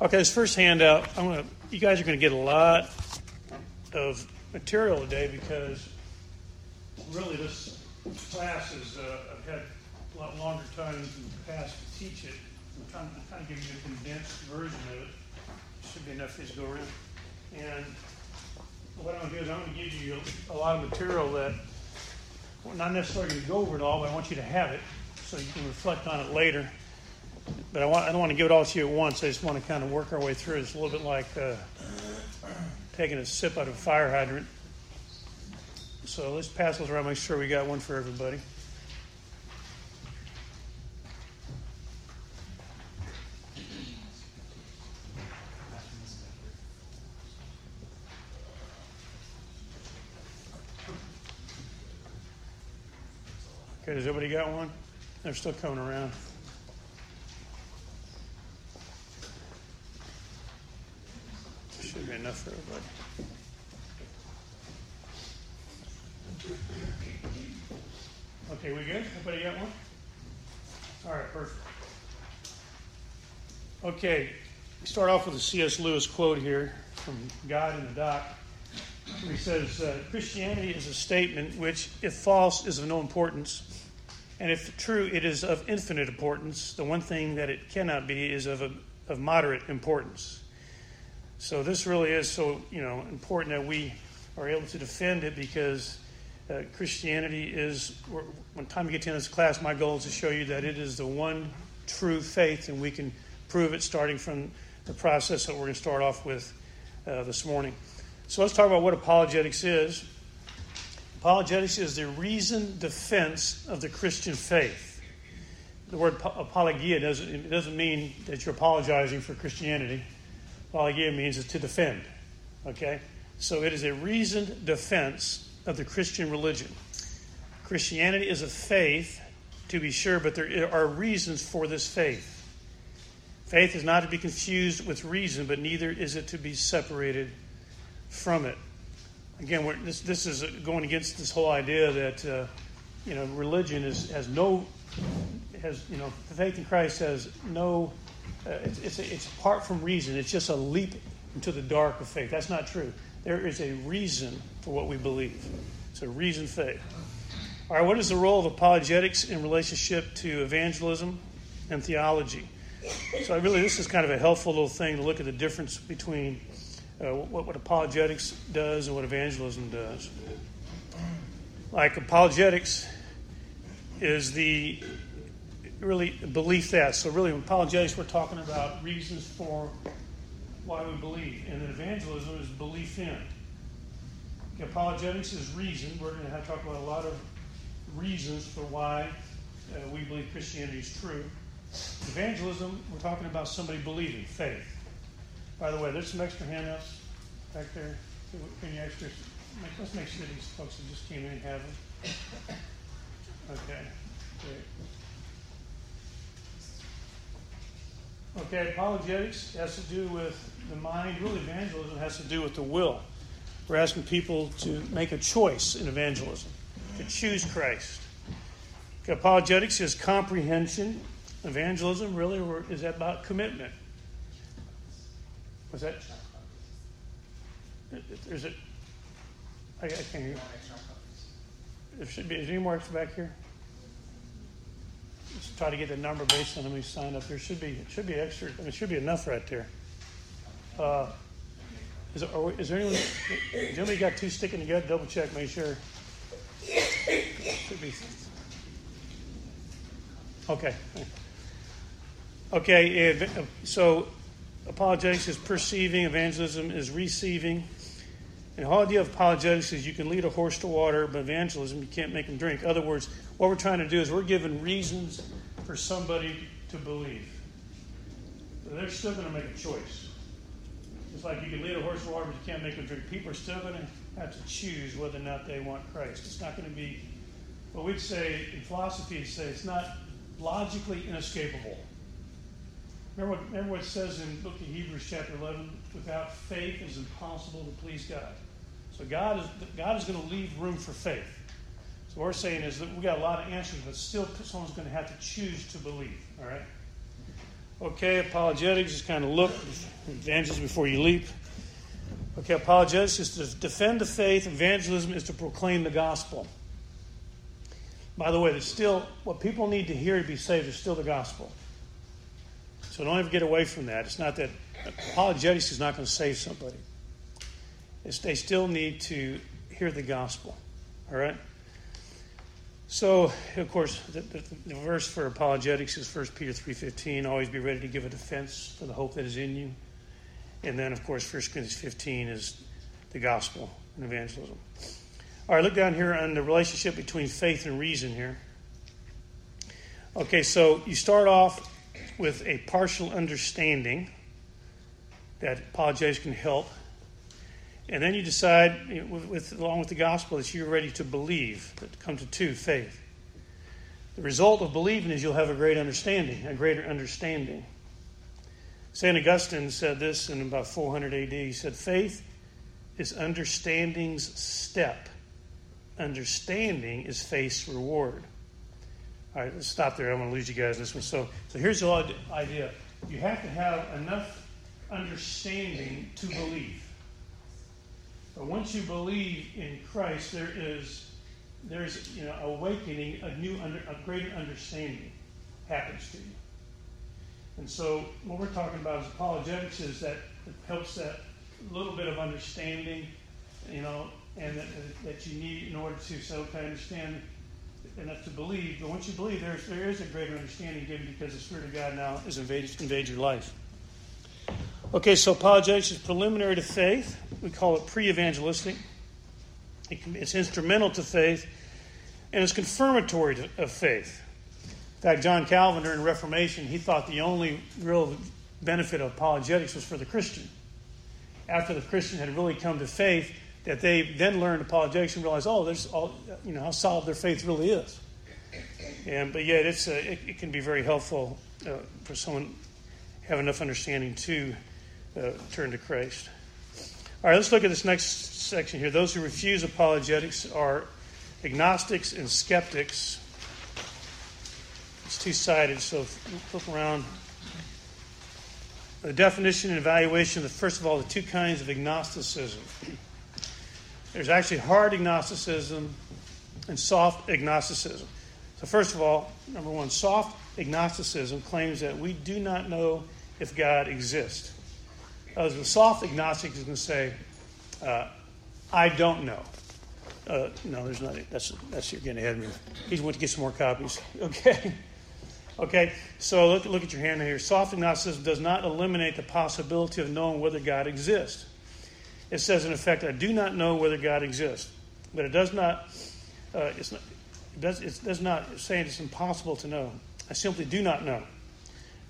Okay, this first handout, I'm gonna, you guys are going to get a lot of material today because really this class is, uh, I've had a lot longer time in the past to teach it. I'm trying, I'm to give you a condensed version of it. Should be enough to go around. And what I'm going to do is I'm going to give you a, a lot of material that, well, not necessarily going to go over it all, but I want you to have it so you can reflect on it later. But I, want, I don't want to give it all to you at once. I just want to kind of work our way through. It's a little bit like uh, taking a sip out of a fire hydrant. So let's pass those around, make sure we got one for everybody. Okay, does everybody got one? They're still coming around. Should be enough for everybody. Okay, we good? Everybody got one? All right, perfect. Okay, start off with a C.S. Lewis quote here from God in the Dock. He says, uh, Christianity is a statement which, if false, is of no importance, and if true, it is of infinite importance. The one thing that it cannot be is of, a, of moderate importance. So this really is so you know important that we are able to defend it because uh, Christianity is. When time we get to this class, my goal is to show you that it is the one true faith, and we can prove it starting from the process that we're going to start off with uh, this morning. So let's talk about what apologetics is. Apologetics is the reasoned defense of the Christian faith. The word apologia doesn't, it doesn't mean that you're apologizing for Christianity. Apologia means is to defend. Okay? So it is a reasoned defense of the Christian religion. Christianity is a faith, to be sure, but there are reasons for this faith. Faith is not to be confused with reason, but neither is it to be separated from it. Again, this, this is going against this whole idea that uh, you know religion is, has no has you know faith in Christ has no uh, it's, it's, it's apart from reason. It's just a leap into the dark of faith. That's not true. There is a reason for what we believe. It's a reason faith. All right, what is the role of apologetics in relationship to evangelism and theology? So, I really, this is kind of a helpful little thing to look at the difference between uh, what, what apologetics does and what evangelism does. Like apologetics is the really belief that. So, really, in apologetics, we're talking about reasons for why we believe, and evangelism is belief in. Apologetics is reason. We're going to have to talk about a lot of reasons for why uh, we believe Christianity is true. Evangelism, we're talking about somebody believing, faith. By the way, there's some extra handouts back there. Any extras? Let's make sure these folks that just came in have them. Okay, great. Okay, apologetics has to do with the mind. Really, evangelism has to do with the will. We're asking people to make a choice in evangelism, to choose Christ. Okay, apologetics is comprehension. Evangelism really is about commitment. Was that? Is it? I, I can't hear. There should be. Is any back here? Let's try to get the number based on how many signed up. There should be. It should be extra. It should be enough right there. Uh, is, there, we, is there anyone? Anybody got two sticking together? Double check. Make sure. Should be. Okay. Okay. So apologetics is perceiving, evangelism is receiving. And the whole idea of apologetics is you can lead a horse to water, but evangelism, you can't make them drink. In other words, what we're trying to do is we're giving reasons for somebody to believe. But they're still going to make a choice. It's like you can lead a horse to water, but you can't make them drink. People are still going to have to choose whether or not they want Christ. It's not going to be what we'd say in philosophy, say it's not logically inescapable. Remember what, remember what it says in book of Hebrews chapter 11? Without faith, it's impossible to please God. So God is, God is going to leave room for faith. What we're saying is that we got a lot of answers, but still someone's going to have to choose to believe. All right? Okay, apologetics is kind of look, evangelism before you leap. Okay, apologetics is to defend the faith, evangelism is to proclaim the gospel. By the way, there's still what people need to hear to be saved is still the gospel. So don't ever get away from that. It's not that apologetics is not going to save somebody. It's, they still need to hear the gospel. All right? So, of course, the, the, the, verse for apologetics is 1 Peter 3.15, always be ready to give a defense for the hope that is in you. And then, of course, 1 Corinthians 15 is the gospel and evangelism. All right, look down here on the relationship between faith and reason here. Okay, so you start off with a partial understanding that apologetics can help. And then you decide, with, with, along with the gospel, that you're ready to believe, that come to two, faith. The result of believing is you'll have a great understanding, a greater understanding. St. Augustine said this in about 400 AD. He said, Faith is understanding's step. Understanding is faith's reward. All right, let's stop there. I'm going to lose you guys this one. So, so here's the idea you have to have enough understanding to believe. But once you believe in Christ, there is there's you know awakening, a new, under, a greater understanding happens to you. And so, what we're talking about is apologetics is that it helps that little bit of understanding, you know, and that, that you need in order to so okay, understand enough to believe. But once you believe, there's, there is a greater understanding given because the Spirit of God now is invade your life. Okay, so apologetics is preliminary to faith. We call it pre evangelistic. It it's instrumental to faith, and it's confirmatory to, of faith. In fact, John Calvin during Reformation, he thought the only real benefit of apologetics was for the Christian. After the Christian had really come to faith, that they then learned apologetics and realized, oh, there's all, you know, how solid their faith really is. And but yet, it's a, it, it, can be very helpful uh, for someone have enough understanding to uh, turn to Christ. All right, let's look at this next section here. Those who refuse apologetics are agnostics and skeptics. It's two sided, so flip around. The definition and evaluation of the first of all the two kinds of agnosticism. There's actually hard agnosticism and soft agnosticism. So, first of all, number one, soft agnosticism claims that we do not know if God exists. As the soft agnostic is going to say, uh, I don't know. Uh, no, there's not. That's that's you're getting ahead of me. He's went to get some more copies. Okay. Okay. So look look at your hand here. Soft agnosticism does not eliminate the possibility of knowing whether God exists. It says in effect, I do not know whether God exists, but it does not. Uh, it's not. It does. It does not say it's impossible to know. I simply do not know.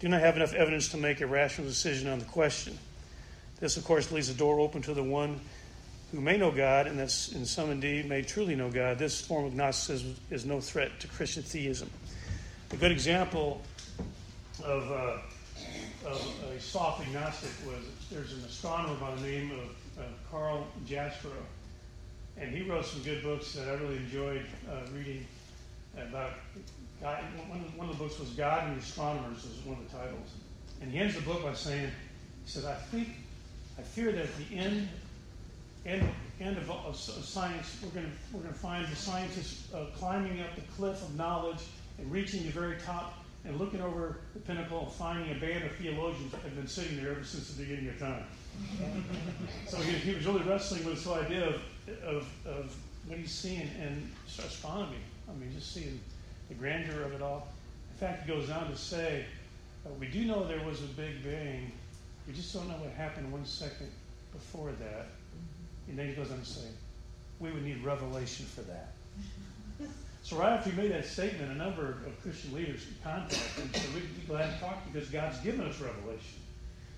Do not have enough evidence to make a rational decision on the question. This, of course, leaves the door open to the one who may know God, and that's in some indeed may truly know God. This form of agnosticism is no threat to Christian theism. A good example of, uh, of a soft agnostic was there's an astronomer by the name of uh, Carl Jastrow, and he wrote some good books that I really enjoyed uh, reading about. God, one, of, one of the books was God and the Astronomers, was one of the titles. And he ends the book by saying, he says, I think I fear that at the end, end, end of, of, of science, we're going we're to find the scientists uh, climbing up the cliff of knowledge and reaching the very top and looking over the pinnacle and finding a band of theologians that have been sitting there ever since the beginning of time. so he, he, was really wrestling with this whole idea of, of, of what he's seeing and astronomy. I mean, just seeing the grandeur of it all. In fact, he goes on to say, uh, we do know there was a big bang we just don't know what happened one second before that. And then he goes on to say, we would need revelation for that. So right after he made that statement, a number of Christian leaders contacted him and said, we'd be glad to talk because God's given us revelation.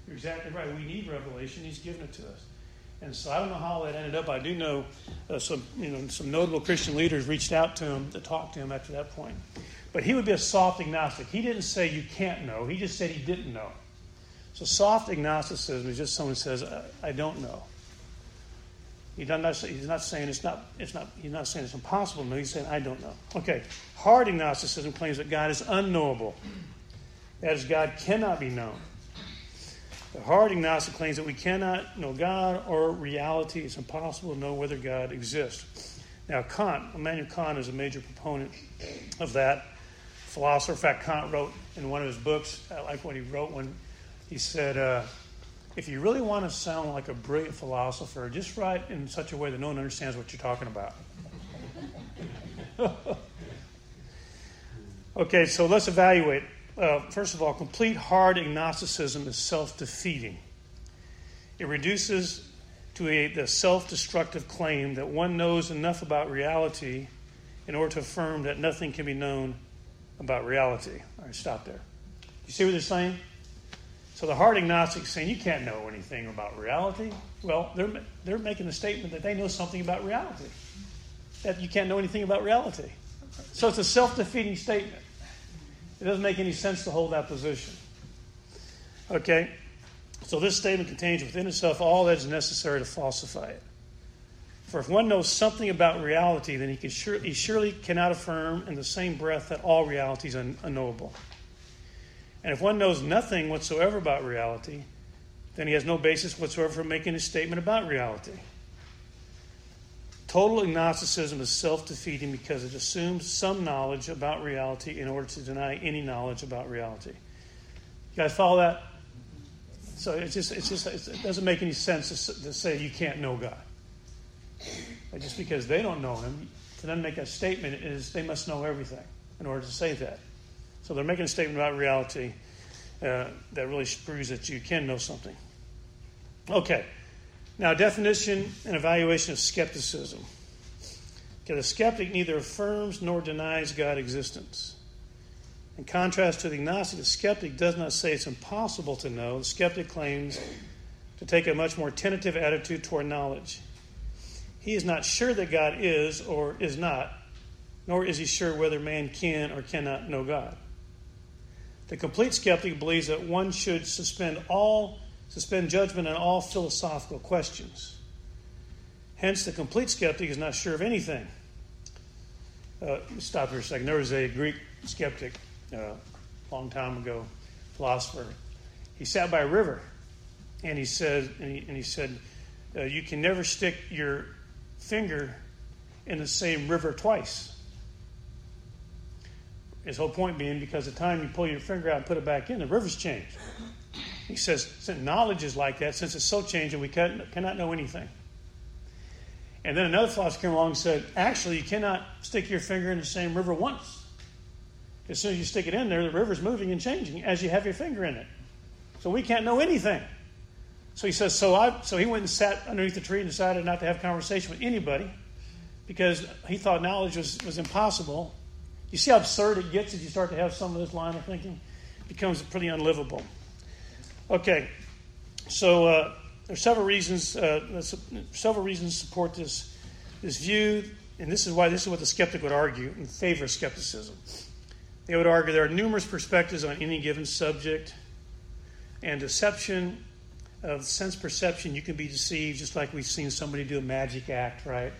You're exactly right. We need revelation. He's given it to us. And so I don't know how that ended up. I do know uh, some, you know, some notable Christian leaders reached out to him to talk to him after that point. But he would be a soft agnostic. He didn't say you can't know. He just said he didn't know. So soft agnosticism is just someone says, I, don't know. He not, he's not saying it's not, it's not, he's not saying it's impossible. No, he's saying, I don't know. Okay. Hard agnosticism claims that God is unknowable. That is, God cannot be known. The hard agnostic claims that we cannot know God or reality. It's impossible to know whether God exists. Now, Kant, Immanuel Kant, is a major proponent of that philosopher. In fact, Kant wrote in one of his books, I like what he wrote when he said, uh, if you really want to sound like a brilliant philosopher, just write in such a way that no one understands what you're talking about. okay, so let's evaluate. Uh, first of all, complete hard agnosticism is self defeating. It reduces to a, the self destructive claim that one knows enough about reality in order to affirm that nothing can be known about reality. All right, stop there. You see what they're saying? So the hard agnostics saying you can't know anything about reality. Well, they're, they're making the statement that they know something about reality, that you can't know anything about reality. So it's a self defeating statement. It doesn't make any sense to hold that position. Okay? So this statement contains within itself all that is necessary to falsify it. For if one knows something about reality, then he, can sure, he surely cannot affirm in the same breath that all reality is un- unknowable. And if one knows nothing whatsoever about reality, then he has no basis whatsoever for making a statement about reality. Total agnosticism is self defeating because it assumes some knowledge about reality in order to deny any knowledge about reality. You guys follow that? So it's just, it's just, it doesn't make any sense to, to say you can't know God. Just because they don't know Him, to then make a statement is they must know everything in order to say that. So they're making a statement about reality uh, that really proves that you can know something. Okay. Now, definition and evaluation of skepticism. Okay, the skeptic neither affirms nor denies God's existence. In contrast to the agnostic, the skeptic does not say it's impossible to know. The skeptic claims to take a much more tentative attitude toward knowledge. He is not sure that God is or is not, nor is he sure whether man can or cannot know God. The complete skeptic believes that one should suspend all suspend judgment on all philosophical questions. Hence, the complete skeptic is not sure of anything. Uh, stop here a second. There was a Greek skeptic uh, long time ago, philosopher. He sat by a river, and he said, and he, and he said, uh, "You can never stick your finger in the same river twice." His whole point being because the time you pull your finger out and put it back in, the river's changed. He says, since knowledge is like that, since it's so changing, we cannot know anything. And then another philosopher came along and said, actually, you cannot stick your finger in the same river once. As soon as you stick it in there, the river's moving and changing as you have your finger in it. So we can't know anything. So he says, so I so he went and sat underneath the tree and decided not to have conversation with anybody because he thought knowledge was, was impossible you see how absurd it gets as you start to have some of this line of thinking? It becomes pretty unlivable. Okay, so uh, there's several reasons. Uh, several reasons support this this view, and this is why this is what the skeptic would argue in favor of skepticism. They would argue there are numerous perspectives on any given subject, and deception of sense perception. You can be deceived, just like we've seen somebody do a magic act, right?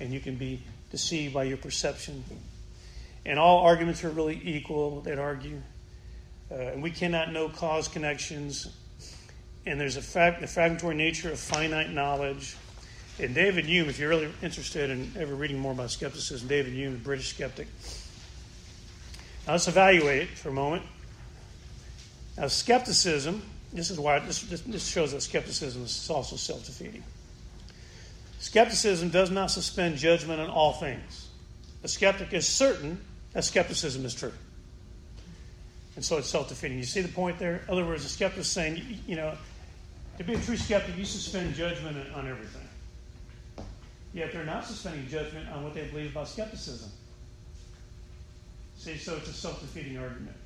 And you can be deceived by your perception and all arguments are really equal, they'd argue. Uh, and we cannot know cause connections. And there's a frag- the fragmentary nature of finite knowledge. And David Hume, if you're really interested in ever reading more about skepticism, David Hume, the British skeptic. Now let's evaluate it for a moment. Now, skepticism, this is why this, this shows that skepticism is also self defeating. Skepticism does not suspend judgment on all things. The skeptic is certain that skepticism is true. And so it's self defeating. You see the point there? In other words, a skeptic is saying, you know, to be a true skeptic, you suspend judgment on everything. Yet they're not suspending judgment on what they believe about skepticism. See, so it's a self defeating argument.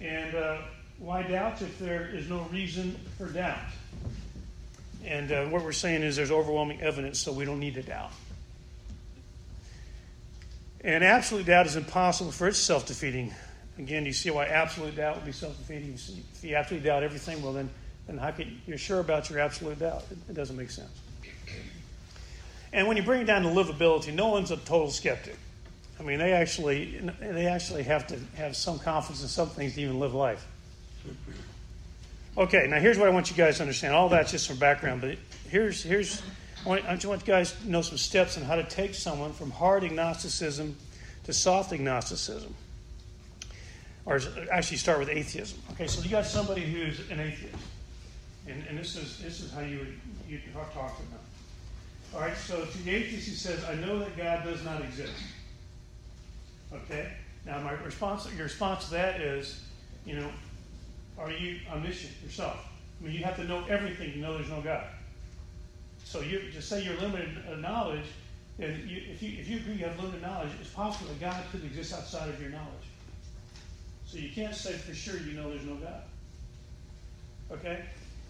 And uh, why doubt if there is no reason for doubt? And uh, what we're saying is there's overwhelming evidence, so we don't need to doubt. And absolute doubt is impossible for it's self defeating. Again, do you see why absolute doubt would be self defeating? If you absolutely doubt everything, well, then, then how can you're sure about your absolute doubt? It, it doesn't make sense. And when you bring it down to livability, no one's a total skeptic. I mean, they actually they actually have to have some confidence in some things to even live life. Okay, now here's what I want you guys to understand. All that's just some background, but here's here's I just want you guys to know some steps on how to take someone from hard agnosticism to soft agnosticism, or actually start with atheism. Okay, so you got somebody who's an atheist, and, and this is this is how you would you talk to them. All right, so to the atheist, he says, "I know that God does not exist." Okay, now my response, your response to that is, you know, are you omniscient yourself? I mean, you have to know everything to know there's no God. So you just say you're limited in knowledge, and you, if you if you agree you have limited knowledge, it's possible that God could exist outside of your knowledge. So you can't say for sure you know there's no God. Okay,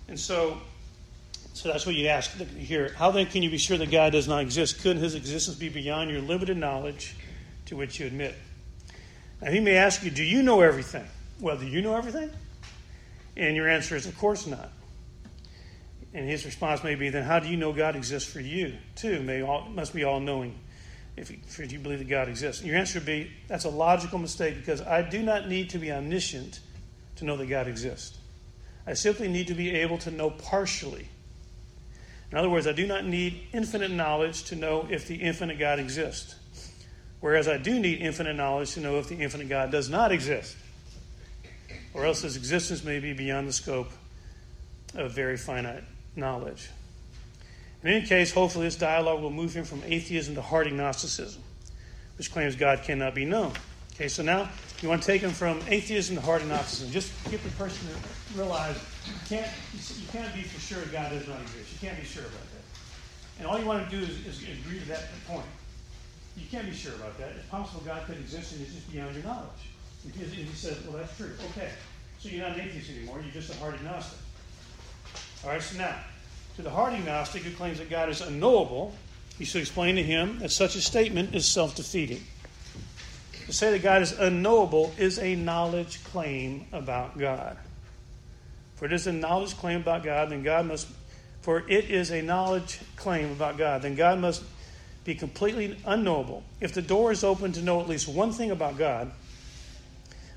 and so so that's what you ask here. How then can you be sure that God does not exist? Couldn't His existence be beyond your limited knowledge, to which you admit? Now He may ask you, "Do you know everything?" Well, do you know everything? And your answer is, of course not. And his response may be, then how do you know God exists for you, too? May all, must be all knowing if if you believe that God exists. Your answer would be, that's a logical mistake because I do not need to be omniscient to know that God exists. I simply need to be able to know partially. In other words, I do not need infinite knowledge to know if the infinite God exists. Whereas I do need infinite knowledge to know if the infinite God does not exist or else his existence may be beyond the scope of very finite knowledge. In any case, hopefully, this dialogue will move him from atheism to hard agnosticism, which claims God cannot be known. Okay, so now you want to take him from atheism to hard agnosticism. Just get the person to realize you can't, you can't be for sure God does not exist. You can't be sure about that. And all you want to do is, is agree to that point. You can't be sure about that. It's possible God could exist and it's just beyond your knowledge. Because he says, well, that's true. Okay. So you're not an atheist anymore. You're just a hard agnostic. All right, so now, to the hard agnostic who claims that God is unknowable, you should explain to him that such a statement is self defeating. To say that God is unknowable is a knowledge claim about God. For it is a knowledge claim about God, then God must, for it is a knowledge claim about God, then God must be completely unknowable. If the door is open to know at least one thing about God,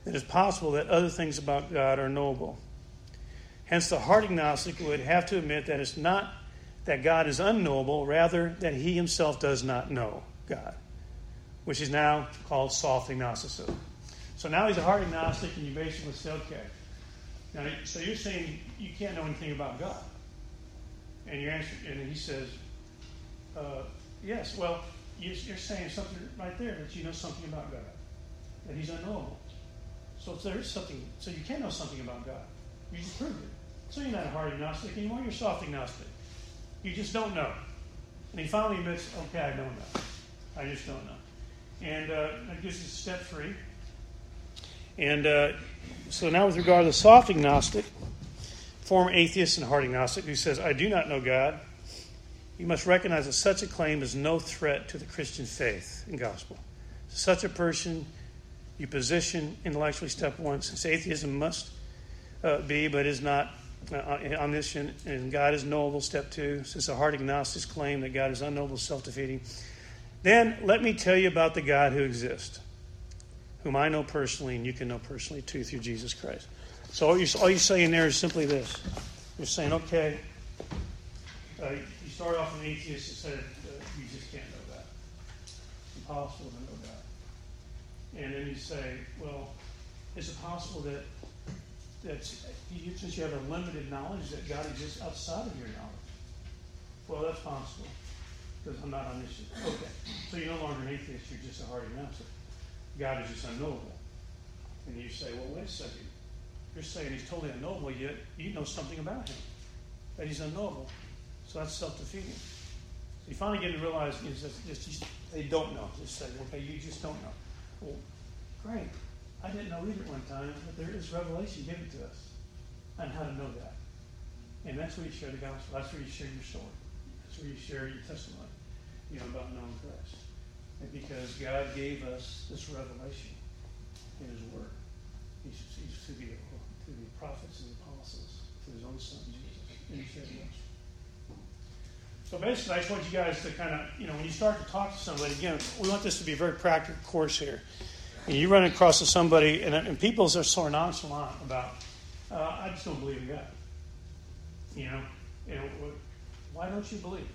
then it is possible that other things about God are knowable. Hence, the hard agnostic would have to admit that it's not that God is unknowable, rather, that he himself does not know God, which is now called soft agnosticism. So now he's a hard agnostic, and you basically say, okay. Now, so you're saying you can't know anything about God. And, you answer, and he says, uh, yes, well, you're saying something right there that you know something about God, that he's unknowable. So there is something, so you can know something about God. You just proved it. So you're not a hard agnostic anymore, you're a soft agnostic. You just don't know. And he finally admits, okay, I don't know. I just don't know. And uh, that gives us step three. And uh, so now with regard to the soft agnostic, former atheist and hard agnostic who says, I do not know God, you must recognize that such a claim is no threat to the Christian faith and gospel. Such a person you position intellectually, step one, since atheism must uh, be but is not uh, omniscient and God is knowable, step two, since the hard agnostics claim that God is unknowable, self defeating. Then let me tell you about the God who exists, whom I know personally and you can know personally too through Jesus Christ. So all you're, all you're saying there is simply this you're saying, okay, uh, you start off an atheist and said, uh, you just can't know that. It's impossible to know that. and then you say, well, is it possible that that you, since you have a limited knowledge that God exists outside of your knowledge? Well, that's possible because I'm not omniscient. Okay, so you're no longer an atheist; you're just a hard agnostic. God is just unknowable, and you say, well, wait a second. You're saying He's totally unknowable, yet you know something about Him that He's unknowable. So that's self-defeating. So you finally get to realize know, just, just, they don't know. Just say, okay, you just don't know. Well, great. I didn't know either one time, but there is revelation given to us on how to know that. And that's where you share the gospel. That's where you share your story. That's where you share your testimony, you know, about knowing Christ. And because God gave us this revelation in His Word, He's, he's to, the, to the prophets and the apostles, to His own Son, Jesus, and He shared the gospel. So basically, I just want you guys to kind of, you know, when you start to talk to somebody, again, we want this to be a very practical course here. And you run across somebody, and, and people are so nonchalant about, uh, I just don't believe in God. You know, why don't you believe?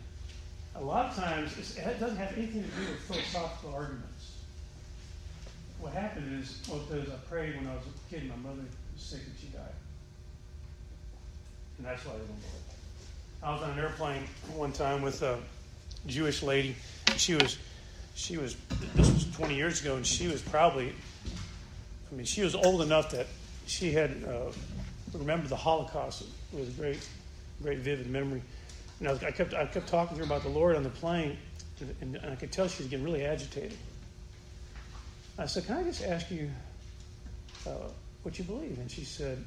A lot of times, it doesn't have anything to do with philosophical arguments. What happened is, well, because I prayed when I was a kid, my mother was sick and she died. And that's why they don't believe. I was on an airplane one time with a Jewish lady. She was, she was, this was 20 years ago, and she was probably, I mean, she was old enough that she had uh, remembered the Holocaust with a great, great vivid memory. And I, was, I, kept, I kept talking to her about the Lord on the plane, and, and I could tell she was getting really agitated. I said, Can I just ask you uh, what you believe? And she said,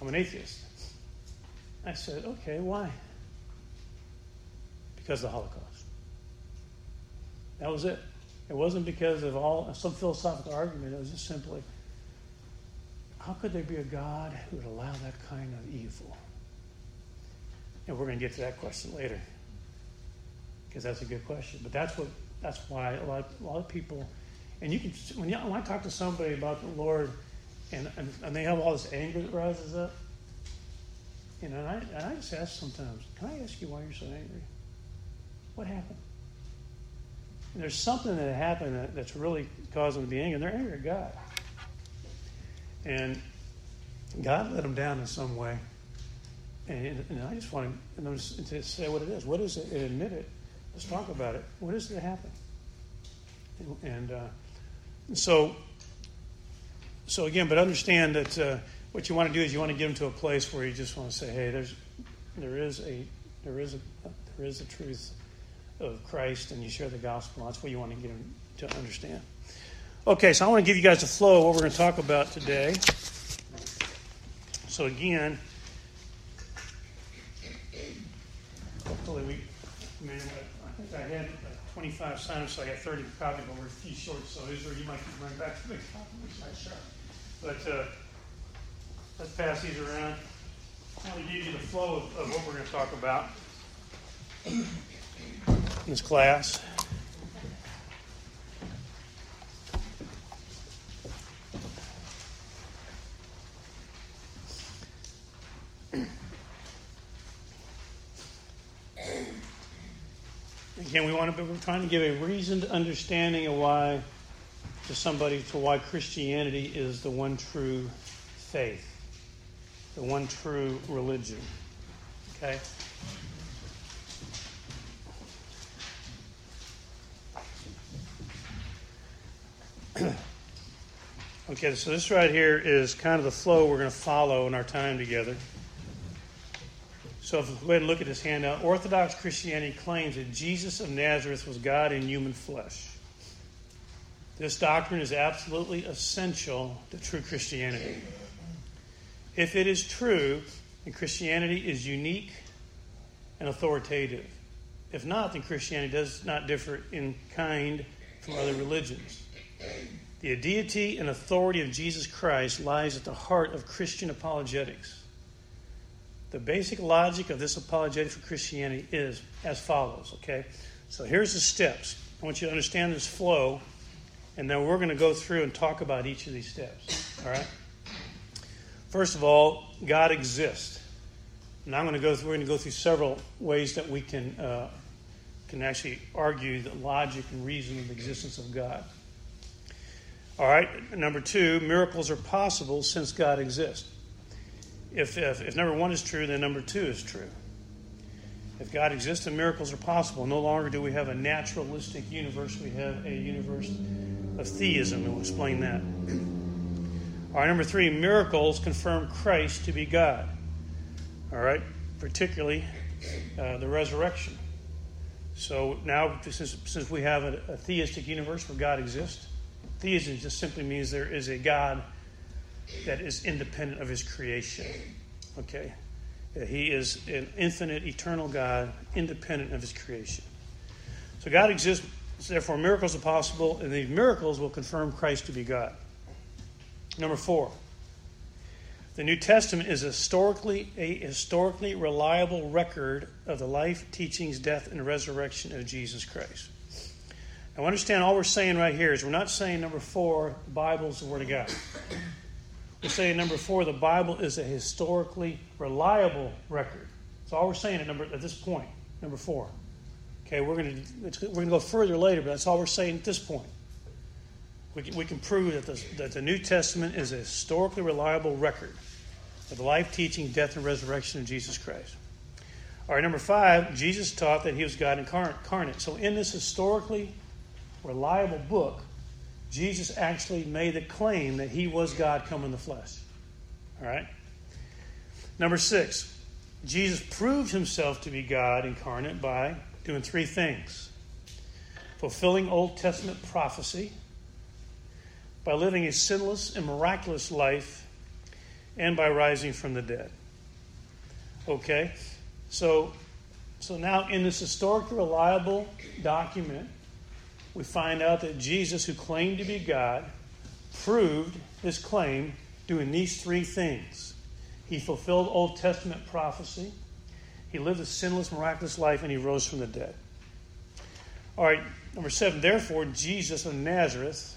I'm an atheist. I said, Okay, why? because of the Holocaust. That was it. It wasn't because of all some philosophical argument. It was just simply, how could there be a God who would allow that kind of evil? And we're going to get to that question later, because that's a good question. But that's what that's why a lot a lot of people, and you can when, you, when I talk to somebody about the Lord, and, and, and they have all this anger that rises up, you know, and I, and I just ask sometimes, can I ask you why you're so angry? What happened? There's something that happened that, that's really causing them to be angry. And they're angry at God. And God let them down in some way. And, and I just want to, to say what it is. What is it? And admit it. Let's talk about it. What is it that happened? And, and uh, so, so again, but understand that uh, what you want to do is you want to get them to a place where you just want to say, hey, there's, there is a, there is a, there is a truth of Christ and you share the gospel. That's what you want to get them to understand. Okay, so I want to give you guys a flow of what we're going to talk about today. So again, hopefully we, I I think I had 25 signups, so I got 30 copies, but we're a few short, so is there, you might keep running back to the copy, which I sure. But uh, let's pass these around. I want to give you the flow of, of what we're going to talk about in this class. Again, we want to, we're trying to give a reasoned understanding of why, to somebody, to why Christianity is the one true faith, the one true religion. Okay? okay, so this right here is kind of the flow we're going to follow in our time together. So if we go ahead and look at this handout, Orthodox Christianity claims that Jesus of Nazareth was God in human flesh. This doctrine is absolutely essential to true Christianity. If it is true, then Christianity is unique and authoritative. If not, then Christianity does not differ in kind from other religions. The deity and authority of Jesus Christ lies at the heart of Christian apologetics. The basic logic of this apologetic for Christianity is as follows, okay? So here's the steps. I want you to understand this flow, and then we're going to go through and talk about each of these steps, all right? First of all, God exists. And I'm going to go through, we're going to go through several ways that we can, uh, can actually argue the logic and reason of the existence of God. All right, number two, miracles are possible since God exists. If, if, if, number one is true, then number two is true. If God exists and miracles are possible, no longer do we have a naturalistic universe, we have a universe of theism. We'll explain that. All right, number three, miracles confirm Christ to be God. All right, particularly uh, the resurrection. So now, since, since we have a, a theistic universe where God exists, Theism just simply means there is a God that is independent of his creation. Okay? He is an infinite, eternal God, independent of his creation. So God exists, therefore, miracles are possible, and these miracles will confirm Christ to be God. Number four, The New Testament is historically a historically reliable record of the life, teachings, death, and resurrection of Jesus Christ. Now, understand all we're saying right here is we're not saying number four, the Bible is the Word of God. We're saying number four, the Bible is a historically reliable record. That's all we're saying at number at this point, number four. Okay, we're going to we're going to go further later, but that's all we're saying at this point. We can, we can prove that the, that the New Testament is a historically reliable record of the life, teaching, death, and resurrection of Jesus Christ. All right, number five, Jesus taught that he was God incarnate. So in this historically reliable book, Jesus actually made the claim that he was God come in the flesh. All right? Number six, Jesus proved himself to be God incarnate by doing three things fulfilling Old Testament prophecy, by living a sinless and miraculous life, and by rising from the dead. Okay? So, so now in this historically reliable document, we find out that Jesus, who claimed to be God, proved his claim doing these three things. He fulfilled Old Testament prophecy, he lived a sinless, miraculous life, and he rose from the dead. All right, number seven, therefore, Jesus of Nazareth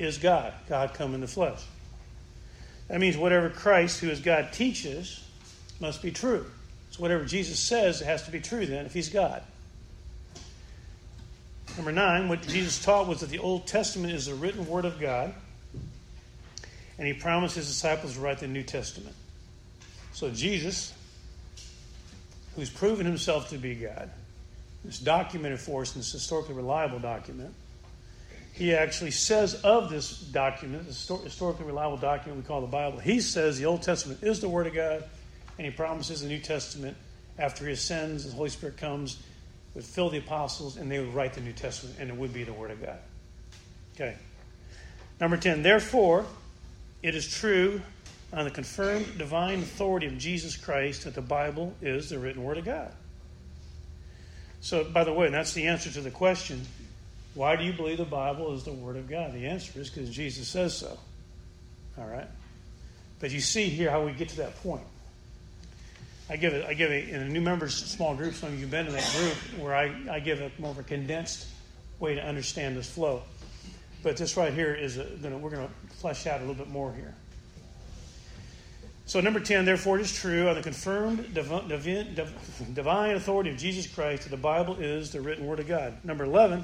is God, God come in the flesh. That means whatever Christ, who is God, teaches must be true. So whatever Jesus says it has to be true then if he's God. Number nine, what Jesus taught was that the Old Testament is the written word of God, and he promised his disciples to write the New Testament. So Jesus, who's proven himself to be God, is documented for us in this historically reliable document. He actually says of this document, this historically reliable document we call the Bible, he says the Old Testament is the Word of God, and he promises the New Testament after he ascends, the Holy Spirit comes, would fill the apostles and they would write the New Testament and it would be the Word of God. Okay. Number 10, therefore, it is true on the confirmed divine authority of Jesus Christ that the Bible is the written Word of God. So, by the way, that's the answer to the question why do you believe the Bible is the Word of God? The answer is because Jesus says so. All right? But you see here how we get to that point. I give it. I give it in a new members small group. Some of you have been in that group where I, I give a more of a condensed way to understand this flow. But this right here is a, gonna, we're going to flesh out a little bit more here. So number ten, therefore, it is true on the confirmed divine, divine authority of Jesus Christ that the Bible is the written word of God. Number eleven,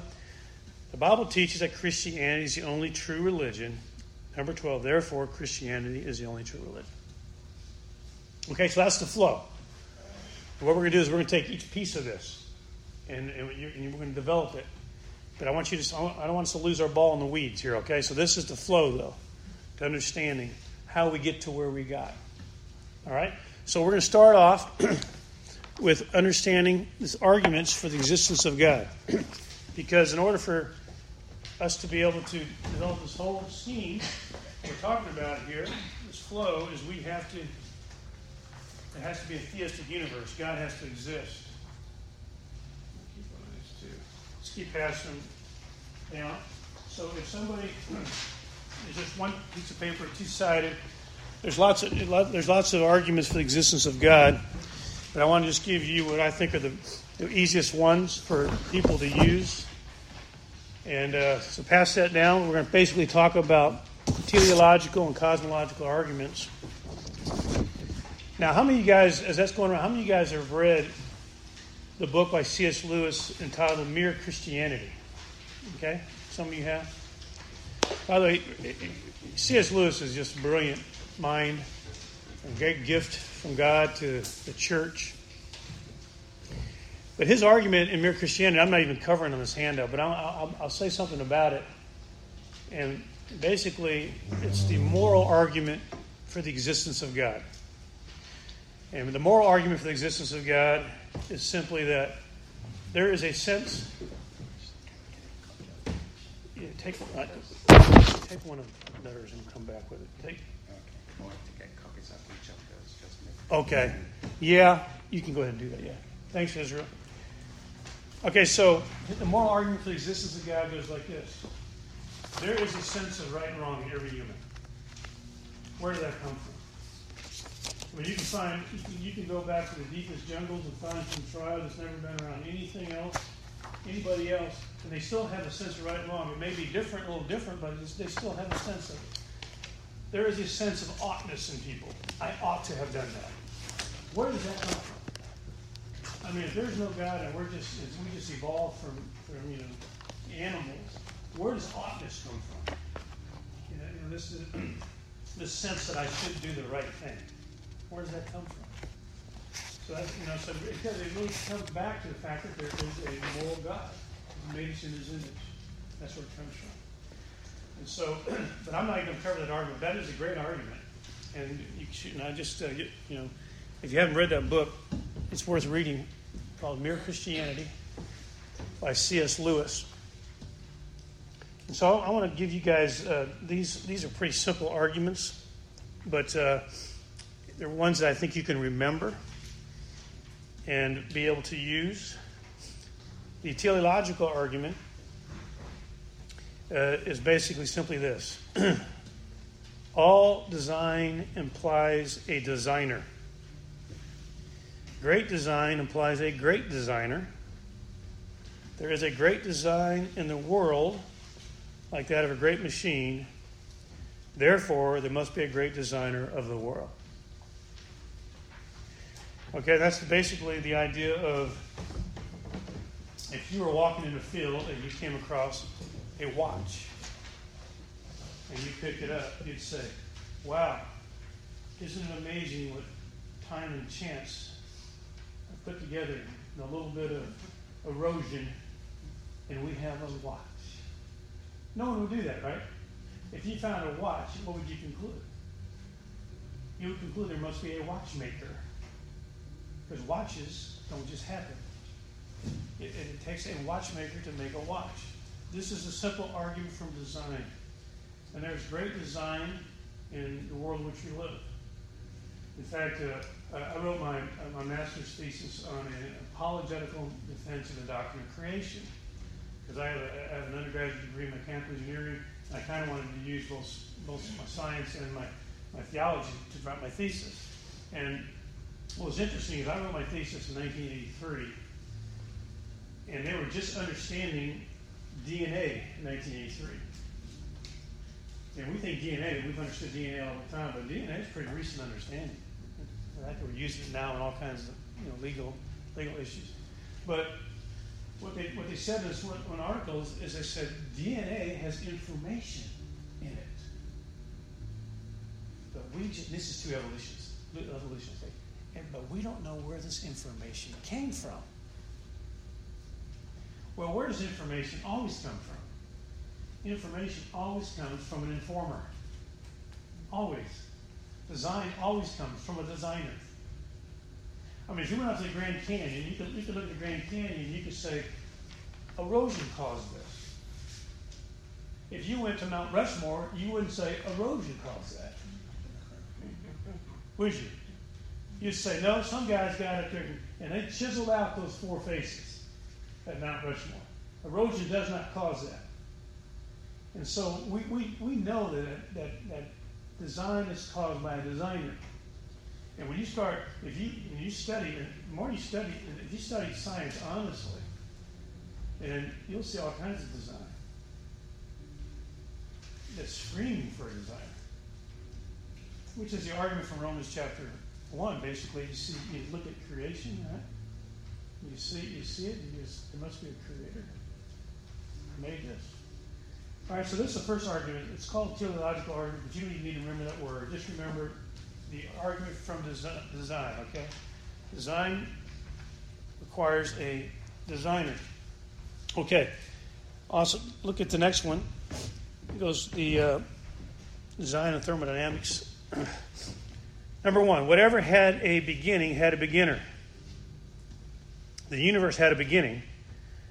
the Bible teaches that Christianity is the only true religion. Number twelve, therefore, Christianity is the only true religion. Okay, so that's the flow. What we're going to do is we're going to take each piece of this and, and, we're going to develop it. But I want you to, I don't want us to lose our ball in the weeds here, okay? So this is the flow, though, to understanding how we get to where we got. All right? So we're going to start off with understanding these arguments for the existence of God. because in order for us to be able to develop this whole scheme we're talking about here, this flow, is we have to it has to be a theistic universe. God has to exist. Two. Let's keep passing down. So if somebody is just one piece of paper, two-sided, there's lots of there's lots of arguments for the existence of God, but I want to just give you what I think are the, the easiest ones for people to use. And uh, so pass that down. We're going to basically talk about teleological and cosmological arguments now, how many of you guys, as that's going around, how many of you guys have read the book by C.S. Lewis entitled Mere Christianity? Okay, some of you have. By the way, C.S. Lewis is just a brilliant mind, a great gift from God to the church. But his argument in Mere Christianity, I'm not even covering on this handout, but I'll, I'll, I'll say something about it. And basically, it's the moral argument for the existence of God. And the moral argument for the existence of God is simply that there is a sense. Yeah, take, uh, take one of the letters and come back with it. Take. Okay. Yeah, you can go ahead and do that. Yeah. Thanks, Israel. Okay, so the moral argument for the existence of God goes like this There is a sense of right and wrong in every human. Where did that come from? Mean, you can find, you can, go back to the deepest jungles and find some tribe that's never been around anything else, anybody else, and they still have a sense of right and wrong. It may be different, a little different, but they still have a sense of it. There is a sense of oughtness in people. I ought to have done that. Where does that come from? I mean, if there's no God and we're just we just evolved from, from you know animals, where does oughtness come from? You know, you know this is this sense that I should do the right thing. Where does that come from? So that's, you know, so because it really comes back to the fact that there is a moral God made us in His image. That's where it comes from. And so, but I'm not even going to cover that argument. That is a great argument, and you should, I just, uh, you, you know, if you haven't read that book, it's worth reading. Called Mere Christianity by C.S. Lewis. And so I want to give you guys uh, these. These are pretty simple arguments, but uh, they're ones that I think you can remember and be able to use. The teleological argument uh, is basically simply this all design implies a designer. Great design implies a great designer. There is a great design in the world, like that of a great machine. Therefore, there must be a great designer of the world. Okay, that's basically the idea of if you were walking in a field and you came across a watch and you picked it up, you'd say, Wow, isn't it amazing what time and chance have put together and a little bit of erosion, and we have a watch? No one would do that, right? If you found a watch, what would you conclude? You would conclude there must be a watchmaker because watches don't just happen. It, it, takes a watchmaker to make a watch. This is a simple argument from design. And there's great design in the world in which we live. In fact, uh, I wrote my, uh, my master's thesis on an apologetical defense of the doctrine of creation. Because I, I, have an undergraduate degree in mechanical engineering, and I kind of wanted to use both, both my science and my, my theology to write my thesis. And what was interesting is I wrote my thesis in 1983, and they were just understanding DNA in 1983. And we think DNA, we've understood DNA all the time, but DNA is pretty recent understanding. We're using it now in all kinds of you know, legal legal issues. But what they what they said in this one, article is, they said DNA has information in it. But we just, this is two evolutions, evolutions. And, but we don't know where this information came from. Well, where does information always come from? Information always comes from an informer. Always. Design always comes from a designer. I mean, if you went out to the Grand Canyon, you could, you could look at the Grand Canyon and you could say, erosion caused this. If you went to Mount Rushmore, you wouldn't say erosion caused that. Would you? You'd say, no, some guys got up there and they chiseled out those four faces at Mount Rushmore. Erosion does not cause that. And so we, we, we know that, that, that design is caused by a designer. And when you start, if you, when you study, the more you study, if you study science honestly, and you'll see all kinds of design that's screaming for a designer. Which is the argument from Romans chapter one, basically, you see, you look at creation, right? You see, you see it, you just, there must be a creator who made this. All right, so this is the first argument. It's called teleological argument, but you don't even need to remember that word. Just remember the argument from design, okay? Design requires a designer. Okay, awesome. Look at the next one. It goes the uh, design of thermodynamics. Number one, whatever had a beginning had a beginner. The universe had a beginning,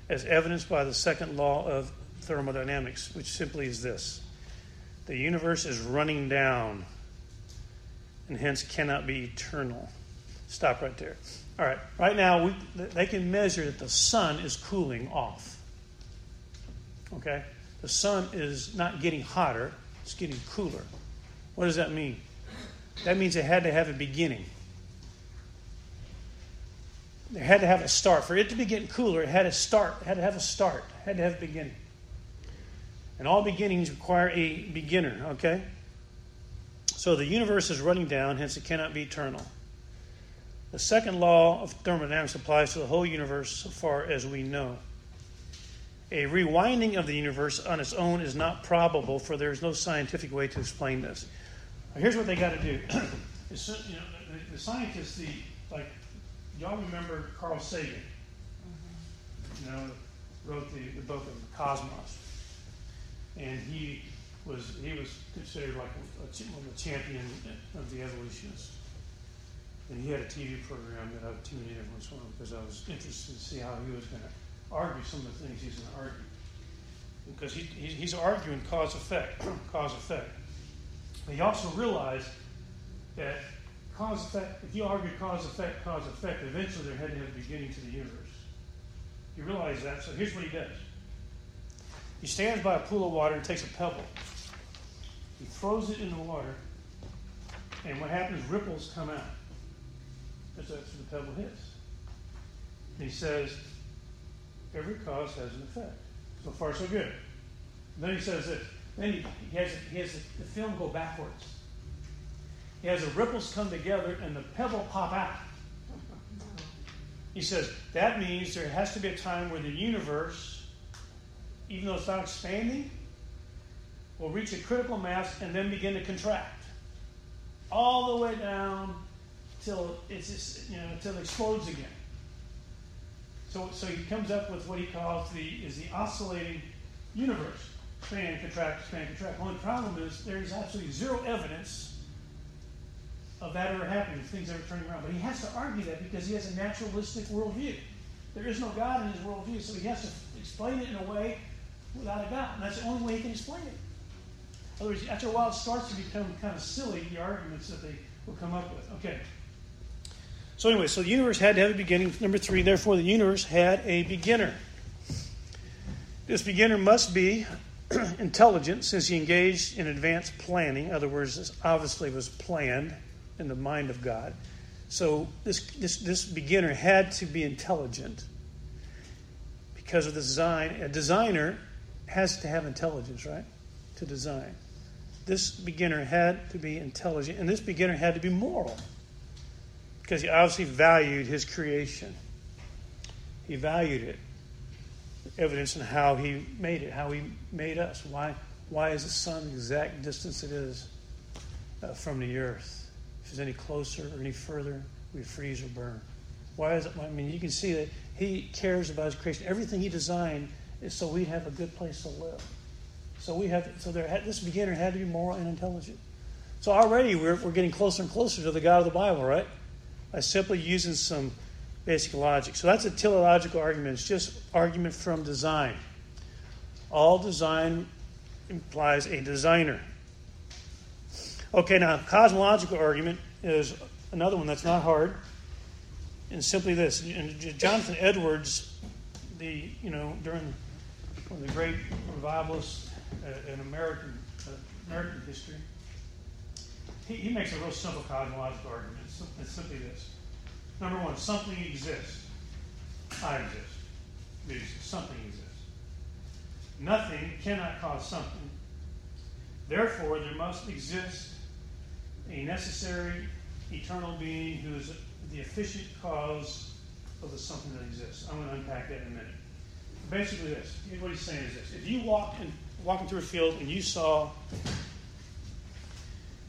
as evidenced by the second law of thermodynamics, which simply is this the universe is running down and hence cannot be eternal. Stop right there. All right, right now we, they can measure that the sun is cooling off. Okay? The sun is not getting hotter, it's getting cooler. What does that mean? That means it had to have a beginning. It had to have a start. For it to be getting cooler, it had to start. It had to have a start. It had to have a beginning. And all beginnings require a beginner, okay? So the universe is running down, hence it cannot be eternal. The second law of thermodynamics applies to the whole universe so far as we know. A rewinding of the universe on its own is not probable, for there is no scientific way to explain this. Now, here's what they got to do. it's, you know, the, the, scientists, the like, y'all remember Carl Sagan? Mm-hmm. You know, wrote the, the book of the Cosmos, and he was he was considered like a, a, champion of the evolutionists. And he had a TV program that I would tune in every once in a while because I was interested to see how he was going to argue some of the things he's going to argue. Because he, he, he's arguing cause effect, cause effect. He also realized that cause effect, if you argue cause effect, cause effect, eventually there had to have a beginning to the universe. He realized that, so here's what he does. He stands by a pool of water and takes a pebble. He throws it in the water, and what happens, ripples come out. That's what the pebble hits. And he says, every cause has an effect. So far, so good. And then he says that then he, he has, he has the film go backwards. He has the ripples come together and the pebble pop out. He says that means there has to be a time where the universe, even though it's not expanding, will reach a critical mass and then begin to contract. All the way down till it's just, you know until it explodes again. So, so he comes up with what he calls the is the oscillating universe. Expand, contract, expand, contract. Only problem is there is absolutely zero evidence of that ever happening, things ever turning around. But he has to argue that because he has a naturalistic worldview. There is no God in his worldview, so he has to explain it in a way without a God. And that's the only way he can explain it. Otherwise, after a while, it starts to become kind of silly, the arguments that they will come up with. Okay. So, anyway, so the universe had to have a beginning. Number three, therefore, the universe had a beginner. This beginner must be intelligent since he engaged in advanced planning. In other words, this obviously was planned in the mind of God. So, this, this, this beginner had to be intelligent because of the design. A designer has to have intelligence, right? To design. This beginner had to be intelligent, and this beginner had to be moral because he obviously valued his creation. He valued it. Evidence in how he made it, how he made us. Why, why is the sun the exact distance it is uh, from the earth? If it's any closer or any further, we freeze or burn. Why is it? I mean, you can see that he cares about his creation. Everything he designed is so we have a good place to live. So we have. So there. Had, this beginner had to be moral and intelligent. So already we're, we're getting closer and closer to the God of the Bible, right? by simply using some basic logic. So that's a teleological argument. It's just argument from design. All design implies a designer. Okay, now cosmological argument is another one that's not hard. And simply this: And Jonathan Edwards, the you know during one of the great revivalists uh, in American uh, American history, he, he makes a real simple cosmological argument. It's, it's simply this. Number one, something exists. I exist. Something exists. Nothing cannot cause something. Therefore, there must exist a necessary eternal being who is the efficient cause of the something that exists. I'm going to unpack that in a minute. Basically, this. What he's saying is this: If you walk in, walking through a field and you saw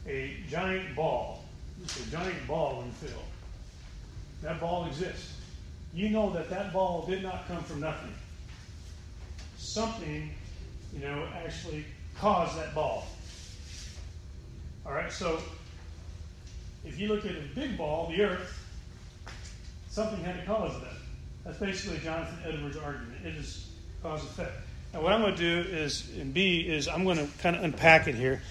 a giant ball, a giant ball in the field. That ball exists. You know that that ball did not come from nothing. Something, you know, actually caused that ball. All right, so if you look at a big ball, the earth, something had to cause that. That's basically Jonathan Edwards' argument. It is cause effect. Now, what I'm going to do is, in B, is I'm going to kind of unpack it here.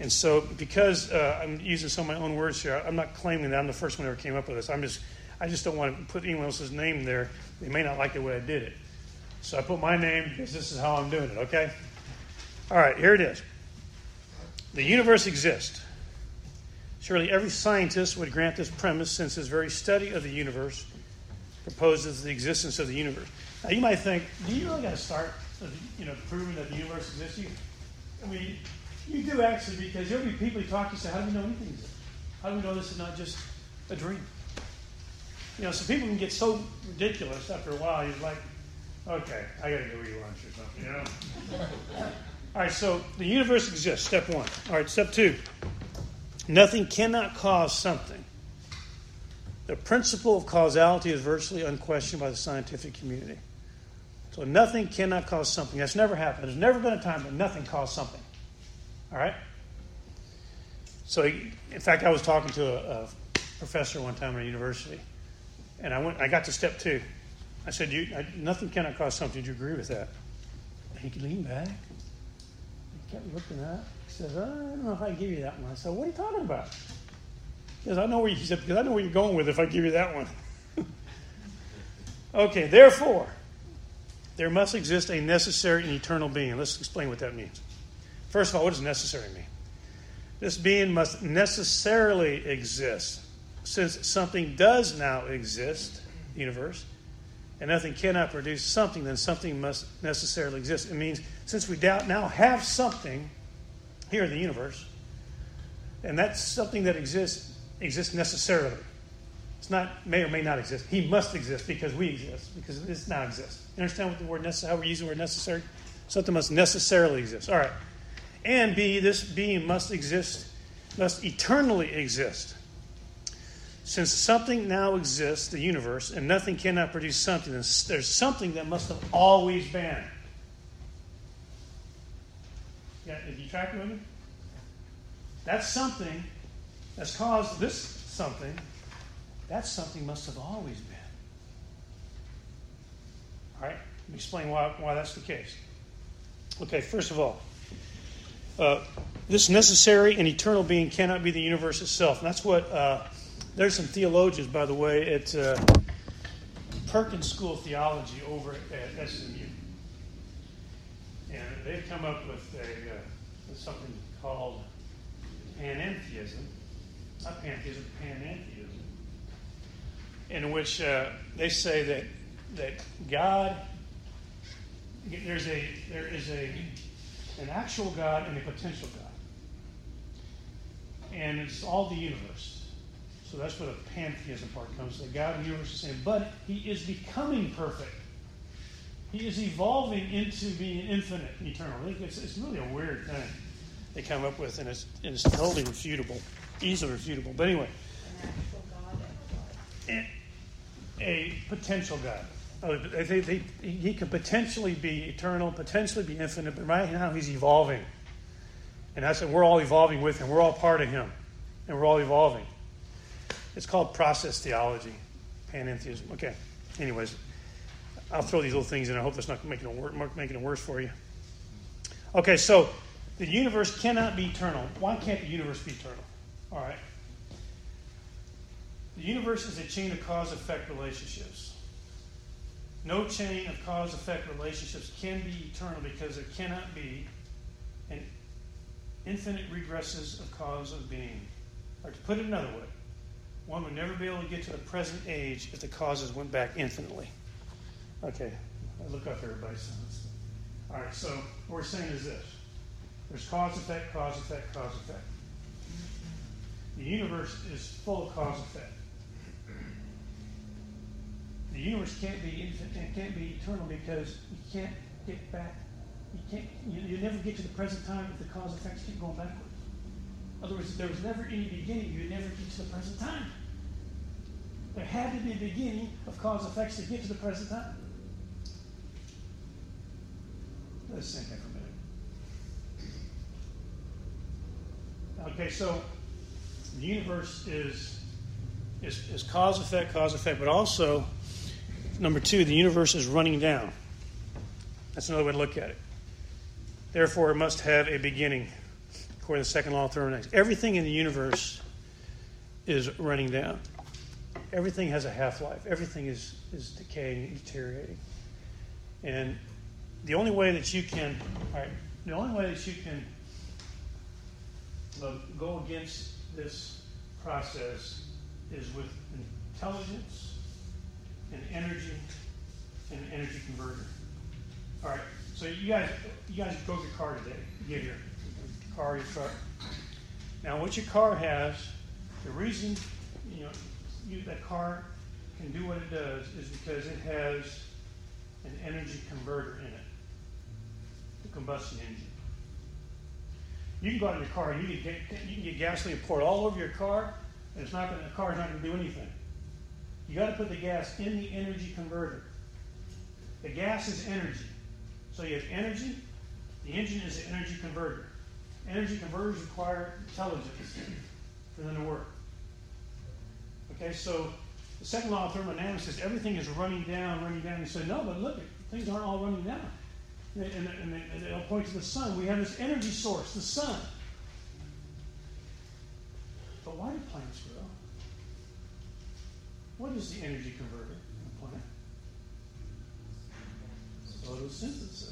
And so, because uh, I'm using some of my own words here, I'm not claiming that I'm the first one who ever came up with this. I'm just, I just don't want to put anyone else's name there. They may not like the way I did it. So I put my name because this is how I'm doing it, okay? All right, here it is. The universe exists. Surely every scientist would grant this premise since his very study of the universe proposes the existence of the universe. Now, you might think, do you really got to start, you know, proving that the universe exists? You, I mean, you do actually, because there'll be people who talk to you say, how do we know anything exists? How do we know this is not just a dream? You know, so people can get so ridiculous after a while. You're like, okay, I got to go eat lunch or something. You know. All right, so the universe exists. Step one. All right, step two. Nothing cannot cause something. The principle of causality is virtually unquestioned by the scientific community. So nothing cannot cause something. That's never happened. There's never been a time that nothing caused something. All right? So, in fact, I was talking to a, a professor one time at a university, and I went. I got to step two. I said, you, I, "Nothing cannot cause something." Do you agree with that? He leaned back. He kept looking up. He says, "I don't know if I can give you that one." I said, "What are you talking about?" Because I know where you, he said, "Because I know where you're going with if I give you that one." okay, therefore, there must exist a necessary and eternal being. Let's explain what that means. First of all, what does necessary mean? This being must necessarily exist. Since something does now exist, universe, and nothing cannot produce something, then something must necessarily exist. It means since we doubt now have something here in the universe, and that's something that exists exists necessarily. It's not may or may not exist. He must exist because we exist, because it now exists. You understand what the word necessary, how we're using the word necessary? Something must necessarily exist. All right. And B, this being must exist, must eternally exist. Since something now exists, the universe, and nothing cannot produce something, there's something that must have always been. Yeah, if you track with me? That's something that's caused this something. That something must have always been. All right, let me explain why, why that's the case. Okay, first of all, uh, this necessary and eternal being cannot be the universe itself. And that's what, uh, there's some theologians, by the way, at uh, Perkins School of Theology over at SMU. And they've come up with, a, uh, with something called panentheism. Not pantheism, panentheism. In which uh, they say that, that God, there's a, there is a an actual God and a potential God. And it's all the universe. So that's where the pantheism part comes. The God of the universe is saying, but he is becoming perfect. He is evolving into being infinite and eternal. It's, it's really a weird thing they come up with, and it's, and it's totally refutable, easily refutable. But anyway, a potential God. Oh, they, they, he could potentially be eternal, potentially be infinite, but right now he's evolving. And I said, we're all evolving with him. We're all part of him. And we're all evolving. It's called process theology, panentheism. Okay. Anyways, I'll throw these little things in. I hope that's not making it, worse, making it worse for you. Okay, so the universe cannot be eternal. Why can't the universe be eternal? All right. The universe is a chain of cause effect relationships. No chain of cause effect relationships can be eternal because there cannot be an infinite regresses of cause of being. Or to put it another way, one would never be able to get to the present age if the causes went back infinitely. Okay, I look up everybody. All right, so what we're saying is this there's cause effect, cause effect, cause effect. The universe is full of cause effect the universe can't be infinite, can't be eternal because you can't get back. You can't. You, you never get to the present time if the cause effects keep going backwards. In other words, there was never any beginning, you never get to the present time. There had to be a beginning of cause effects to get to the present time. Let's think for a minute. Okay, so the universe is, is, is cause effect, cause effect, but also Number two, the universe is running down. That's another way to look at it. Therefore, it must have a beginning, according to the second law of thermodynamics. Everything in the universe is running down. Everything has a half life. Everything is, is decaying, deteriorating. And the only way that you can, all right, the only way that you can go against this process is with intelligence and energy and energy converter. All right, so you guys, you guys drove your car today. Get here, car, your truck. Now, what your car has, the reason you know you, that car can do what it does is because it has an energy converter in it, the combustion engine. You can go out in your car and you can get you can get gasoline poured all over your car, and it's not going the car's not going to do anything. You got to put the gas in the energy converter. The gas is energy. So you have energy, the engine is the energy converter. Energy converters require intelligence for them to work. Okay, so the second law of thermodynamics says everything is running down, running down. You say, no, but look, things aren't all running down. And, and, and they'll point to the sun. We have this energy source, the sun. But why do plants grow? What is the energy converter in a plant? Photosynthesis.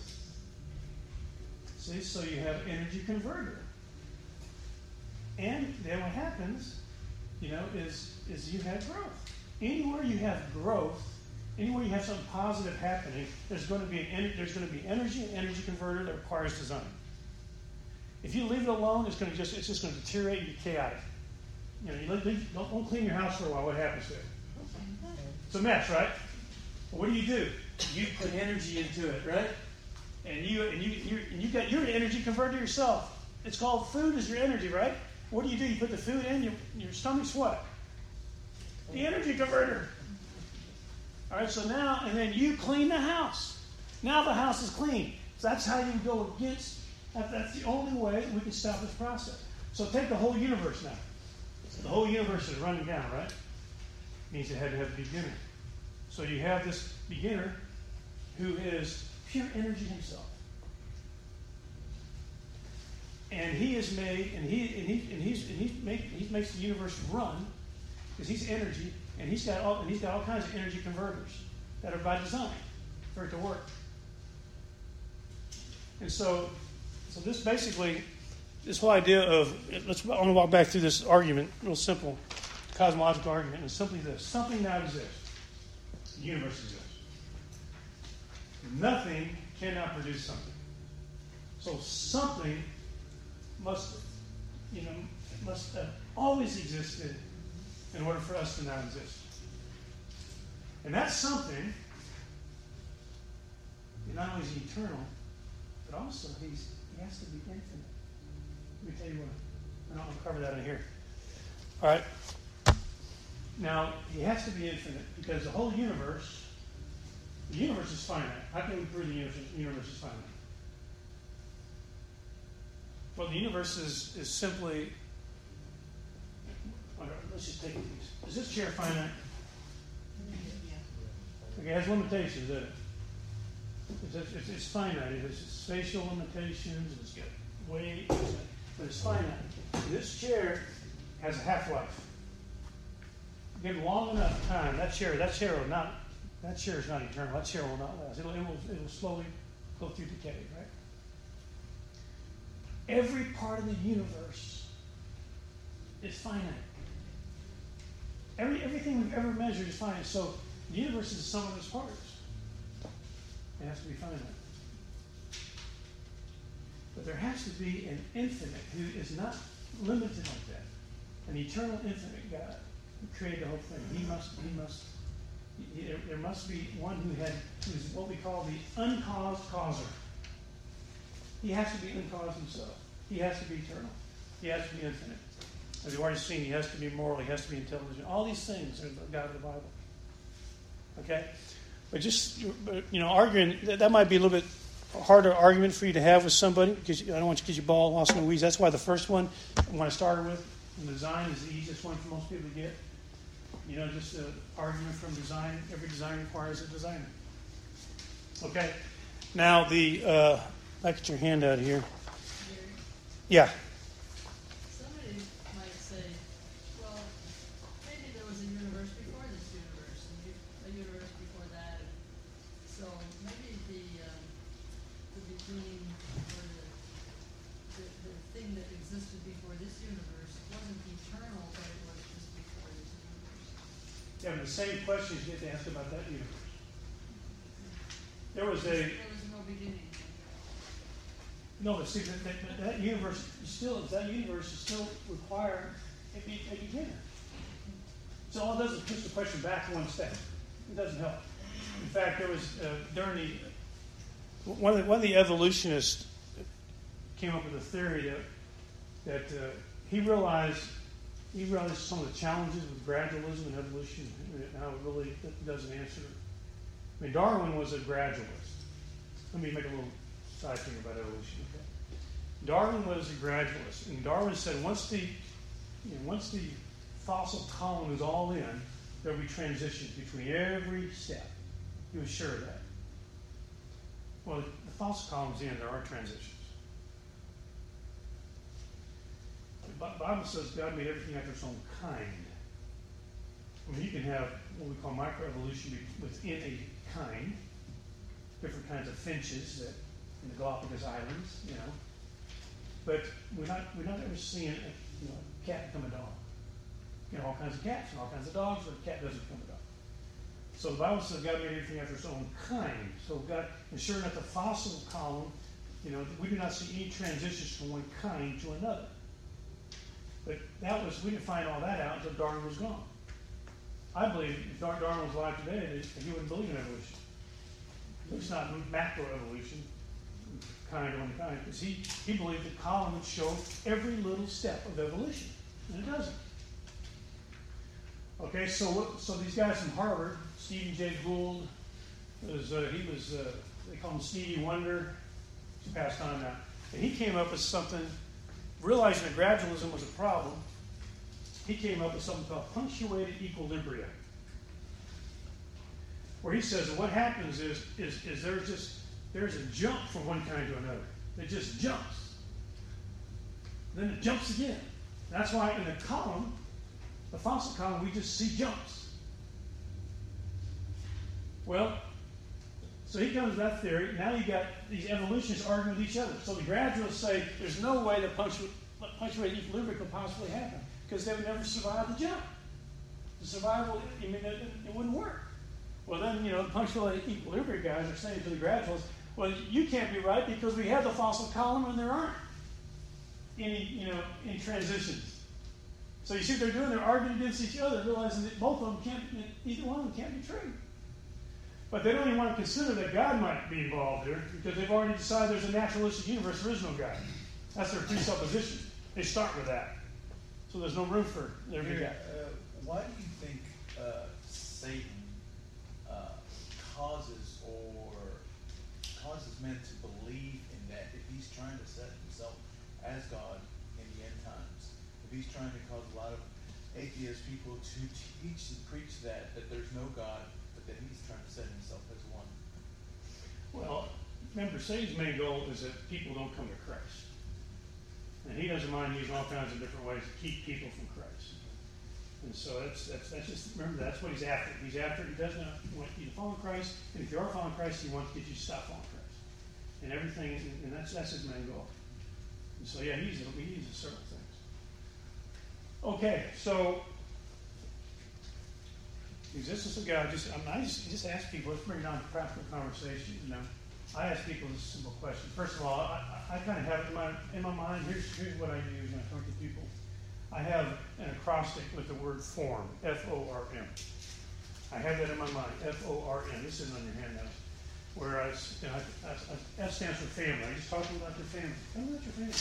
See, so you have energy converter. And then what happens, you know, is, is you have growth. Anywhere you have growth, anywhere you have something positive happening, there's going to be an there's going to be energy and energy converter that requires design. If you leave it alone, it's going to just it's just going to deteriorate and be chaotic. You know, you leave, don't, don't clean your house for a while. What happens to it? It's a mess, right? Well, what do you do? You put energy into it, right? And you and you you and you got your energy converter yourself. It's called food is your energy, right? What do you do? You put the food in your your stomach's what? The energy converter. All right, so now, and then you clean the house. Now the house is clean. So that's how you go against, that's the only way we can stop this process. So take the whole universe now. The whole universe is running down, right? Means it had to have a beginner. So you have this beginner who is pure energy himself. And he is made, and he and he and he's and he, make, he makes the universe run because he's energy, and he's got all and he's got all kinds of energy converters that are by design for it to work. And so, so this basically, this whole idea of let's I want to walk back through this argument, real simple, cosmological argument, and simply this: something now exists. The universe exists. Nothing cannot produce something. So something must, you know, must have always existed in order for us to not exist. And that something, not only is he eternal, but also he's, he has to be infinite. Let me tell you what, I don't want to cover that in here. All right. Now, he has to be infinite because the whole universe, the universe is finite. How can we prove the universe, universe is finite? Well, the universe is, is simply let's just take these. Is this chair finite? Okay, it has limitations, doesn't it? It's, it's, it's finite. It has spatial limitations, it's got weight, but it's finite. This chair has a half life. Give long enough time, that chair, that chair will not, that chair is not eternal. That chair will not last. It'll, it will, it will slowly go through decay, right? Every part of the universe is finite. Every, everything we've ever measured is finite. So the universe is the sum of its parts. It has to be finite. But there has to be an infinite who is not limited like that. An eternal, infinite God who created the whole thing. He must, he must, there, there must be one who had, who is what we call the uncaused causer. He has to be uncaused himself. He has to be eternal. He has to be infinite. As you've already seen, he has to be moral, he has to be intelligent. All these things are the God of the Bible. Okay? But just, you know, arguing, that might be a little bit harder argument for you to have with somebody because I don't want you to get your ball lost in the weeds. That's why the first one I want to start with, and design, is the easiest one for most people to get. You know, just an argument from design. Every design requires a designer. Okay? Now, the, uh, I get your hand out here. Yeah. Same questions you get to ask about that universe. there was a There was no beginning. no, but see that, that, that universe still that universe is still required a, be- a beginner. So all it does is push the question back one step. It doesn't help. In fact, there was uh, during the one of the, one of the evolutionists came up with a theory that that uh, he realized he realized some of the challenges with gradualism and evolution and how it really doesn't answer. I mean, Darwin was a gradualist. Let me make a little side thing about evolution. Okay? Darwin was a gradualist, and Darwin said once the you know, once the fossil column is all in, there'll be transitions between every step. He was sure of that. Well, the fossil column's in, there are transitions. The Bible says God made everything after its own kind. I mean, you can have what we call microevolution within a kind, different kinds of finches that in the Galapagos Islands, you know. But we're not we're not ever seeing a, you know, a cat become a dog. You know, all kinds of cats and all kinds of dogs, but a cat doesn't become a dog. So the Bible says God made everything after its own kind. So God, and sure enough, the fossil column, you know, we do not see any transitions from one kind to another. But that was we didn't find all that out until Darwin was gone. I believe if Darwin was alive today, he wouldn't believe in evolution. At least not macroevolution, kind on kind, because he, he believed that column would show every little step of evolution, and it doesn't. Okay, so so these guys from Harvard, Stephen Jay Gould, was uh, he was uh, they call him Stevie Wonder. He's passed on now, and he came up with something, realizing that gradualism was a problem. He came up with something called punctuated equilibria, where he says that what happens is is is there's just there's a jump from one kind to another. It just jumps. Then it jumps again. That's why in the column the fossil column, we just see jumps. Well, so he comes with that theory. Now you got these evolutionists arguing with each other. So the gradualists say there's no way that punctu- punctuated equilibrium could possibly happen because they would never survive the jump. The survival, I mean, it, it wouldn't work. Well, then, you know, the punctuated equilibrium guys are saying to the gradualists, well, you can't be right because we have the fossil column and there aren't any, you know, any transitions. So you see what they're doing? They're arguing against each other, realizing that both of them can't, either one of them can't be true. But they don't even want to consider that God might be involved here because they've already decided there's a naturalistic universe. There is no God. That's their presupposition. They start with that. So there's no room for there to be God. Uh, why do you think uh, Satan uh, causes or causes men to believe in that if he's trying to set himself as God in the end times, if he's trying to cause a lot of atheist people to teach and preach that that there's no God, but that he's trying to set himself as one? Well, remember, Satan's main goal is that people don't come to Christ. And he doesn't mind using all kinds of different ways to keep people from Christ. And so that's, that's, that's just, remember, that's what he's after. He's after, he does not want you to follow Christ. And if you are following Christ, he wants to get you to stop following Christ. And everything, and that's, that's his main goal. And so, yeah, he uses, he uses certain things. Okay, so existence of God. Just I, mean, I just, just ask people. Let's bring it down to practical conversation. You know, I ask people this simple question. First of all, I, I, kind of have it in my in my mind. Here's here's what I use when I talk to people. I have an acrostic with the word form, F O R M. I have that in my mind, F O R M. This isn't on your handout. Whereas you know, I, I, F stands for family. I just talking about your family. Tell me about your family.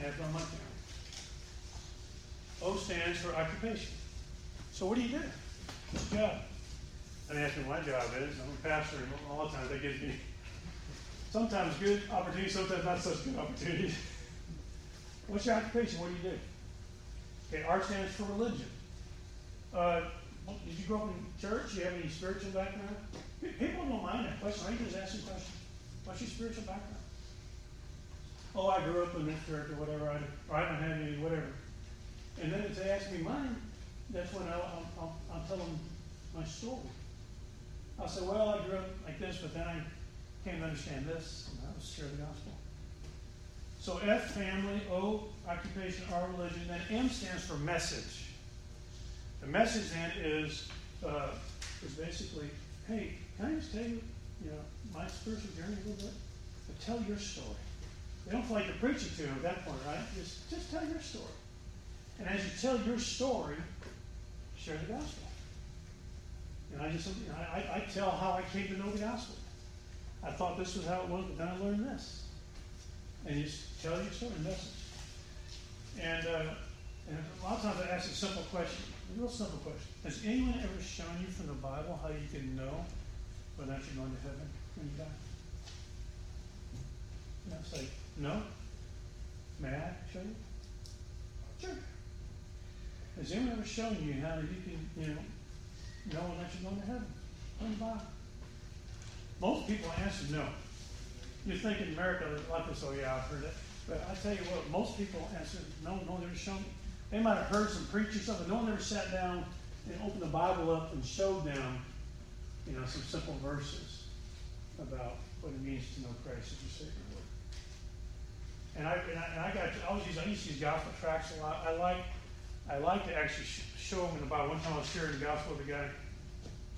That's on my family. O stands for occupation. So what do you do? Job? I ask me what my job is. I'm a pastor, and all the time that gives me sometimes good opportunities, sometimes not such good opportunities. What's your occupation? What do you do? Okay, R stands for religion. Uh, did you grow up in church? Do you have any spiritual background? People don't mind that question. I just ask them questions. What's your spiritual background? Oh, I grew up in this church or whatever. I, or I don't have any whatever. And then if they ask me mine, that's when I'll, I'll, I'll tell them my story. I'll say, well, I grew up like this, but then I came to understand this, and I was share the gospel. So F, family, O, occupation, R, religion, then M stands for message. The message then is, uh, is basically hey, can I just tell you, you know, my spiritual journey a little bit? But tell your story. They don't feel like you're preaching to them at that point, right? Just, just tell your story. And as you tell your story, share the gospel. And I just, I, I tell how I came to know the gospel. I thought this was how it was, but then I learned this. And you just tell your story, message. And, uh, and a lot of times I ask a simple question, a real simple question. Has anyone ever shown you from the Bible how you can know whether or not you're going to heaven when you die? Know, it's like, no? May I show you? Sure. Has anyone ever shown you how you can, you know, whether or not you're going to heaven? Bible. Most people answer no. You think in America, lot of people yeah, I've heard it. But I tell you what, most people answer no, no one ever shown. They might have heard some preaching but no one ever sat down and opened the Bible up and showed them, you know, some simple verses about what it means to know Christ as your Savior. And I, and I, and I got, I always use, I used to use gospel tracts a lot. I like, I like to actually sh- show them in the Bible. One time I was sharing the gospel with a guy,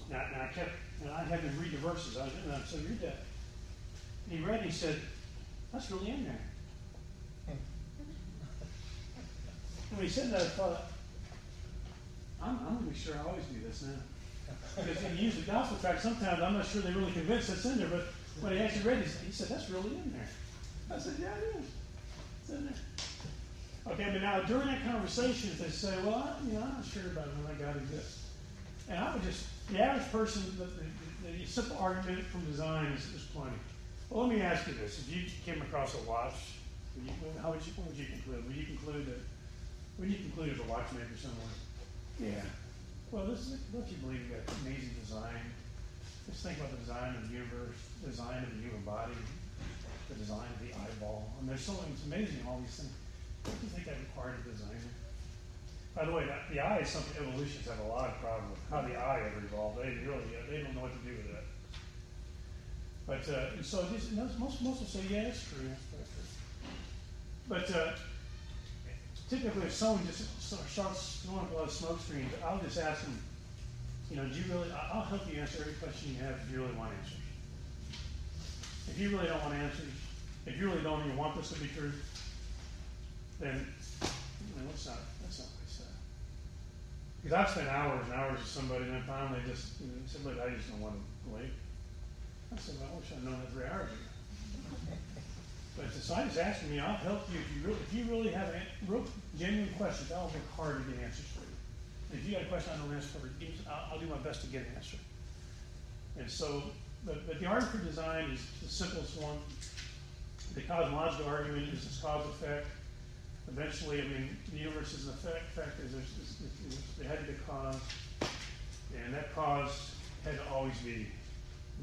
and I, and I kept, and I had him read the verses. I, and I said, read that. And he read, and he said, that's really in there. And when he said that, I thought, I'm, I'm going to be sure I always do this now. Because when you use the gospel tract, sometimes I'm not sure they're really convinced that's in there, but when he actually read it, he said, that's really in there. I said, yeah, it is. It's in there. Okay, but now during that conversation, if they say, well, I, you know, I'm not sure about I got this. And I would just, the average person, the, the, the simple argument from design is, is plenty. Well, let me ask you this. If you came across a watch, would you, how would you, what would you conclude? Would you conclude that, would you conclude as a watchmaker somewhere? Yeah. Well, this is, don't you believe got amazing design? Just think about the design of the universe, the design of the human body, the design of the eyeball. And there's so it's amazing, all these things. You think that required a designer? By the way, the eye is something evolutionists have a lot of problem with. How the eye ever evolved, they really they don't know what to do with it. But uh, so this, most most will say, yeah, it's true. But uh, typically, if someone just starts throwing up a lot of smoke screens, I'll just ask them, you know, do you really? I'll help you answer every question you have if you really want answers. If you really don't want answers, if you really don't even want this to be true, then you know, let's not let's not waste that. Because I've spent hours and hours with somebody, and then finally just you know, somebody I just don't want to believe. I said, well, I wish I'd known that three hours ago. But the scientist asking me, I'll help you if you really, if you really have a real genuine questions. I'll work hard to get answers for you. And if you got a question I don't answer for, I'll, I'll do my best to get an answer. And so, but, but the argument for design is the simplest one. The cosmological argument is this cause effect. Eventually, I mean, the universe is an effect. Fact is, there's, there's, there had to be a cause, and that cause had to always be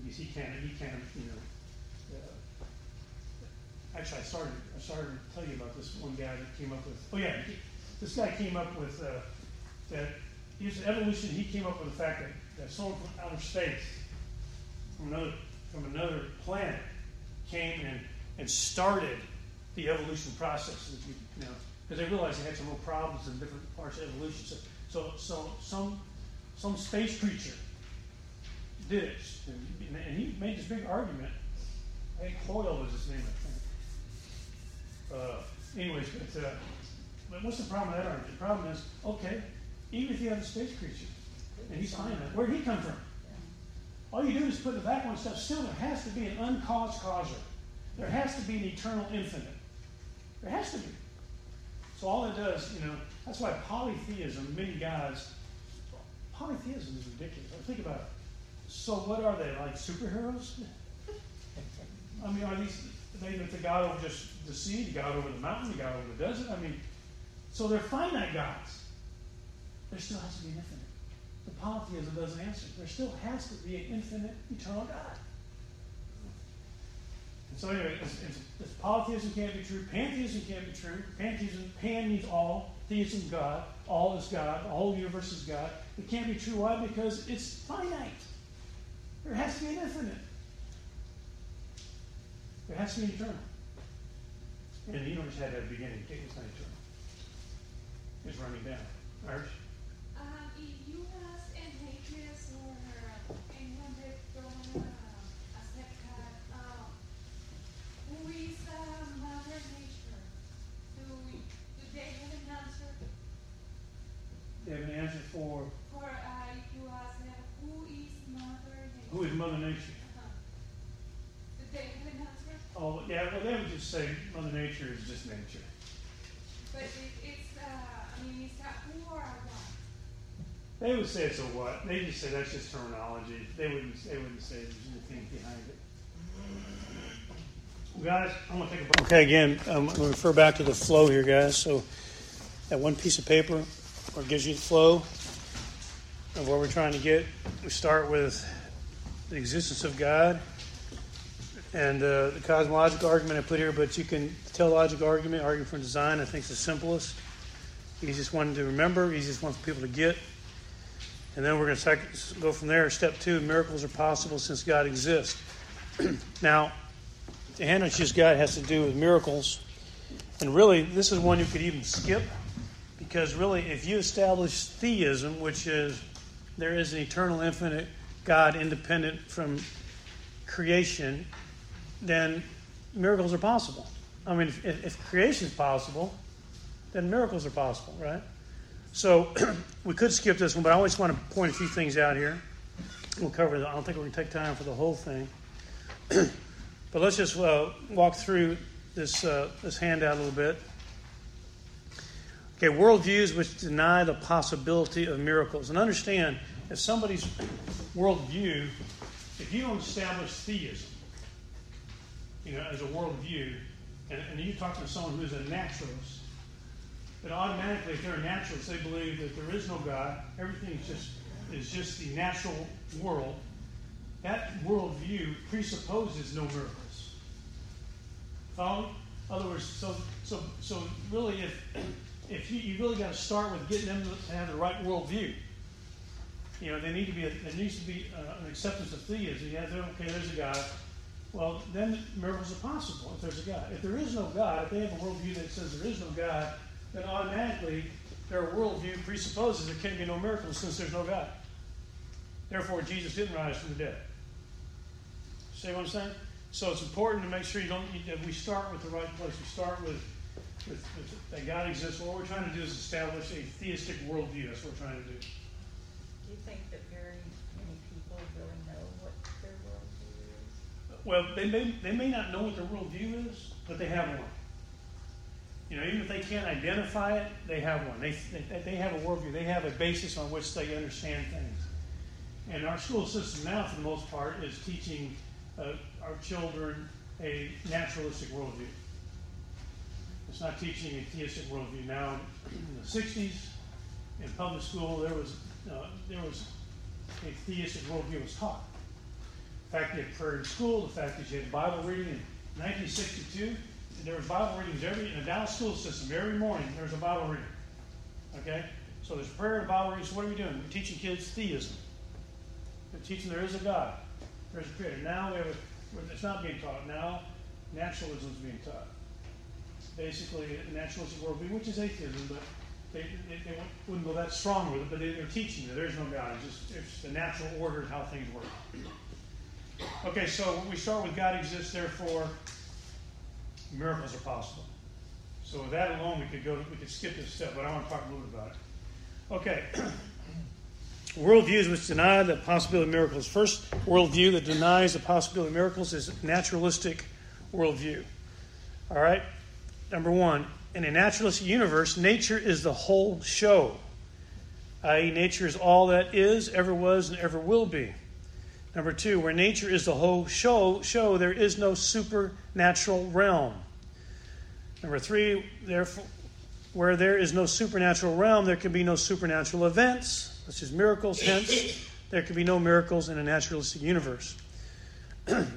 because he can't, he can't, you know. Uh, actually, I started, I started to tell you about this one guy that came up with. Oh yeah, he, this guy came up with uh, that. He's evolution. He came up with the fact that, that someone from outer space, from another from another planet, came and and started the evolution process. You know, because they realized they had some real problems in different parts of evolution. So, so, so some some space creature did it. And, and he made this big argument. I think Hoyle was his name, I think. Uh, anyways, but, uh, but what's the problem with that argument? The problem is, okay, even if you have a space creature, and he's that, where'd he come from? All you do is put the back one stuff. Still, there has to be an uncaused causer. There has to be an eternal infinite. There has to be. So all it does, you know, that's why polytheism, many gods, polytheism is ridiculous. Think about it. So what are they like superheroes? I mean, are these they the God over just the sea, the God over the mountain, the God over the desert? I mean, so they're finite gods. There still has to be an infinite. The polytheism doesn't answer. There still has to be an infinite, eternal God. So anyway, it's, it's, it's polytheism can't be true. Pantheism can't be true. Pantheism, pan means all. Theism, God. All is God. The whole universe is God. It can't be true. Why? Because it's finite. There has to be an infinite. There has to be an eternal. And the universe had a beginning. It's not eternal. It's running down. Irish? who is Mother Nature? Do, they have an answer? They have an answer for? For uh, if you ask them, who is Mother Nature? Who is Mother Nature? Uh-huh. Do they have an answer? Oh, yeah, well, they would just say Mother Nature is just nature. But it, it's, uh, I mean, it's not who or what? They would say it's a what. They just say that's just terminology. They wouldn't. They wouldn't say there's anything behind it. Guys, I'm gonna take a break. Okay, again, um, I'm gonna refer back to the flow here, guys. So that one piece of paper, or gives you the flow of what we're trying to get. We start with the existence of God and uh, the cosmological argument I put here, but you can teleological argument, argument for design. I think is the simplest, easiest one to remember, easiest one for people to get. And then we're going to go from there. Step two miracles are possible since God exists. now, Hannah's God has to do with miracles. And really, this is one you could even skip because, really, if you establish theism, which is there is an eternal, infinite God independent from creation, then miracles are possible. I mean, if, if creation is possible, then miracles are possible, right? So we could skip this one, but I always want to point a few things out here. We'll cover. The, I don't think we're going to take time for the whole thing, but let's just uh, walk through this uh, this handout a little bit. Okay, worldviews which deny the possibility of miracles, and understand if somebody's worldview, if you don't establish theism, you know, as a worldview, and, and you talk to someone who's a naturalist that automatically, if they're a naturalist, they believe that there is no God. Everything is just is just the natural world. That worldview presupposes no miracles. Follow? In other words, so so so really, if if you, you really got to start with getting them to have the right worldview. You know, they need to be a, there needs to be uh, an acceptance of theism. Yeah, okay, there's a God. Well, then miracles are possible if there's a God. If there is no God, if they have a worldview that says there is no God, then automatically their worldview presupposes there can't be no miracles since there's no God. Therefore, Jesus didn't rise from the dead. See what I'm saying? So it's important to make sure you don't that we start with the right place. We start with, with, with that God exists. What we're trying to do is establish a theistic worldview. That's what we're trying to do. Do you think that very many people really know what their worldview is? Well, they may, they may not know what their worldview is, but they have one. You know, even if they can't identify it, they have one. They, they, they have a worldview. They have a basis on which they understand things. And our school system now, for the most part, is teaching uh, our children a naturalistic worldview. It's not teaching a theistic worldview. Now, in the 60s, in public school, there was, uh, there was a theistic worldview was taught. The fact you had prayer in school, the fact that you had Bible reading in 1962, there was Bible readings every in the Dallas school system every morning. There's a Bible reading. Okay, so there's prayer and Bible reading. So what are we doing? We're teaching kids theism. We're teaching there is a God, there's a creator. Now we have a, it's not being taught. Now naturalism is being taught. Basically, naturalistic worldview, which is atheism, but they, they, they, wouldn't go that strong with it. But they, are teaching that there's no God. It's just it's the natural order of how things work. Okay, so we start with God exists, therefore miracles are possible. So with that alone, we could go. We could skip this step, but I want to talk a little bit about it. Okay. Worldviews which deny the possibility of miracles. First worldview that denies the possibility of miracles is naturalistic worldview. All right? Number one, in a naturalistic universe, nature is the whole show, i.e., nature is all that is, ever was, and ever will be. Number two, where nature is the whole show, show there is no supernatural realm. Number three, therefore, where there is no supernatural realm, there can be no supernatural events, such as miracles. Hence, there can be no miracles in a naturalistic universe. I don't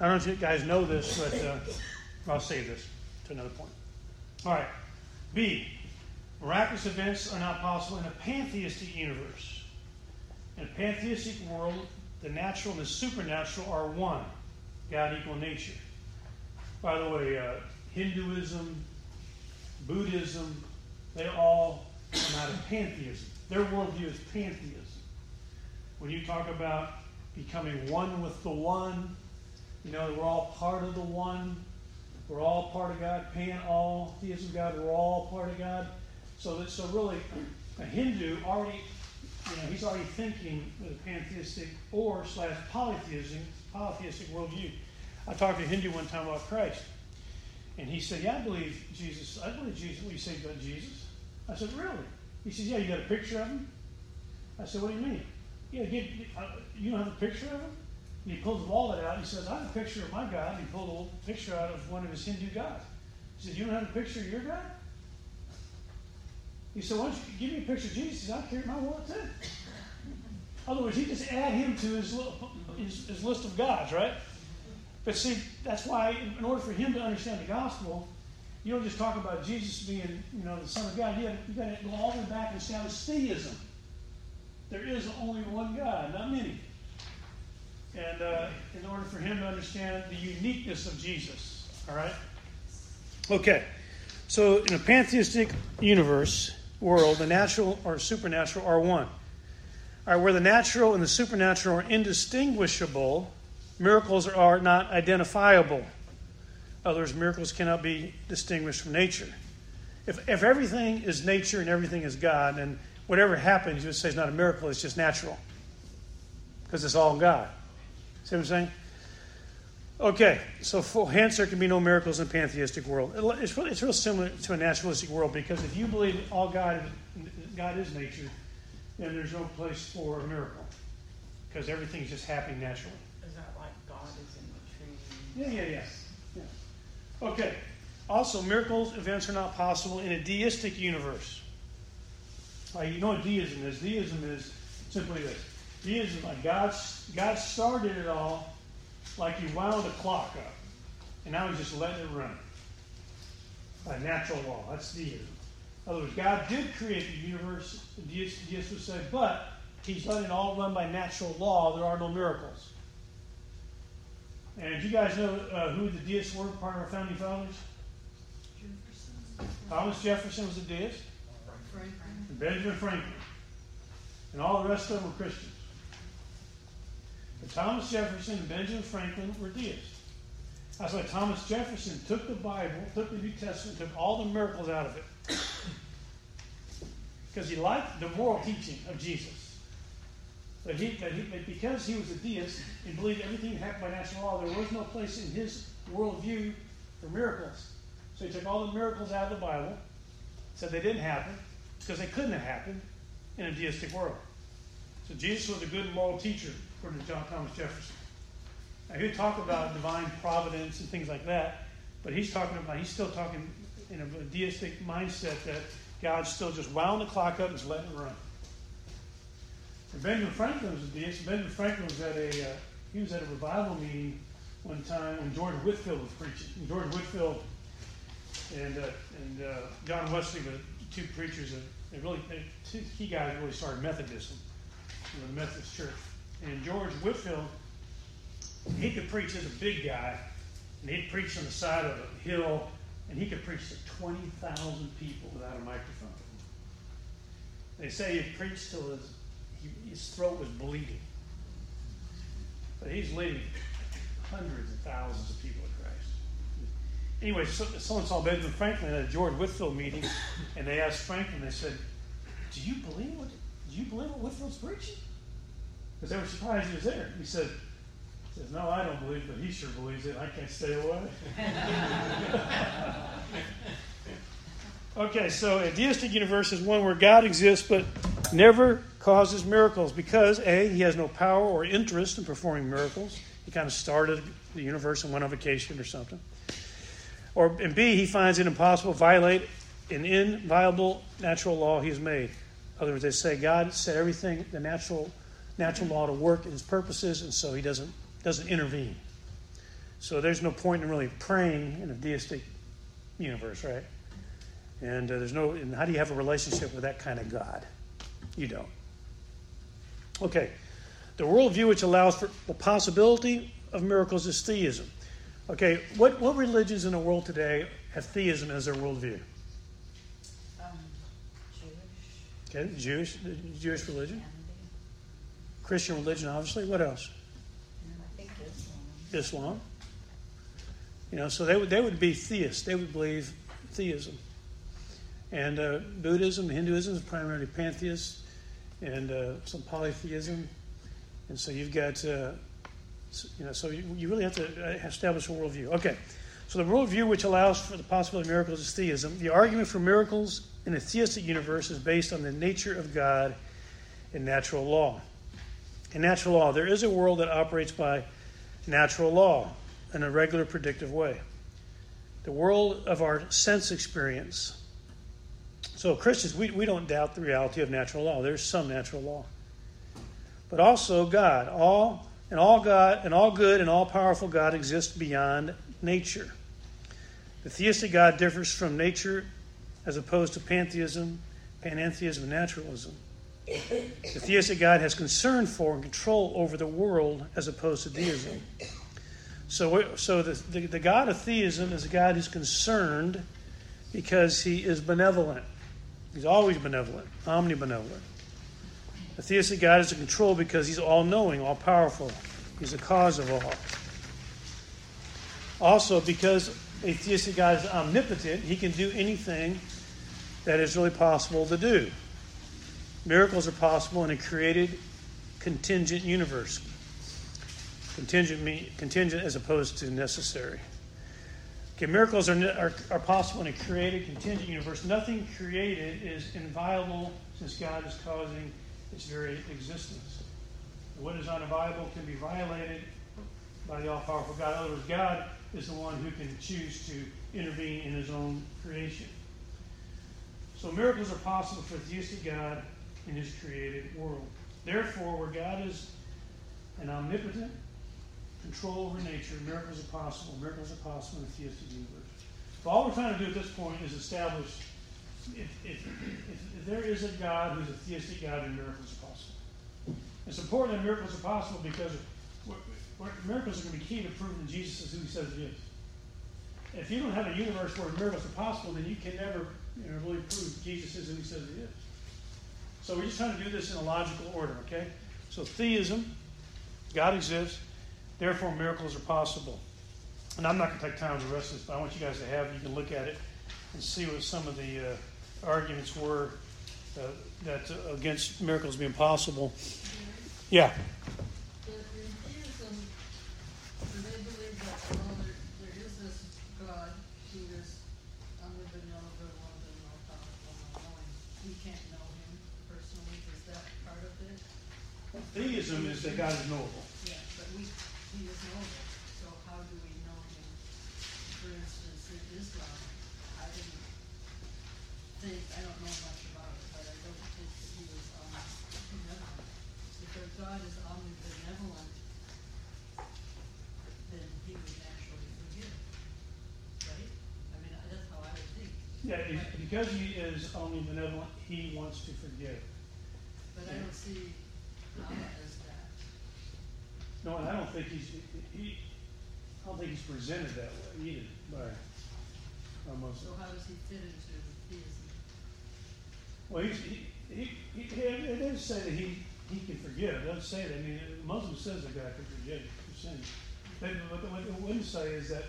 know if you guys know this, but uh, I'll save this to another point. All right. B. Miraculous events are not possible in a pantheistic universe. In a pantheistic world, the natural and the supernatural are one God equal nature. By the way, uh, Hinduism, Buddhism, they all come out of pantheism. Their worldview is pantheism. When you talk about becoming one with the one, you know, we're all part of the one. We're all part of God. Pan all, theism God, we're all part of God. So that so really a Hindu already you know, he's already thinking with a pantheistic or slash polytheistic, polytheistic worldview. I talked to a Hindu one time about Christ, and he said, "Yeah, I believe Jesus. I believe Jesus. What you say about Jesus?" I said, "Really?" He says, "Yeah, you got a picture of him." I said, "What do you mean?" Yeah, uh, you don't have a picture of him? And he pulls the wallet out. He says, "I have a picture of my God." And he pulled a picture out of one of his Hindu gods. He said, "You don't have a picture of your God?" He said, "Why don't you give me a picture of Jesus?" He said, "I carry my wallet too." In other words, he just add him to his, his, his list of gods, right? But see, that's why, in order for him to understand the gospel, you don't just talk about Jesus being, you know, the Son of God. You got you to go all the way back and establish theism. There is only one God, not many. And uh, in order for him to understand the uniqueness of Jesus, all right? Okay, so in a pantheistic universe world, the natural or supernatural are one. All right, where the natural and the supernatural are indistinguishable, miracles are not identifiable. Others, miracles cannot be distinguished from nature. If, if everything is nature and everything is God, then whatever happens, you would say it's not a miracle, it's just natural. Because it's all God. See what I'm saying? Okay, so for, hence there can be no miracles in a pantheistic world. It's, really, it's real similar to a naturalistic world because if you believe all God, God is nature, then there's no place for a miracle because everything's just happening naturally. Is that like God is in the tree? Yeah, yeah, yeah. Okay. Also, miracles events are not possible in a deistic universe. Like, you know what deism is? Deism is simply this. Deism, like God, God started it all like he wound a clock up, and now he's just letting it run by natural law. That's deism. In other words, God did create the universe, the deists would say, but he's letting it all run by natural law. There are no miracles. And do you guys know uh, who the deists were, part of our founding fathers? Jefferson. Thomas Jefferson was a deist. Franklin. And Benjamin Franklin. And all the rest of them were Christians. But Thomas Jefferson and Benjamin Franklin were deists. That's why Thomas Jefferson took the Bible, took the New Testament, took all the miracles out of it. Because he liked the moral teaching of Jesus. But, he, he, because he was a deist and believed everything happened by natural law, there was no place in his worldview for miracles. So he took all the miracles out of the Bible, said they didn't happen, because they couldn't have happened in a deistic world. So Jesus was a good moral teacher, according to John Thomas Jefferson. Now he'd talk about divine providence and things like that, but he's talking about he's still talking in a deistic mindset that God still just wound the clock up and just letting it run. And Benjamin Franklin was. Benjamin Franklin was at a uh, he was at a revival meeting one time when George Whitefield was preaching. And George Whitefield and uh, and uh, John Wesley were two preachers that they really they, two key guys really started Methodism, know, the Methodist Church. And George Whitefield, he could preach as a big guy, and he'd preach on the side of a hill, and he could preach to 20,000 people without a microphone. They say he preached till his, his throat was bleeding. But he's leading hundreds of thousands of people to Christ. Anyway, so, someone saw Benjamin Franklin at a George Whitefield meeting, and they asked Franklin, they said, Do you believe what, do you believe what Whitefield's preaching? Because they were surprised he was there. He said, he says, No, I don't believe, but he sure believes it. I can't stay away. okay, so a deistic universe is one where God exists but never causes miracles because A, he has no power or interest in performing miracles. He kind of started the universe and went on vacation or something. Or and B, he finds it impossible to violate an inviolable natural law he has made. In other words, they say God set everything, the natural natural law to work in his purposes, and so he doesn't doesn't intervene. So there's no point in really praying in a deistic universe, right? And uh, there's no. And how do you have a relationship with that kind of God? You don't. Okay, the worldview which allows for the possibility of miracles is theism. Okay, what what religions in the world today have theism as their worldview? Um, Jewish. Okay, Jewish, Jewish religion, Christian religion, obviously. What else? Islam. Islam. You know, so they would they would be theists. They would believe theism. And uh, Buddhism, Hinduism is primarily pantheist, and uh, some polytheism. And so you've got, uh, you know, so you, you really have to uh, establish a worldview. Okay, so the worldview which allows for the possibility of miracles is theism. The argument for miracles in a theistic universe is based on the nature of God and natural law. In natural law, there is a world that operates by natural law in a regular, predictive way. The world of our sense experience. So, Christians, we, we don't doubt the reality of natural law. There's some natural law. But also God. All and all God and all good and all powerful God exists beyond nature. The theistic God differs from nature as opposed to pantheism, panentheism, and naturalism. The theistic God has concern for and control over the world as opposed to deism. So, so the, the, the God of theism is a God who's concerned because he is benevolent. He's always benevolent, omnibenevolent. The theistic God is in control because he's all knowing, all powerful. He's the cause of all. Also, because a theistic God is omnipotent, he can do anything that is really possible to do. Miracles are possible in a created contingent universe. Contingent, contingent as opposed to necessary. Okay, miracles are, are, are possible in a created contingent universe. Nothing created is inviolable since God is causing its very existence. What is unviable can be violated by the all powerful God. In other words, God is the one who can choose to intervene in his own creation. So miracles are possible for theistic God in his created world. Therefore, where God is an omnipotent control over nature, miracles are possible. Miracles are possible in a theistic universe. So all we're trying to do at this point is establish if, if, if, if there is a God who's a theistic God, then miracles are possible. It's important that miracles are possible because we're, we're, miracles are going to be key to proving that Jesus is who he says he is. If you don't have a universe where miracles are possible, then you can never you know, really prove Jesus is who he says he is. So we're just trying to do this in a logical order, okay? So theism, God exists, therefore miracles are possible. And I'm not going to take time to the rest this, but I want you guys to have it. You can look at it and see what some of the uh, arguments were uh, that uh, against miracles being possible. Yeah. Theism, is believe that although there, there is this God who is omnibenevolent, and all powerful, and all knowing, we can't know him personally, is that part of it? Theism is that God is knowable. Yeah, but we, he is knowable, so how do we know him? For instance, in Islam, I didn't think, I don't know much about it, but I don't think that he was omnibenevolent. If our God is omnibenevolent, then he would naturally forgive, right? I mean, that's how I would think, Yeah, it- because he is omnibenevolent, he wants to forgive. but I don't see Allah as that. No, and I don't think he's he. I don't think he's presented that way either by by Muslims. So how does he fit into theism? Well, he's, he, he, he, it does say that he, he can forgive. It doesn't say that. I mean, Muslim says that God can forgive your sins. But what, what it wouldn't say is that,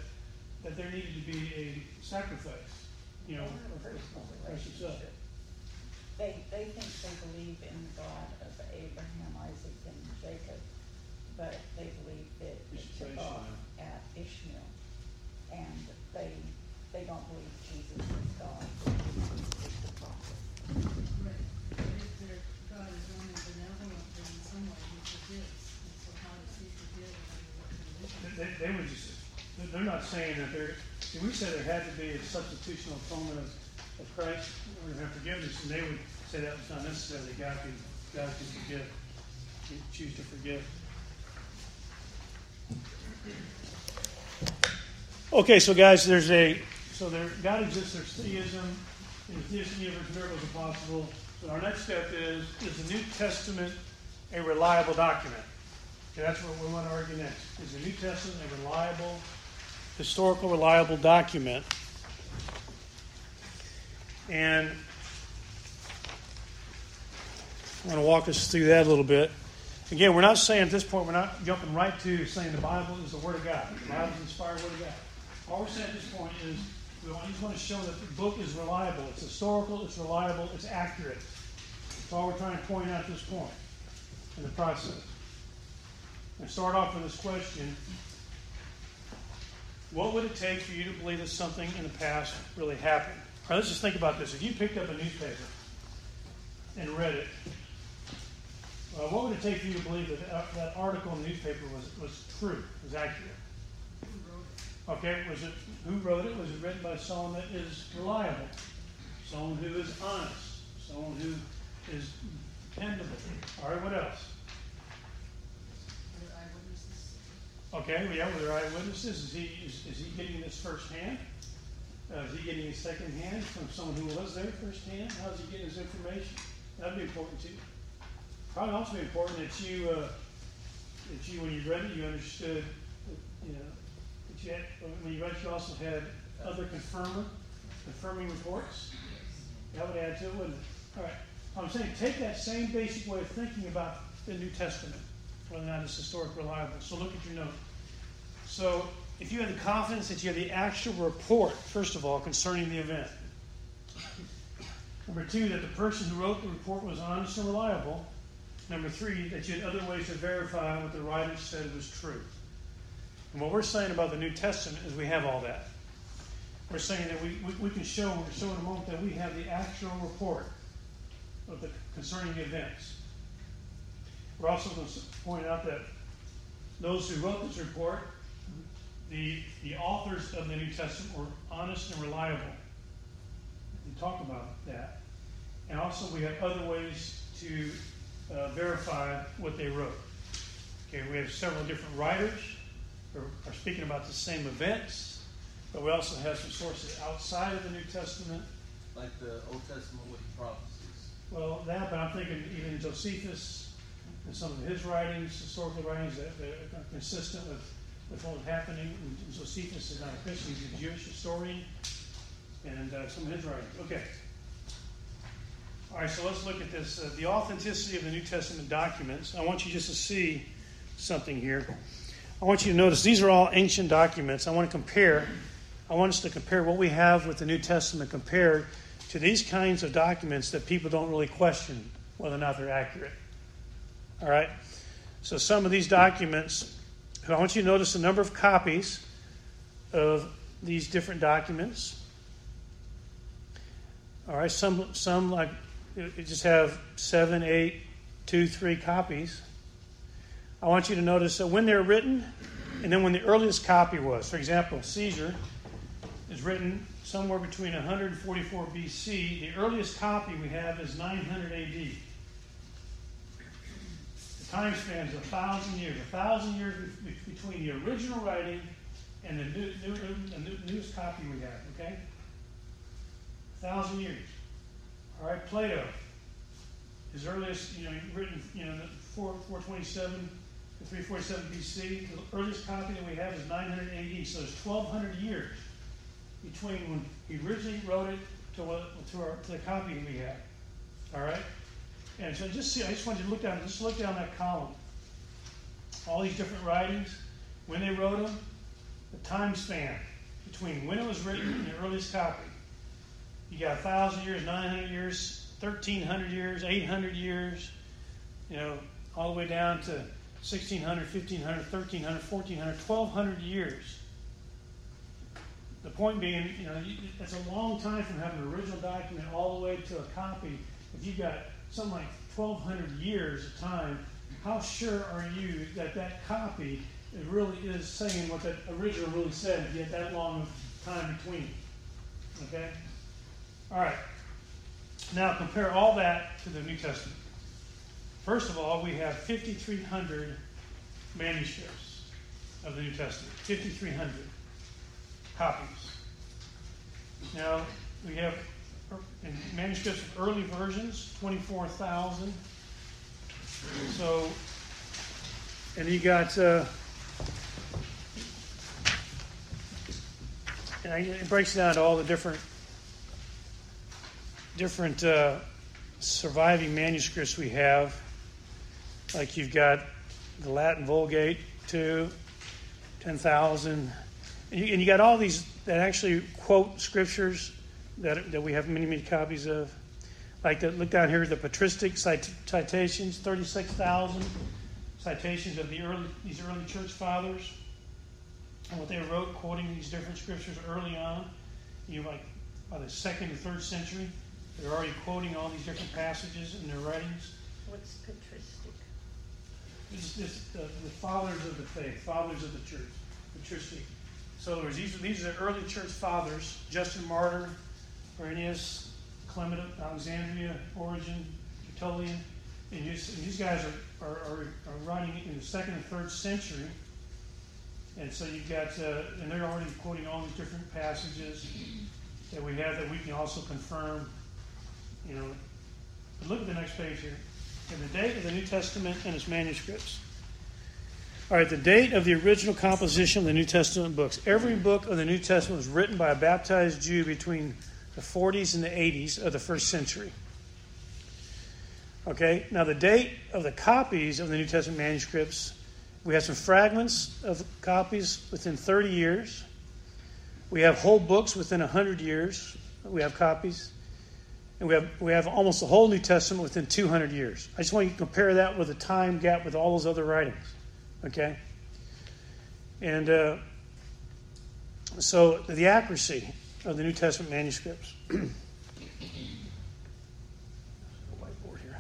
that there needed to be a sacrifice, you know, Or for, a personal for Christ himself. relationship. They, they think they believe in the God of Abraham, Isaac, and Jacob, but they believe that it Ishmael. took off at Ishmael. And they, they don't believe Jesus is God, they believe Jesus is the prophet. Right, but if their God is omnibenevolent, then in some way he forgives, and so how does he forgive under what conditions? They, they would just, they're- they're not saying that there, see, we said there had to be a substitutional atonement of, of Christ, or to have forgiveness, and they would say that was not necessary, God can, God can forgive, choose to forgive. Okay, so guys, there's a, so there, God exists, there's theism, in the theistic universe, miracles are possible. So our next step is, is the New Testament a reliable document? Okay, that's what we want to argue next. Is the New Testament a reliable, historical, reliable document? And I want to walk us through that a little bit. Again, we're not saying at this point, we're not jumping right to saying the Bible is the Word of God. The Bible is the inspired Word of God. All we're saying at this point is we just want to show that the book is reliable. It's historical, it's reliable, it's accurate. That's all we're trying to point out at this point in the process. And start off with this question What would it take for you to believe that something in the past really happened? All right, let's just think about this. If you picked up a newspaper and read it, uh, what would it take for you to believe that uh, that article in the newspaper was, was true, was accurate? Who wrote it? Okay, was it who wrote it? Was it written by someone that is reliable, someone who is honest, someone who is dependable? All right, what else? Were there eyewitnesses? Okay, yeah, were there eyewitnesses? Is he is, is he getting this firsthand? Uh, is he getting it secondhand from someone who was there firsthand? How is he getting his information? That'd be important too. Probably also be important that you uh, that you when you read it, you understood, that, you know, that you had when you read, it, you also had other confirmer, confirming reports. That would add to it, wouldn't it? All right. I'm saying take that same basic way of thinking about the New Testament, whether or not it's historic reliable. So look at your note. So if you have the confidence that you have the actual report, first of all, concerning the event. Number two, that the person who wrote the report was honest and reliable. Number three, that you had other ways to verify what the writer said was true. And what we're saying about the New Testament is we have all that. We're saying that we, we, we can show, we're show in a moment that we have the actual report of the concerning the events. We're also going to point out that those who wrote this report, the, the authors of the New Testament, were honest and reliable. We talk about that. And also, we have other ways to uh, verify what they wrote. Okay, we have several different writers who are speaking about the same events, but we also have some sources outside of the New Testament. Like the Old Testament with the prophecies. Well, that, but I'm thinking even Josephus and some of his writings, historical writings, that, that are consistent with, with what was happening. And Josephus is not a Christian, he's a Jewish historian, and uh, some of his writings. Okay. All right, so let's look at this. Uh, the authenticity of the New Testament documents. I want you just to see something here. I want you to notice these are all ancient documents. I want to compare. I want us to compare what we have with the New Testament compared to these kinds of documents that people don't really question whether or not they're accurate. All right? So, some of these documents, I want you to notice the number of copies of these different documents. All right, some, some like you just have seven, eight, two, three copies. I want you to notice that when they're written and then when the earliest copy was. For example, Caesar is written somewhere between 144 BC. The earliest copy we have is 900 AD. Time span is a thousand years. A thousand years between the original writing and the, new, new, the new, newest copy we have, okay? A thousand years. All right, Plato. His earliest, you know, written, you know, 4, 427 to 347 BC. The earliest copy that we have is 900 AD. So there's 1,200 years between when he originally wrote it to, what, to, our, to the copy we have. All right? And so just see, I just want you to look down, just look down that column. All these different writings, when they wrote them, the time span between when it was written and the earliest copy. You got 1,000 years, 900 years, 1,300 years, 800 years, you know, all the way down to 1,600, 1,500, 1,300, 1,400, 1,200 years. The point being, you know, it's a long time from having an original document all the way to a copy. If you've got something like 1,200 years of time, how sure are you that that copy really is saying what that original really said if you had that long of time between? Okay? All right. Now compare all that to the New Testament. First of all, we have 5,300 manuscripts of the New Testament. 5,300 copies. Now, we have in manuscripts of early versions, 24,000. So, and you got, uh, and it breaks down to all the different different uh, surviving manuscripts we have. Like you've got the Latin Vulgate, too, 10,000. And you, and you got all these that actually quote scriptures that, that we have many, many copies of. Like the, look down here, the patristic cit- citations, 36,000 citations of the early, these early church fathers and what they wrote, quoting these different scriptures early on. You know, like by the second and third century, they're already quoting all these different passages in their writings. What's patristic? This is the, the fathers of the faith, fathers of the church, patristic. So, in other words, these, these are the early church fathers Justin Martyr, Irenaeus, Clement of Alexandria, Origen, Tertullian. And, these, and guys are, are, are, are writing in the second and third century. And so you've got, uh, and they're already quoting all these different passages that we have that we can also confirm. You know, but look at the next page here. In the date of the New Testament and its manuscripts. All right, the date of the original composition of the New Testament books. Every book of the New Testament was written by a baptized Jew between the 40s and the 80s of the first century. Okay, now the date of the copies of the New Testament manuscripts, we have some fragments of copies within 30 years. We have whole books within 100 years. We have copies. And we have, we have almost the whole New Testament within 200 years. I just want you to compare that with the time gap with all those other writings. Okay? And uh, so the accuracy of the New Testament manuscripts. Whiteboard here.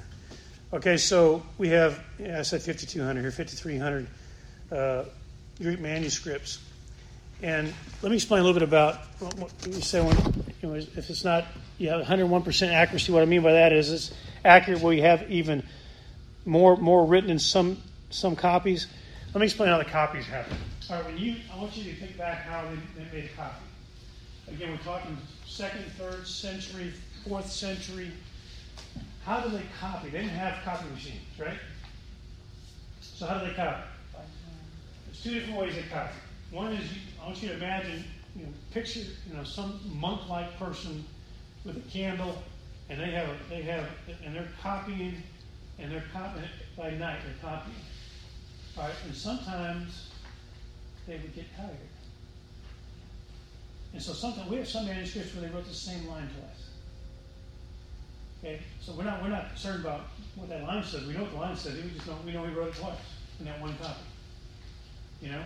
Okay, so we have, yeah, I said 5,200 here, 5,300 uh, Greek manuscripts. And let me explain a little bit about what, what you say when, you know, if it's not you have 101% accuracy. What I mean by that is it's accurate where you have even more more written in some some copies. Let me explain how the copies happen. All right, when you, I want you to think back how they, they made a copy. Again, we're talking second, third century, fourth century. How do they copy? They didn't have copy machines, right? So how do they copy? There's two different ways they copy. One is, I want you to imagine, you know, picture, you know, some monk-like person with a candle, and they have, they have, and they're copying, and they're copying by night. They're copying. All right, and sometimes they would get tired. And so sometimes we have some manuscripts where they wrote the same line twice. Okay, so we're not we're not concerned about what that line says. We know what the line says. We just don't we know he wrote it twice in that one copy. You know,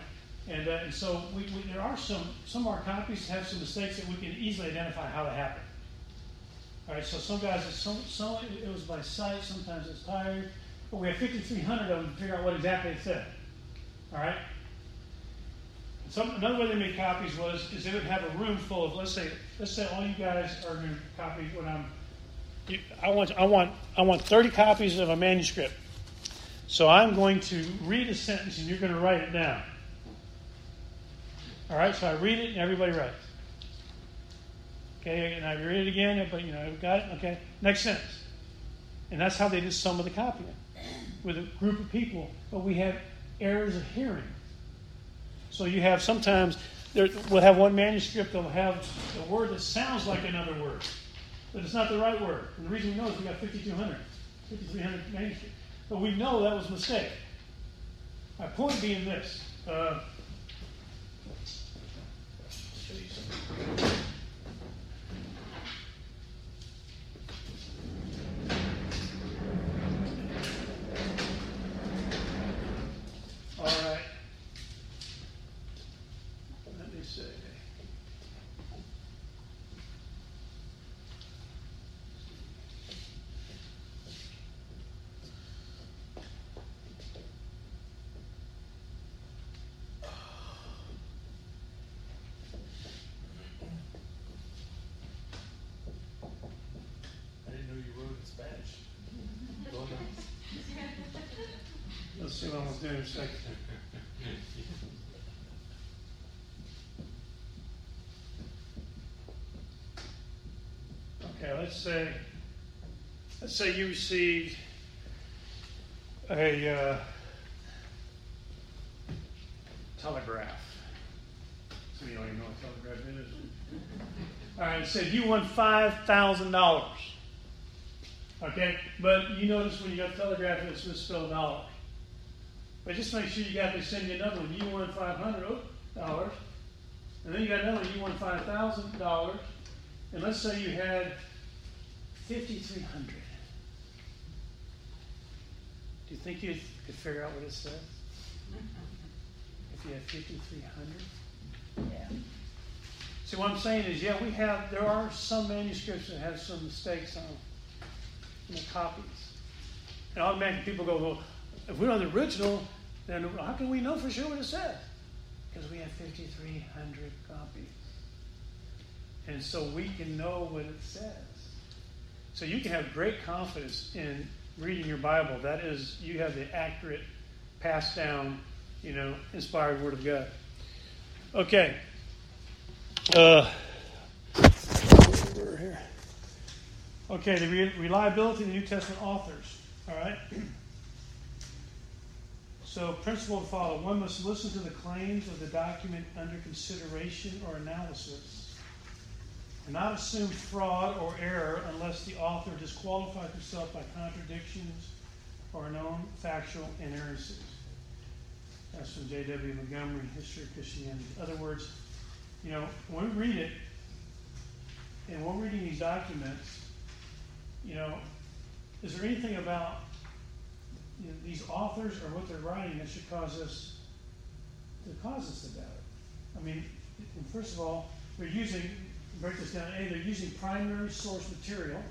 and uh, and so we, we, there are some some of our copies have some mistakes that we can easily identify how it happened. All right, so some guys, some, some it was by sight, sometimes it's tired, but we have 5,300 of them to figure out what exactly it said. All right. Some, another way they made copies was is they would have a room full of let's say let's say all you guys are going to copy what I'm. I want I want I want 30 copies of a manuscript. So I'm going to read a sentence and you're going to write it down. All right. So I read it and everybody writes. Okay, and I read it again, but you know, I've got it? Okay. Next sentence. And that's how they did some of the copying with a group of people. But we have errors of hearing. So you have sometimes, there, we'll have one manuscript that'll have a word that sounds like another word, but it's not the right word. And the reason we know is we got 5,200, 5,300 manuscripts. But we know that was a mistake. My point being this. Uh, show you something. All right. Let me see. I didn't know you wrote in Spanish. Go on. Let's see what I'm gonna do in a second. Okay, let's say, let's say you received a uh, telegraph. So you don't even know what telegraph is. All right, said you won five thousand dollars. Okay, but you notice when you got telegraph, it's misspelled dollar. But just make sure you got to send you another one. You won five hundred dollars, and then you got another one. You won five thousand dollars, and let's say you had 5300. Do you think you could figure out what it says? If you had 5300? Yeah. See, what I'm saying is, yeah, we have, there are some manuscripts that have some mistakes on in the copies. And automatically people go, well, if we don't have the original, then how can we know for sure what it says? Because we have 5,300 copies. And so we can know what it says. So you can have great confidence in reading your Bible. That is, you have the accurate, passed down, you know, inspired Word of God. Okay. Uh, here. Okay, the re- reliability of the New Testament authors. All right. So, principle to follow: one must listen to the claims of the document under consideration or analysis, and not assume fraud or error unless the author disqualifies himself by contradictions or known factual inerrancies. That's from J.W. Montgomery, History of Christianity. In other words, you know, when we read it, and when we're reading these documents, you know, is there anything about you know, these authors or what they're writing that should cause us to cause us to doubt it? I mean, first of all, they're using break this down. A, they're using primary source material.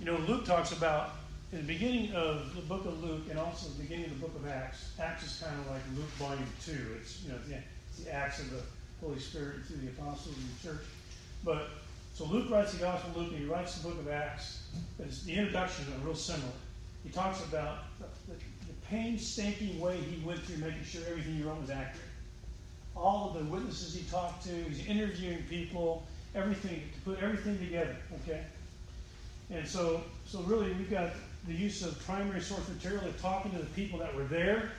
You know, Luke talks about in the beginning of the book of Luke and also the beginning of the book of Acts. Acts is kind of like Luke volume two. It's you know the, the Acts of the Holy Spirit through the apostles and the church. But so Luke writes the Gospel of Luke and he writes the book of Acts. But the introduction are real similar. He talks about the, the, painstaking way he went through making sure everything he wrote was accurate. All of the witnesses he talked to, he's interviewing people, everything to put everything together. Okay. And so, so really, we've got the use of primary source material of talking to the people that were there.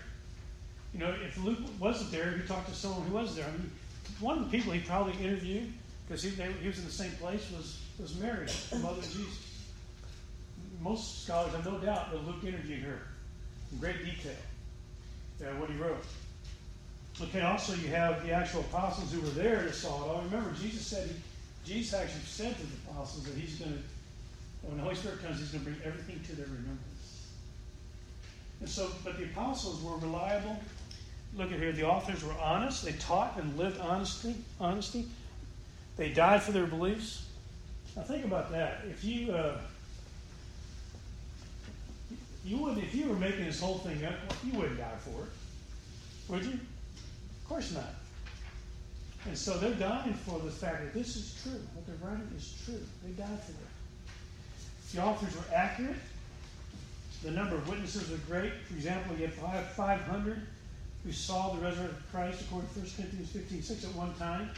You know, if Luke wasn't there, he talked to someone who was there. I mean, one of the people he probably interviewed, because he, he was in the same place, was, was Mary, the mother of Jesus. Most scholars have no doubt that Luke interviewed her in great detail, uh, what he wrote. Okay, also you have the actual apostles who were there that saw it all. Remember, Jesus said he, Jesus actually said to the apostles that he's going to when the Holy Spirit comes, He's going to bring everything to their remembrance. And so, but the apostles were reliable. Look at here, the authors were honest. They taught and lived honesty. Honesty. They died for their beliefs. Now think about that. If you uh, you wouldn't, if you were making this whole thing up, you wouldn't die for it, would you? Of course not. And so they're dying for the fact that this is true. What they're writing is true. They died for it. The authors were accurate. The number of witnesses was great. For example, you have 500 who saw the resurrection of Christ, according to 1 Corinthians 15 6 at one time.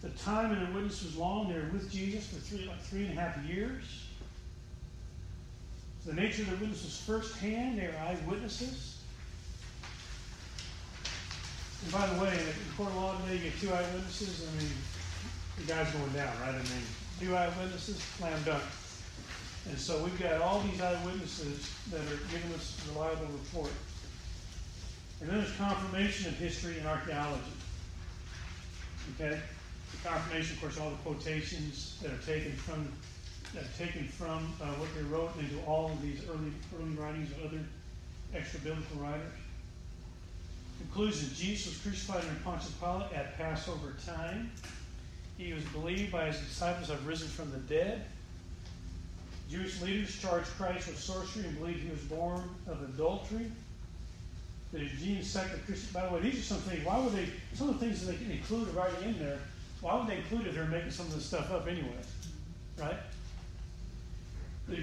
The time and the witness was long. They were with Jesus for three, like three and a half years. The nature of the witnesses firsthand. They are eyewitnesses. And by the way, in court of law today, you get two eyewitnesses. I mean, the guy's going down, right? I mean, two eyewitnesses, slam dunk. And so we've got all these eyewitnesses that are giving us a reliable report. And then there's confirmation of history and archaeology. Okay? The confirmation, of course, all the quotations that are taken from taken from uh, what they wrote into all of these early early writings of other extra biblical writers. Conclusion: Jesus was crucified under Pontius Pilate at Passover time. He was believed by his disciples to have risen from the dead. Jewish leaders charged Christ with sorcery and believed he was born of adultery. The Judean sect of Christian. By the way, these are some things. Why would they? Some of the things that they can include right in there. Why would they include it? They're making some of this stuff up anyway, right? The,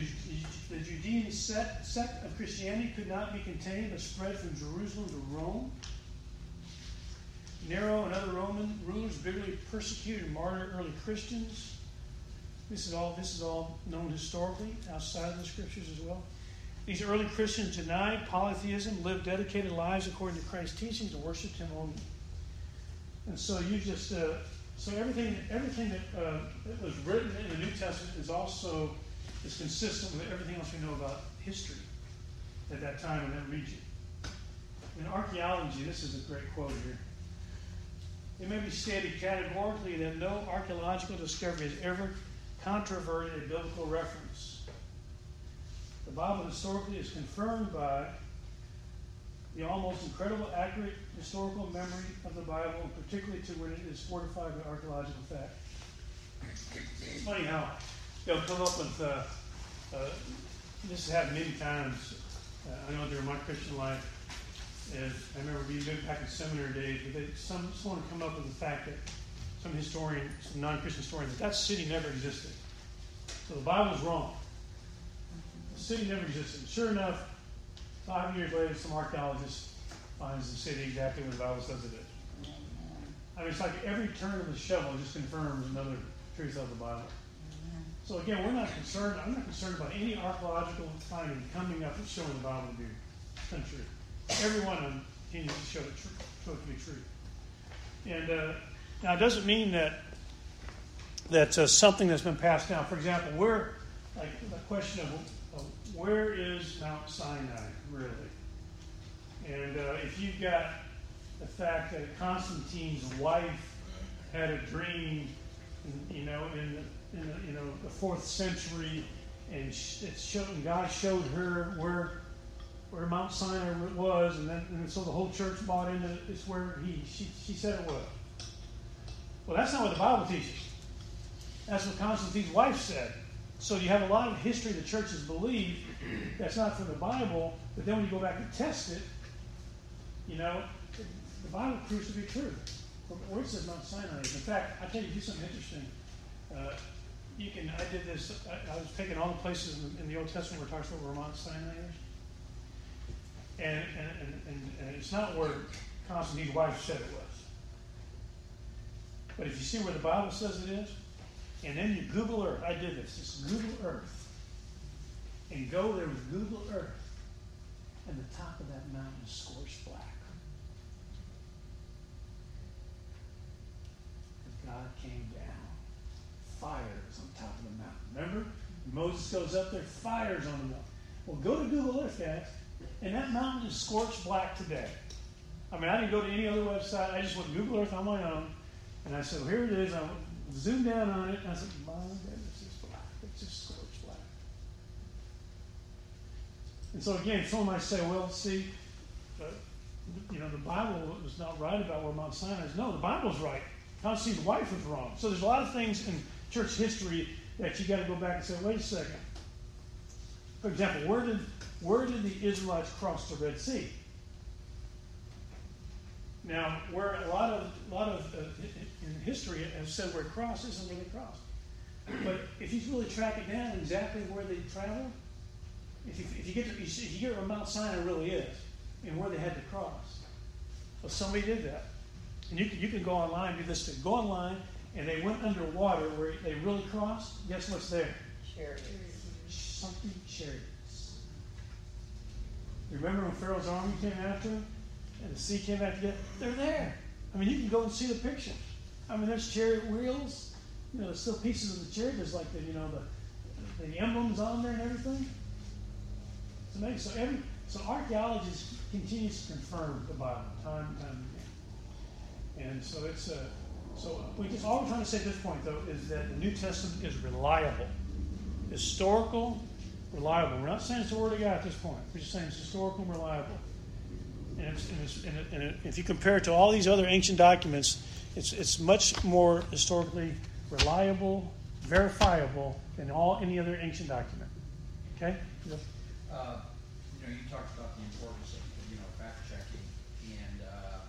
Judean sect, sect of Christianity could not be contained, but spread from Jerusalem to Rome. Nero and other Roman rulers bitterly persecuted and martyred early Christians. This is all this is all known historically outside of the scriptures as well. These early Christians denied polytheism, lived dedicated lives according to Christ's teachings, and worshipped Him only. And so you just uh, so everything everything that, uh, that was written in the New Testament is also is consistent with everything else we know about history at that time in that region. In archaeology, this is a great quote here. It may be stated categorically that no archaeological discovery has ever controverted a biblical reference. The Bible historically is confirmed by the almost incredible accurate historical memory of the Bible, particularly to when it is fortified by archaeological fact. It's funny how they'll come up with, uh, uh, this has happened many times. Uh, I know during my Christian life, and I remember being good back in seminary days, but they, some, someone come up with the fact that some historian, some non-Christian historian, that that city never existed. So the Bible's wrong. The city never existed. Sure enough, five years later, some archaeologist finds the city exactly where the Bible says it is. I mean, it's like every turn of the shovel just confirms another truth of the Bible. So again, we're not concerned. I'm not concerned about any archaeological finding coming up and showing the Bible to be untrue. Every one of them continues to show it, tr- show to be true. And uh, now, it doesn't mean that that uh, something that's been passed down. For example, where, like the question of, of where is Mount Sinai really? And uh, if you've got the fact that Constantine's wife had a dream, you know, in the, in the you know the fourth century, and sh- it showed, and God showed her where where Mount Sinai was, and then and so the whole church bought into it's where he she, she said it was. Well, that's not what the Bible teaches. That's what Constantine's wife said. So you have a lot of history the churches believe that's not from the Bible, but then when you go back and test it, you know, the Bible proves to be true. Where it says Mount Sinai. In fact, I tell you, do something interesting. Uh, you can. I did this. I, I was taking all the places in the, in the Old Testament where it talks about where Mount Sinai is, and and, and, and, and it's not where Constantine's wife said it was. But if you see where the Bible says it is, and then you Google Earth, I did this. Just Google Earth, and go there with Google Earth, and the top of that mountain is scorched black. God came down. Fire is on top of the mountain. Remember? Moses goes up there, fire's on the mountain. Well, go to Google Earth, guys, and that mountain is scorched black today. I mean, I didn't go to any other website. I just went Google Earth on my own, and I said, well, here it is. I zoomed down on it, and I said, my goodness, it's black. It's just scorched black. And so again, someone might say, well, see, uh, you know, the Bible was not right about where Mount Sinai is. No, the Bible's right. Constantine's wife was wrong. So there's a lot of things in church history that you got to go back and say, wait a second. For example, where did where did the Israelites cross the Red Sea? Now, where a lot of a lot of uh, in history have said where crossed isn't where they crossed. But if you really track it down exactly where they traveled, if you, if you get to, if you get where Mount Sinai really is and where they had to cross, well, somebody did that. And you can, you can go online do this. Thing. Go online, and they went underwater where they really crossed. Guess what's there? Chariots. Something chariots. Remember when Pharaoh's army came after him, and the sea came back together? They're there. I mean, you can go and see the pictures. I mean, there's chariot wheels. You know, there's still pieces of the chariot. There's like the you know the the emblems on there and everything. It's amazing. So every so archaeology continues to confirm the Bible time and time again. And so it's uh, so we just all we're trying to say at this point though is that the New Testament is reliable, historical, reliable. We're not saying it's the Word of God at this point. We're just saying it's historical and reliable. And, it's, and, it's, and, it, and it, if you compare it to all these other ancient documents, it's it's much more historically reliable, verifiable than all any other ancient document. Okay. Yep. Uh, you know, you talked about the importance of, you know, fact checking and, uh,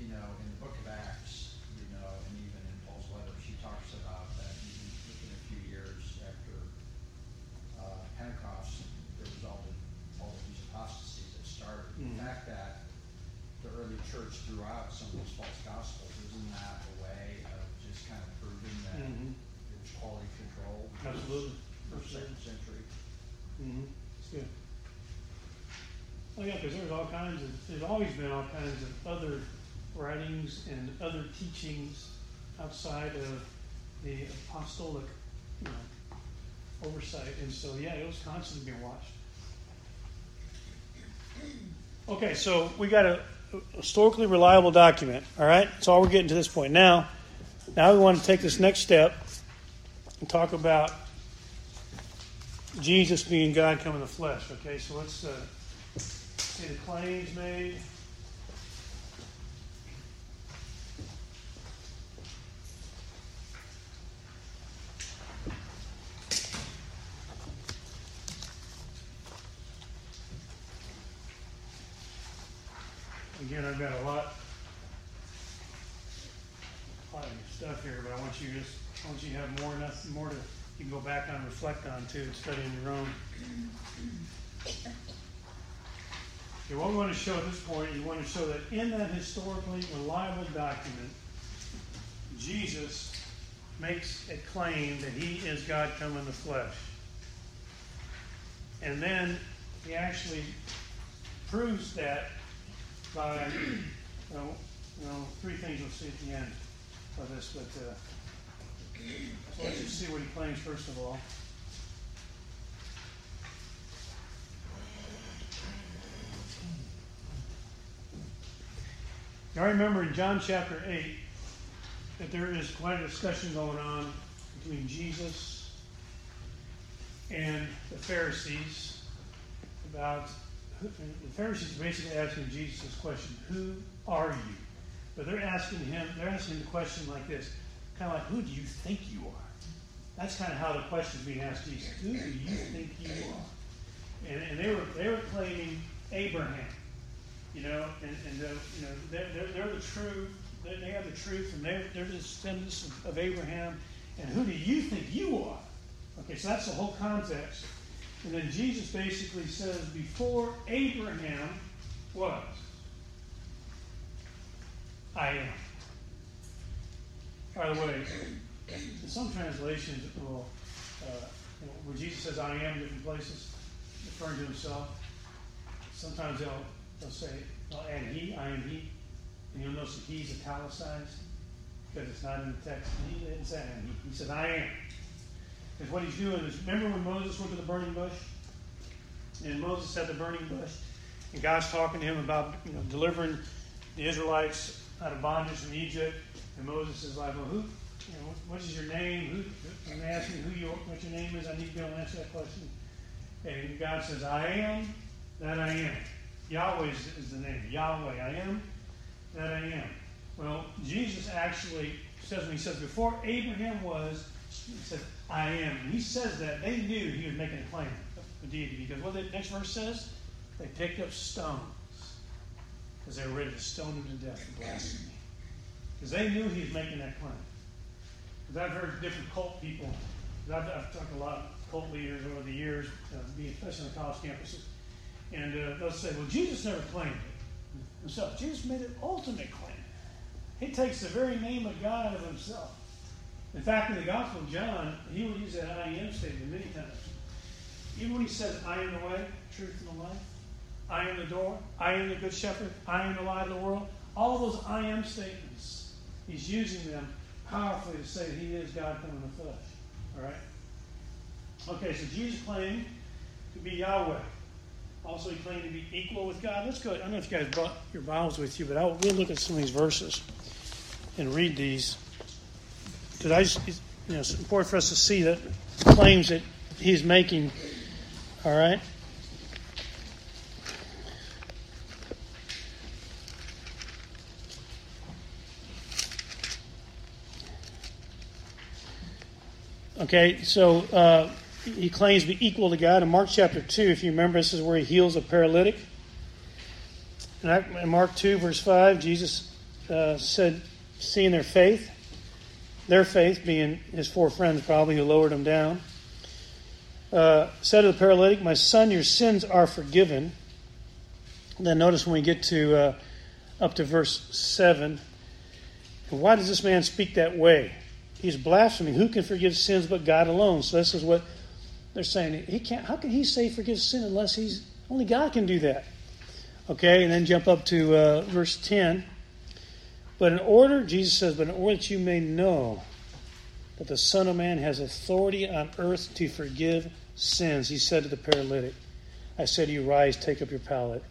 you know, in the book of Acts, you know, and even in Paul's letter, she talks about that even within a few years after, uh, Pentecost, there was all the, all of these apostasies that started. Mhm. The fact that the early church threw out some of these false gospels, isn't that a way of just kind of proving that Mhm. it was quality control? Absolutely. First, second century. Mm-hmm. It's good. Yeah, because there's all kinds of there's always been all kinds of other writings and other teachings outside of the apostolic, you know, oversight, and so yeah, it was constantly being watched. Okay, so we got a historically reliable document. All right, that's all we're getting to this point. Now, now we want to take this next step and talk about Jesus being God come in the flesh. Okay, so let's uh, see the claims made. Again, I've got a lot, lot of stuff here, but I want you just, want you have more enough, more to, you can go back on reflect on too, and study on your own. What we want to show at this point, you want to show that in that historically reliable document, Jesus makes a claim that he is God come in the flesh. And then he actually proves that by, you know, you know, three things you'll see at the end of this, but, uh, so let's just see what he claims first of all. Now remember in John chapter 8 that there is quite a discussion going on between Jesus and the Pharisees about the Pharisees are basically asking Jesus this question, Who are you? But they're asking him, they're asking the question like this, kind of like, Who do you think you are? That's kind of how the question is being asked Jesus. Who do you think you are? And, and they were they were claiming Abraham, you know, and, and the, you know they're, they're, they're the true they, they have the truth, and they're they're the descendants of, of Abraham. And who do you think you are? Okay, so that's the whole context. And then Jesus basically says, before Abraham was, I am. By the way, in some translations, will, uh, where Jesus says, I am, different places, referring to himself, sometimes they'll, they'll say, they'll add he, I am he. And you'll notice that he's italicized because it's not in the text. He didn't say I am he. He said, I am. Because what he's doing is, remember when Moses went to the burning bush? And Moses had the burning bush, and God's talking to him about you know delivering the Israelites out of bondage from Egypt. And Moses is like, "Well, who? You know, what is your name? Who? And they ask me who you, what your name is. I need to be able to answer that question." And God says, "I am that I am." Yahweh is, the name. Yahweh, I am that I am. Well, Jesus actually says when he says, "Before Abraham was," he said, "I am." And he says that they knew he was making a claim of deity because what the next verse says, they picked up stones because they were ready to stone him to death for blasphemy. Because they knew he was making that claim. Because I've heard different cult people, I've, I've talked to a lot of cult leaders over the years, uh, especially on the college campuses, and uh, they'll say, well, Jesus never claimed it himself. Jesus made an ultimate claim. He takes the very name of God out of himself. In fact, in the Gospel of John, he will use that I am statement many times. Even when he says, I am the way, truth, and the life, I am the door, I am the good shepherd, I am the light of the world, all those I am statements, he's using them powerfully to say he is God come in the flesh. All right? Okay, so Jesus claimed to be Yahweh. Also, he claimed to be equal with God. Let's go. I don't know if you guys brought your Bibles with you, but I'll, we'll look at some of these verses and read these. Because I just, you know, it's important for us to see that claims that he's making. All right? Okay, so uh, he claims to be equal to God. In Mark chapter 2, if you remember, this is where he heals a paralytic. In Mark 2, verse 5, Jesus uh, said, seeing their faith, their faith being his four friends probably who lowered him down, uh, said to the paralytic, My son, your sins are forgiven. Then notice when we get to uh, up to verse 7, why does this man speak that way? He's blaspheming. Who can forgive sins but God alone? So this is what they're saying. He can't. How can he say forgive sin unless he's only God can do that? Okay, and then jump up to uh, verse ten. But in order, Jesus says, but in order that you may know that the Son of Man has authority on earth to forgive sins, he said to the paralytic, I said to you, rise, take up your pallet,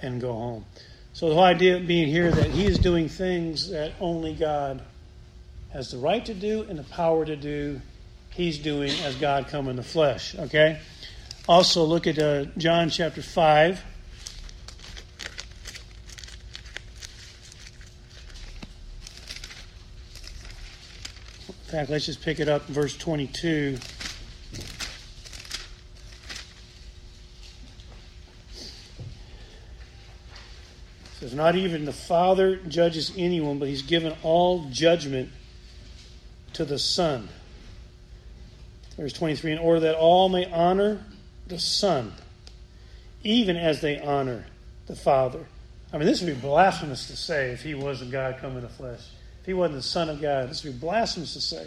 and go home. So the whole idea being here that he is doing things that only God has the right to do and the power to do he's doing as God come in the flesh. Okay? Also, look at uh, John chapter 5. In fact, let's just pick it up in verse 22. It says, Not even the Father judges anyone, but he's given all judgment to the Son. Verse 23 In order that all may honor the Son, even as they honor the Father. I mean, this would be blasphemous to say if he wasn't God come in the flesh. If he wasn't the Son of God, this would be blasphemous to say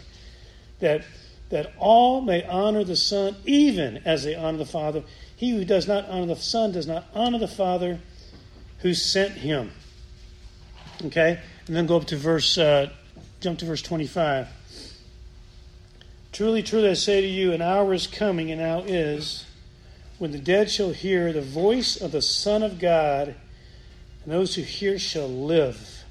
that, that all may honor the Son, even as they honor the Father. He who does not honor the Son does not honor the Father who sent him. Okay? And then go up to verse, uh, jump to verse 25. Truly, truly, I say to you, an hour is coming, and now is, when the dead shall hear the voice of the Son of God, and those who hear shall live.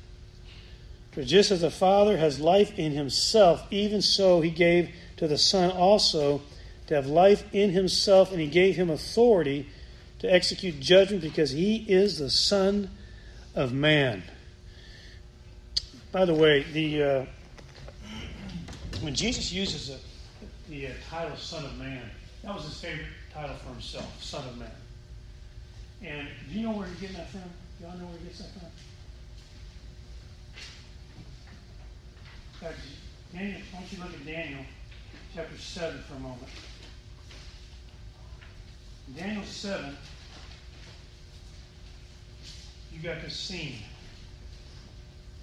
For just as the Father has life in himself, even so he gave to the Son also to have life in himself, and he gave him authority to execute judgment because he is the Son of Man. By the way, the uh, when Jesus uses the, the uh, title Son of Man, that was his favorite title for himself, Son of Man. And do you know where he's getting that from? Y'all know where he gets that from? Daniel, why don't you look at Daniel chapter 7 for a moment. Daniel 7, you got this scene.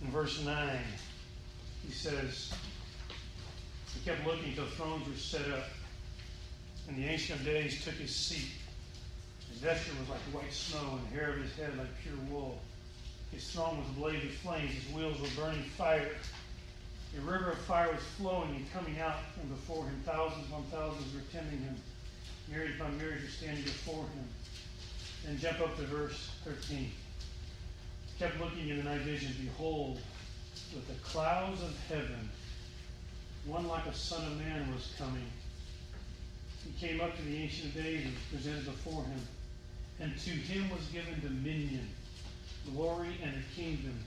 In verse 9, he says, He kept looking until thrones were set up, and the Ancient of Days took his seat. His vesture was like white snow, and the hair of his head like pure wool. His throne was ablaze with flames, his wheels were burning fire. A river of fire was flowing and coming out from before him. Thousands upon thousands were attending him. Myriads upon myriads were standing before him. Then jump up to verse 13. Kept looking in the night vision. Behold, with the clouds of heaven, one like a son of man was coming. He came up to the Ancient of Days and was presented before him. And to him was given dominion, glory, and a kingdom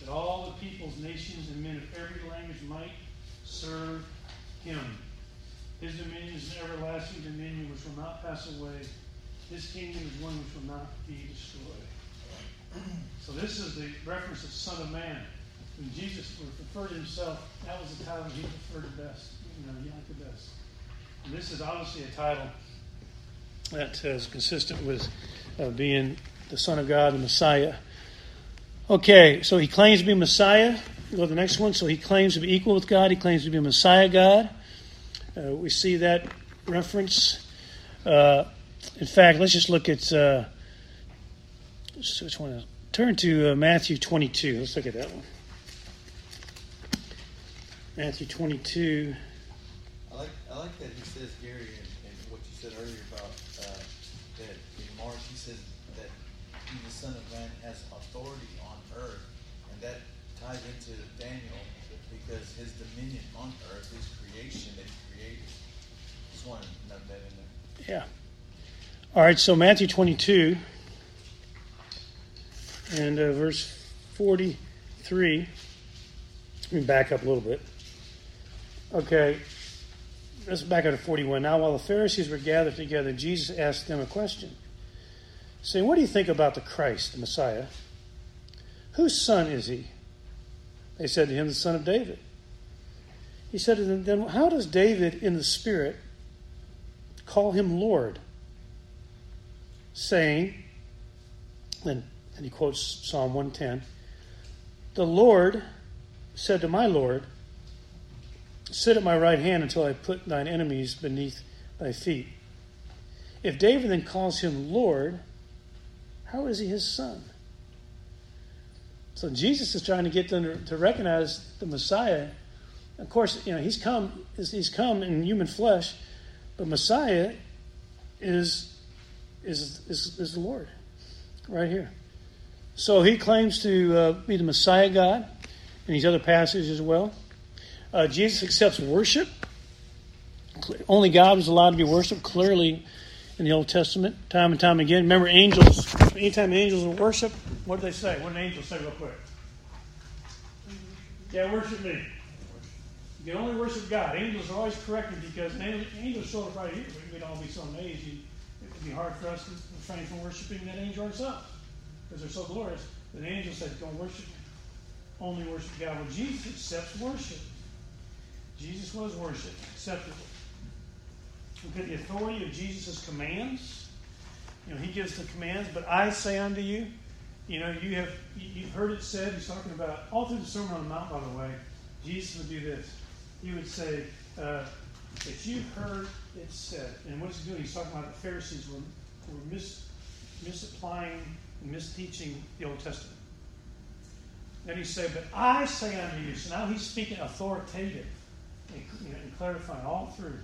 that all the peoples, nations, and men of every language might serve him. His dominion is an everlasting dominion which will not pass away. His kingdom is one which will not be destroyed. So this is the reference of Son of Man. When Jesus referred to himself, that was the title he preferred the best. You know, he liked the best. And this is obviously a title that is consistent with uh, being the Son of God, the Messiah. Okay, so he claims to be Messiah. Go to the next one. So he claims to be equal with God. He claims to be Messiah God. Uh, we see that reference. Uh, in fact, let's just look at uh, which one. Turn to uh, Matthew 22. Let's look at that one. Matthew 22. I like, I like that he says, Gary, and, and what you said earlier about uh, that in Mark, he says that he, the Son of Man, has authority on earth, and that ties into Daniel because his dominion on earth, his creation that he created. Just wanted to note that in there. Yeah. All right, so Matthew 22 and uh, verse 43. Let me back up a little bit. Okay, let's back up to 41. Now, while the Pharisees were gathered together, Jesus asked them a question, saying, What do you think about the Christ, the Messiah? Whose son is he? They said to him, The son of David. He said to them, Then how does David in the Spirit call him Lord? Saying, and, and he quotes Psalm 110, The Lord said to my Lord, Sit at my right hand until I put thine enemies beneath thy feet. If David then calls him Lord, how is he his son? So Jesus is trying to get them to, recognize the Messiah. Of course, you know he's come he's come in human flesh, but Messiah is is is, is the Lord, right here. So he claims to uh, be the Messiah God in these other passages as well. Uh, Jesus accepts worship only God was allowed to be worshipped clearly in the Old Testament, time and time again. Remember, angels, anytime angels were worship, what do they say? What did angels say, real quick? Yeah, worship me. You can only worship God. Angels are always corrected because angels, angels show up right here. We'd all be so amazed. It would be hard for us to refrain from worshiping that angel ourselves because they're so glorious. But the angel said, Don't worship. Only worship God. Well, Jesus accepts worship. Jesus was worship, acceptable. Look at the authority of Jesus' commands. You know, he gives the commands, but I say unto you, you know, you have you've heard it said, he's talking about all through the Sermon on the Mount, by the way, Jesus would do this. He would say, uh, that you've heard it said. And what he's doing, he's talking about the Pharisees were, were mis, misapplying and misteaching the Old Testament. Then he said, But I say unto you. So now he's speaking authoritative and, and clarifying all through.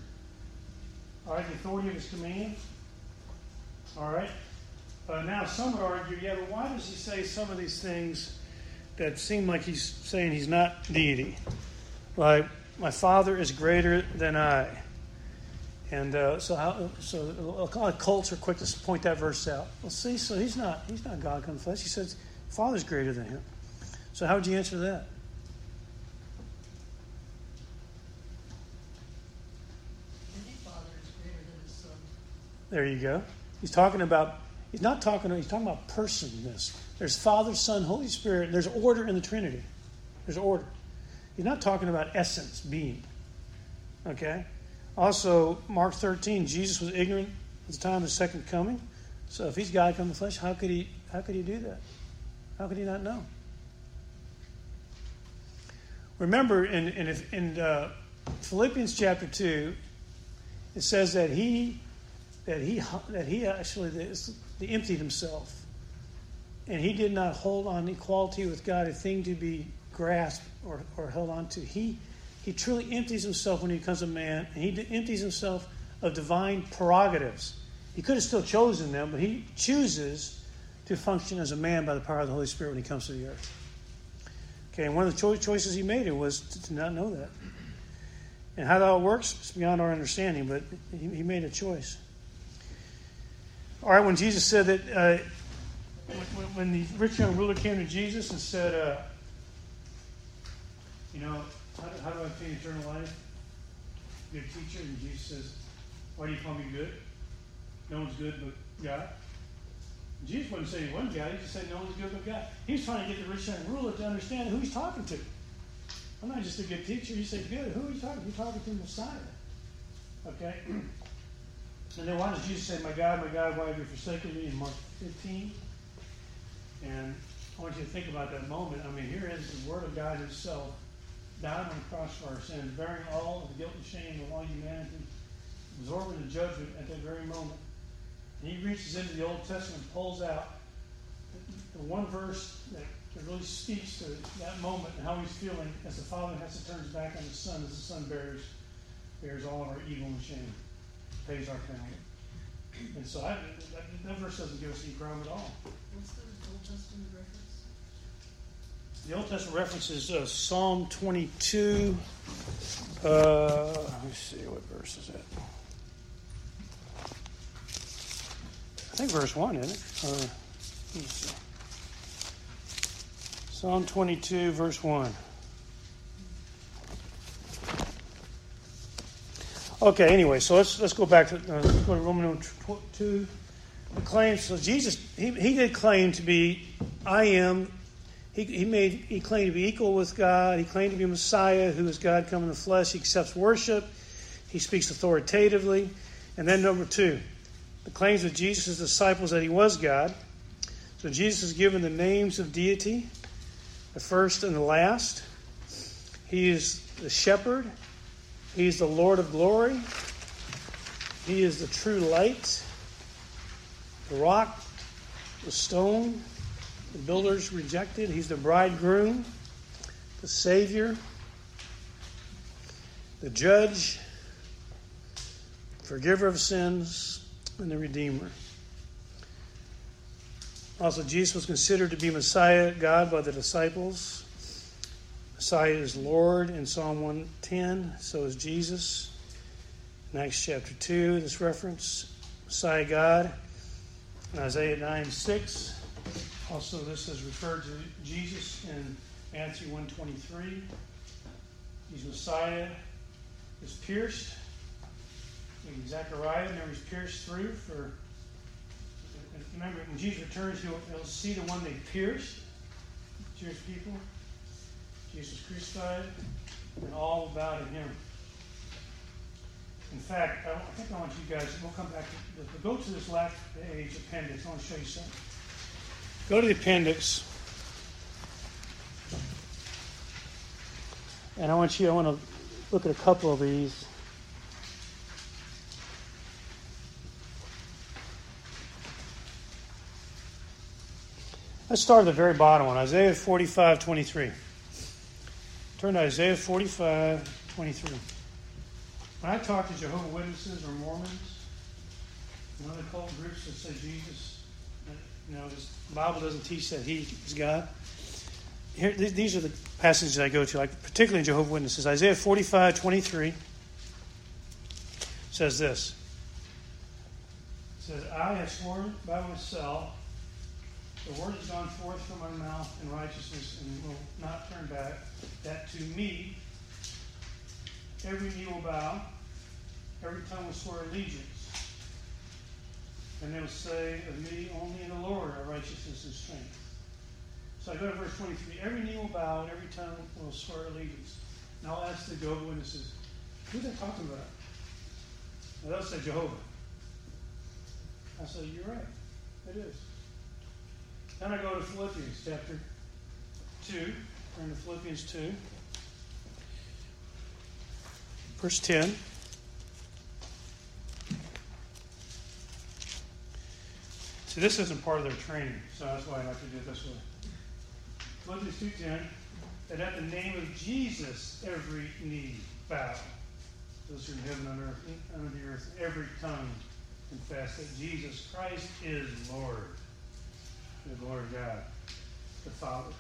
All right, the authority of his command. All right. Uh, now, some would argue, yeah, but why does he say some of these things that seem like he's saying he's not deity? Like, my Father is greater than I. And uh, so, how, so a lot of cults are quick to point that verse out. Well, see, so he's not he's not God come flesh. He says Father's greater than him. So how would you answer that? Any father is greater than his son. There you go. He's talking about. He's not talking. He's talking about personness. There's Father, Son, Holy Spirit. There's order in the Trinity. There's order. He's not talking about essence, being. Okay. Also, Mark 13. Jesus was ignorant at the time of the second coming. So, if he's God come in the flesh, how could he? How could he do that? How could he not know? Remember, in in, in uh, Philippians chapter two, it says that he that he that he actually he emptied himself, and he did not hold on equality with God a thing to be grasped or, or held on to. He he truly empties himself when he becomes a man, and he empties himself of divine prerogatives. He could have still chosen them, but he chooses to function as a man by the power of the Holy Spirit when he comes to the earth. Okay, and one of the cho- choices he made was to, to, not know that. And how that works is beyond our understanding, but he, he, made a choice. All right, when Jesus said that, uh, when, when, the rich young ruler came to Jesus and said, uh, you know, how how do I obtain eternal life? Good teacher. And Jesus says, why do you call me good? No one's good but God. Jesus wasn't saying he wasn't God. He just said no one's good but God. He was trying to get the rich young ruler to understand who he's talking to. I'm not just a good teacher. He said, good. Who are you talking to? You're talking to Messiah. Okay? And then why does Jesus say, My God, my God, why have you forsaken me in Mark 15? And I want you to think about that moment. I mean, here is the Word of God Himself dying on the cross for our sins, bearing all of the guilt and shame of all humanity, absorbing the judgment at that very moment. And he reaches into the Old Testament and pulls out the one verse that, really speaks to that moment and how he's feeling as the Father has to turn his back on his Son, as the Son bears bears all of our evil and shame, pays our penalty. And so I, that, that verse doesn't give us any ground at all. What's the Old Testament reference? The Old Testament reference is uh, Psalm 22. Uh, let me see, what verse is it? I think verse 1, isn't it? Uh, let me see. Psalm 22, verse 1. Okay, anyway, so let's let's go back to, uh, go to Romans 2. The claims, so Jesus, he, he did claim to be, I am he, he made he claimed to be equal with God. He claimed to be Messiah, who is God come in the flesh. He accepts worship. He speaks authoritatively. And then number two, the claims of Jesus' disciples that he was God. So Jesus is given the names of deity, the first and the last. He is the shepherd. He is the Lord of glory. He is the true light, the rock, the stone, the builders rejected. He's the bridegroom, the Savior, the judge, forgiver of sins, and the Redeemer. Also, Jesus was considered to be Messiah, God, by the disciples. Messiah is Lord in Psalm 110, so is Jesus. in Acts chapter 2, this reference, Messiah God. In Isaiah 9 6, also this is referred to Jesus in Matthew 123. He's Messiah is pierced. In Zechariah, remember he's pierced through for. Remember, when Jesus returns, he'll, he'll see the one they pierced, Jewish people. Jesus crucified, and all about him. In fact, I, think I want you guys, we'll come back to, to go to this last page appendix. I want to show you something. Go to the appendix. And I want you, I want to look at a couple of these. Let's start at the very bottom one, Isaiah 45, 23. Turn to Isaiah 45, 23. When I talk to Jehovah Witnesses or Mormons, and other cult groups that say Jesus, you know, the Bible doesn't teach that He is God. Here, these are the passages I go to, like particularly in Jehovah Witnesses. Isaiah 45, 23 says this. It says, I have sworn by myself, the word has gone forth from my mouth in righteousness and will not turn back, that to me every knee will bow, every tongue will swear allegiance. And they will say of me, only in the Lord are righteousness and strength. So I go to verse 23. Every knee will bow and every tongue will swear allegiance. Now I'll ask the Jehovah Witnesses, who are they talking about? Now they'll say Jehovah. I say, you're right. It is. Then I go to Philippians chapter 2. Turn to Philippians 2. Verse 10. See, this isn't part of their training, so that's why I like to do it this way. Philippians 2.10, that at the name of Jesus every knee bow. Those who are in heaven and earth, under the earth, every tongue confess that Jesus Christ is Lord. The Lord God, the Father.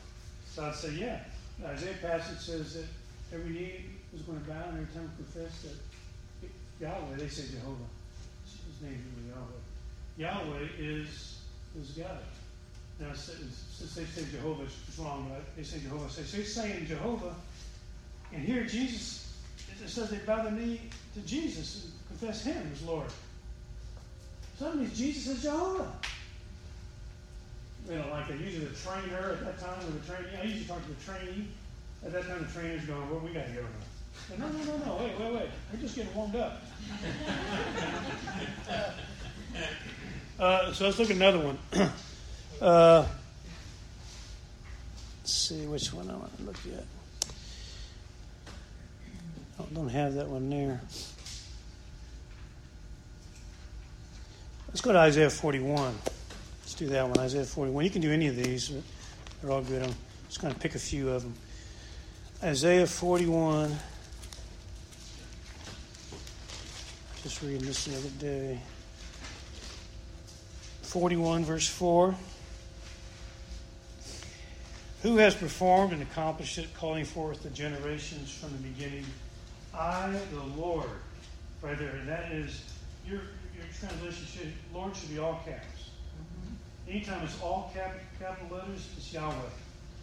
So I'd say, yeah. The Isaiah passage says that every knee is going to bow and every tongue confess that Yahweh, they say Jehovah. His name is Yahweh. Yahweh is, is God. Now, since they say Jehovah, it's wrong, but they say Jehovah. So they're saying Jehovah, and here Jesus, it says they bow their knee to Jesus and confess Him as Lord. So that means Jesus is Jehovah. You know, like usually the trainer at that time, or the trainee, I usually talk to the trainee. At that time, the trainer's going, well, we got to go. No, no, no, no, wait, wait, wait. We're just getting warmed up. uh, so let's look at another one. Uh, let's see which one I want to look at. I don't have that one there. Let's go to Isaiah 41. Do that one, Isaiah 41. You can do any of these, but they're all good. I'm just going to pick a few of them. Isaiah 41. Just reading this the other day. 41, verse 4. Who has performed and accomplished it, calling forth the generations from the beginning? I, the Lord. Right there. And that is, your, your translation should, Lord should be all caps. Anytime it's all cap, capital letters, it's Yahweh.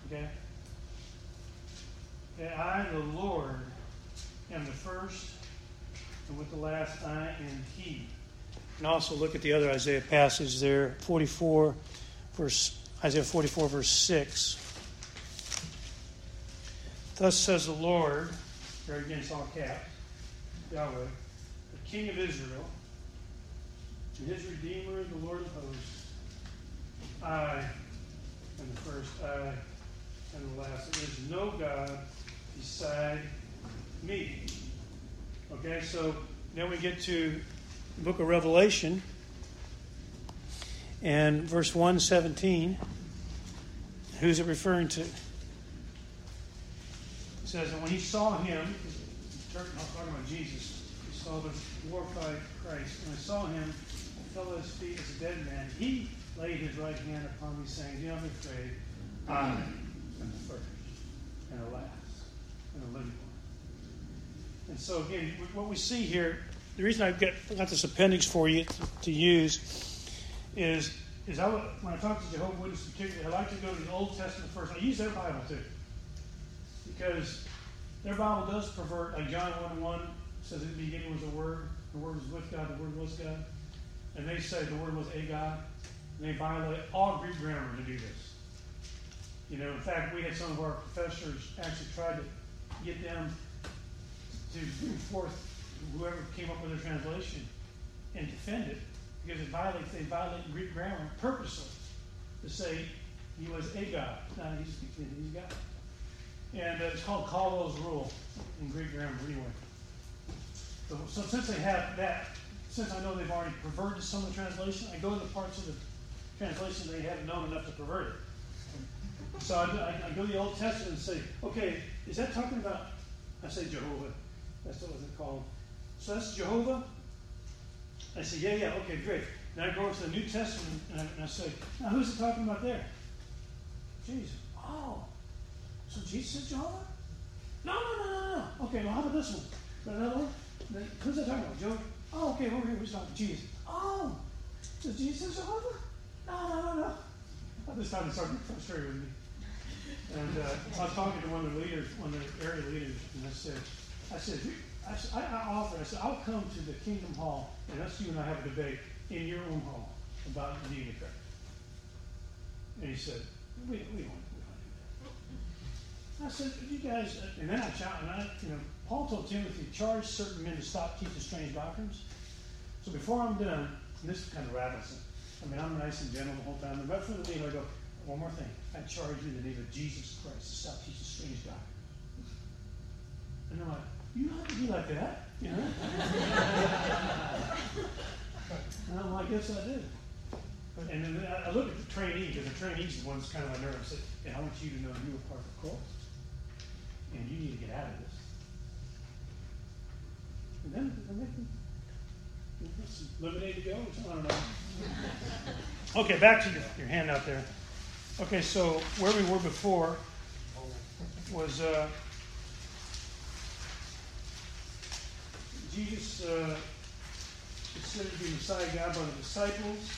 Okay? And I, the Lord, am the first, and with the last, I am He. And also look at the other Isaiah passage there, 44, verse Isaiah 44, verse 6. Thus says the Lord, there against all caps, Yahweh, the King of Israel, and his Redeemer, the Lord of hosts. I am the first, I and the last. There is no God beside me. Okay, so then we get to the book of Revelation and verse 117. Who's it referring to? It says, and when he saw him, I'm talking about Jesus, he saw the glorified Christ. When I saw him, I fell at his feet as a dead man. He laid his right hand upon me, saying, Do not be afraid. I am the first and the last and the living one. And so, again, what we see here, the reason I got, got this appendix for you to, to use is is I when I talk to Jehovah's Witnesses particularly, I like to go to the Old Testament first. I use their Bible too, because their Bible does pervert. Like John one one says, "In the beginning was the Word. The Word was with God. The Word was God." And they say the Word was a God. They violate all Greek grammar to do this. You know, in fact, we had some of our professors actually try to get them to bring forth whoever came up with a translation and defend it because it violates they violate Greek grammar purposely to say he was a god. No, he's he's God. And uh, it's called Colwell's rule in Greek grammar anyway. So, so since they have that, since I know they've already perverted some of the translation, I go to the parts of the translation they haven't known enough to pervert it. So I, I, go to the Old Testament and say, okay, is that talking about? I say Jehovah. That's what it's called. So that's Jehovah. I say, yeah, yeah, okay, great. Then I go to the New Testament and I, and I say, now who's it talking about there? Jesus. Oh, so Jesus is Jehovah? No, no, no, no, no. Okay, well, how about this one? Another one? Who's that talking about? Jehovah? Oh, okay, over here, who's talking Jesus? Oh, so Jesus is Jehovah? No, no, no, no. Time, it started getting frustrated with me. And uh, I was talking to one of the leaders, one of the area leaders, and I said, I said, I, said, I, I offered, I said, I'll come to the Kingdom Hall, and let's you and I have a debate in your own hall about the deity Christ. And he said, we, we don't. I said, you guys, and then I, and I, you know, Paul told Timothy, charge certain men to stop teaching strange doctrines. So before I'm done, this kind of rattles it. I mean, I'm nice and gentle the whole time. And right from the meeting, I go, one more thing. I charge you in the name of Jesus Christ to stop teaching strange doctrines. And I'm like, you don't have to be like that, you know? and I'm like, yes, I do. And then I look at the trainee, because the trainee's the one's kind of my nerve. I said, hey, I want you to know you are part of the course. And you need to get out of this. And then, then they can lemonade Okay, back to your, your hand out there. Okay, so where we were before was uh, Jesus uh, considered to be Messiah God by the disciples.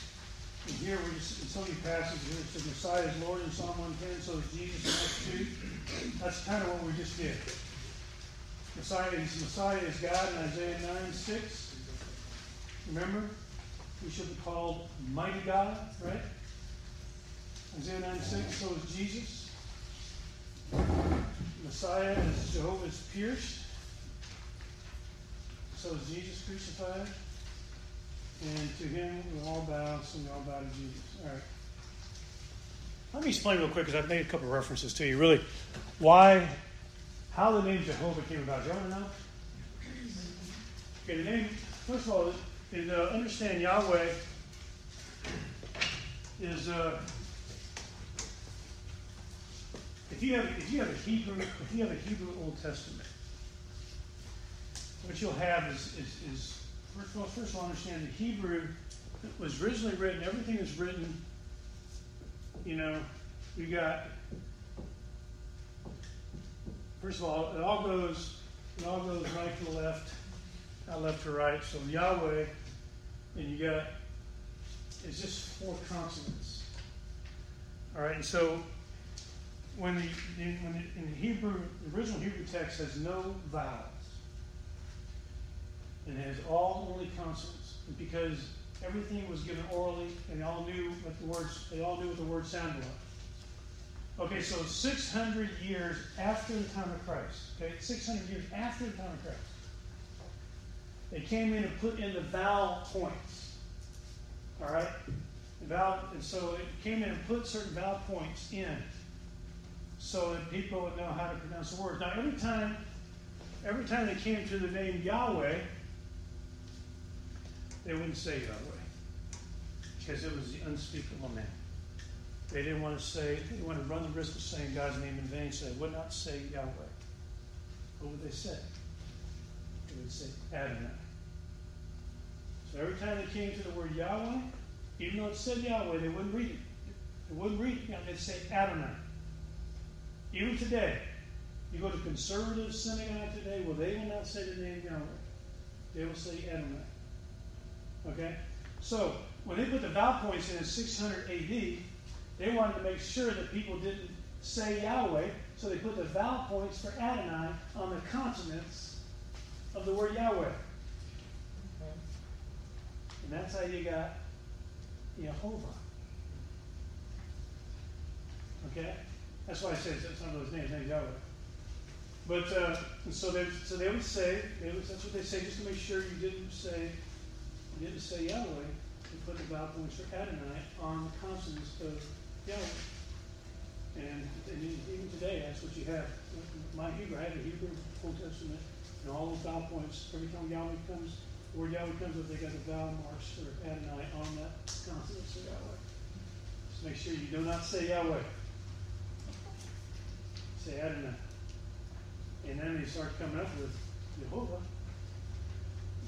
And here we're just in so many passages here it says Messiah is Lord in Psalm 110, so is Jesus in Acts 2. That's kind of what we just did. Messiah is Messiah is God in Isaiah 9 6. Remember? We should be called mighty God, right? Isaiah 9 6, so is Jesus. Messiah is Jehovah's pierced. So is Jesus crucified. And to him we all bow, so we all bow to Jesus. All right. Let me explain real quick because I've made a couple of references to you. Really, why, how the name Jehovah came about. Do you want to know? Okay, the name, first of all, is uh, understand Yahweh is uh, if you have if you have a Hebrew if you have a Hebrew Old Testament, what you'll have is is, is first of all first of all understand the Hebrew was originally written. Everything is written. You know, you got first of all it all goes it all goes right to the left, not left to right. So Yahweh, and you got it's just four consonants. All right, and so when the when the, in the Hebrew, the original Hebrew text has no vowels, and it has all only consonants, because everything was given orally, and they all knew what the words they all knew what the word sounded like. Okay, so 600 years after the time of Christ, okay, 600 years after the time of Christ, they came in and put in the vowel points. All right, the vowel, and so it came in and put certain vowel points in so that people would know how to pronounce the words. Now, every time, every time they came to the name Yahweh, they wouldn't say Yahweh because it was the unspeakable name. They didn't want to say, they didn't want to run the risk of saying God's name in vain, so they would not say Yahweh. What would they say? Say Adonai. So every time they came to the word Yahweh, even though it said Yahweh, they wouldn't read it. They wouldn't read it. and They'd say Adonai. Even today, you go to conservative synagogue today, well, they will not say the name Yahweh. They will say Adonai. Okay? So, when they put the vowel points in in 600 AD, they wanted to make sure that people didn't say Yahweh, so they put the vowel points for Adonai on the consonants of the word Yahweh. And that's how you got Jehovah. Okay? That's why I it's some of those names, named Yahweh. But uh, so they so they would say they would, that's what they say just to make sure you didn't say you didn't say Yahweh. You put the vowel points for Adonai on the consonants of Yahweh. And, and even today, that's what you have. My Hebrew, I have a Hebrew Old Testament, and all those vowel points. Every time Yahweh comes, the word Yahweh comes up, they got the vowel marks for Adonai on that consonants of Yahweh. Just make sure you do not say Yahweh. Say Adonai. And then they start coming up with Jehovah.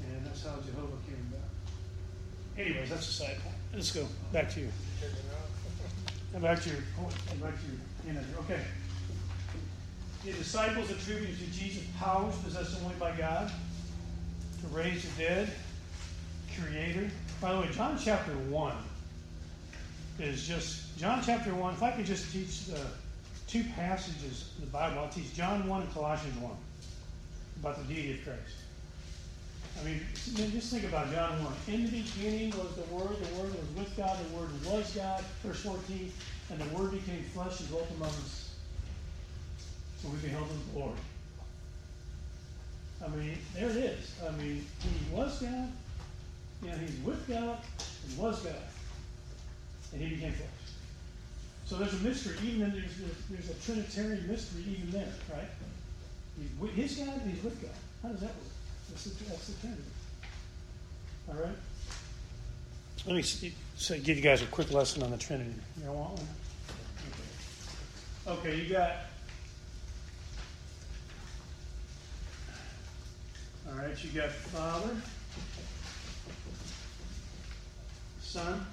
And that's how Jehovah came about. Anyways, that's a side point. Let's go back to you. Now back to your point. Back to your it. Okay. The disciples attributed to Jesus powers possessed only by God to raise the dead, creator. By the way, John chapter 1 is just, John chapter 1, if I could just teach the two passages in the Bible, I'll teach John 1 and Colossians 1 about the deity of Christ. I mean, just think about John 1. In the beginning was the Word, the Word was with God, the Word was God, verse 14, and the Word became flesh and dwelt among us. And we beheld his glory. I mean, there it is. I mean, he was God, you know, he's with God, and was God. And he became flesh. So there's a mystery, even in there's, there's, there's a Trinitarian mystery even there, right? He's with his God and he's with God. How does that work? That's the, that's the Trinity. All right? Let me see, so give you guys a quick lesson on the Trinity. You don't want one? Okay, okay you got. All right, you got Father, Son,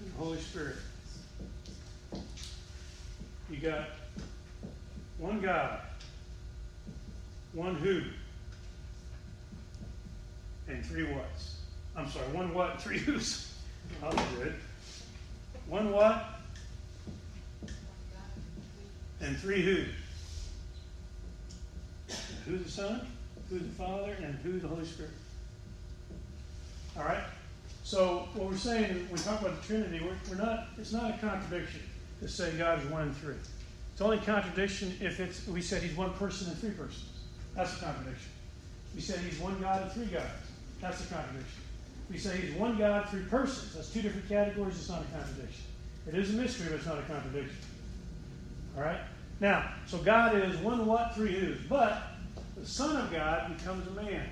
and Holy Spirit. You got one God, one who, and three whats. I'm sorry, one what three who's. I'll do it. One what and three who's. Who the Son, who the Father, and who the Holy Spirit. All right? So what we're saying when we talk about the Trinity, we're, we're not. It's not a contradiction to say God is one and three. It's only contradiction if it's we said He's one person and three persons. That's a contradiction. We said He's one God and three gods. That's a contradiction. We say He's one God, three persons. That's two different categories. It's not a contradiction. It is a mystery, but it's not a contradiction. All right. Now, so God is one what, three who's, but the Son of God becomes a man.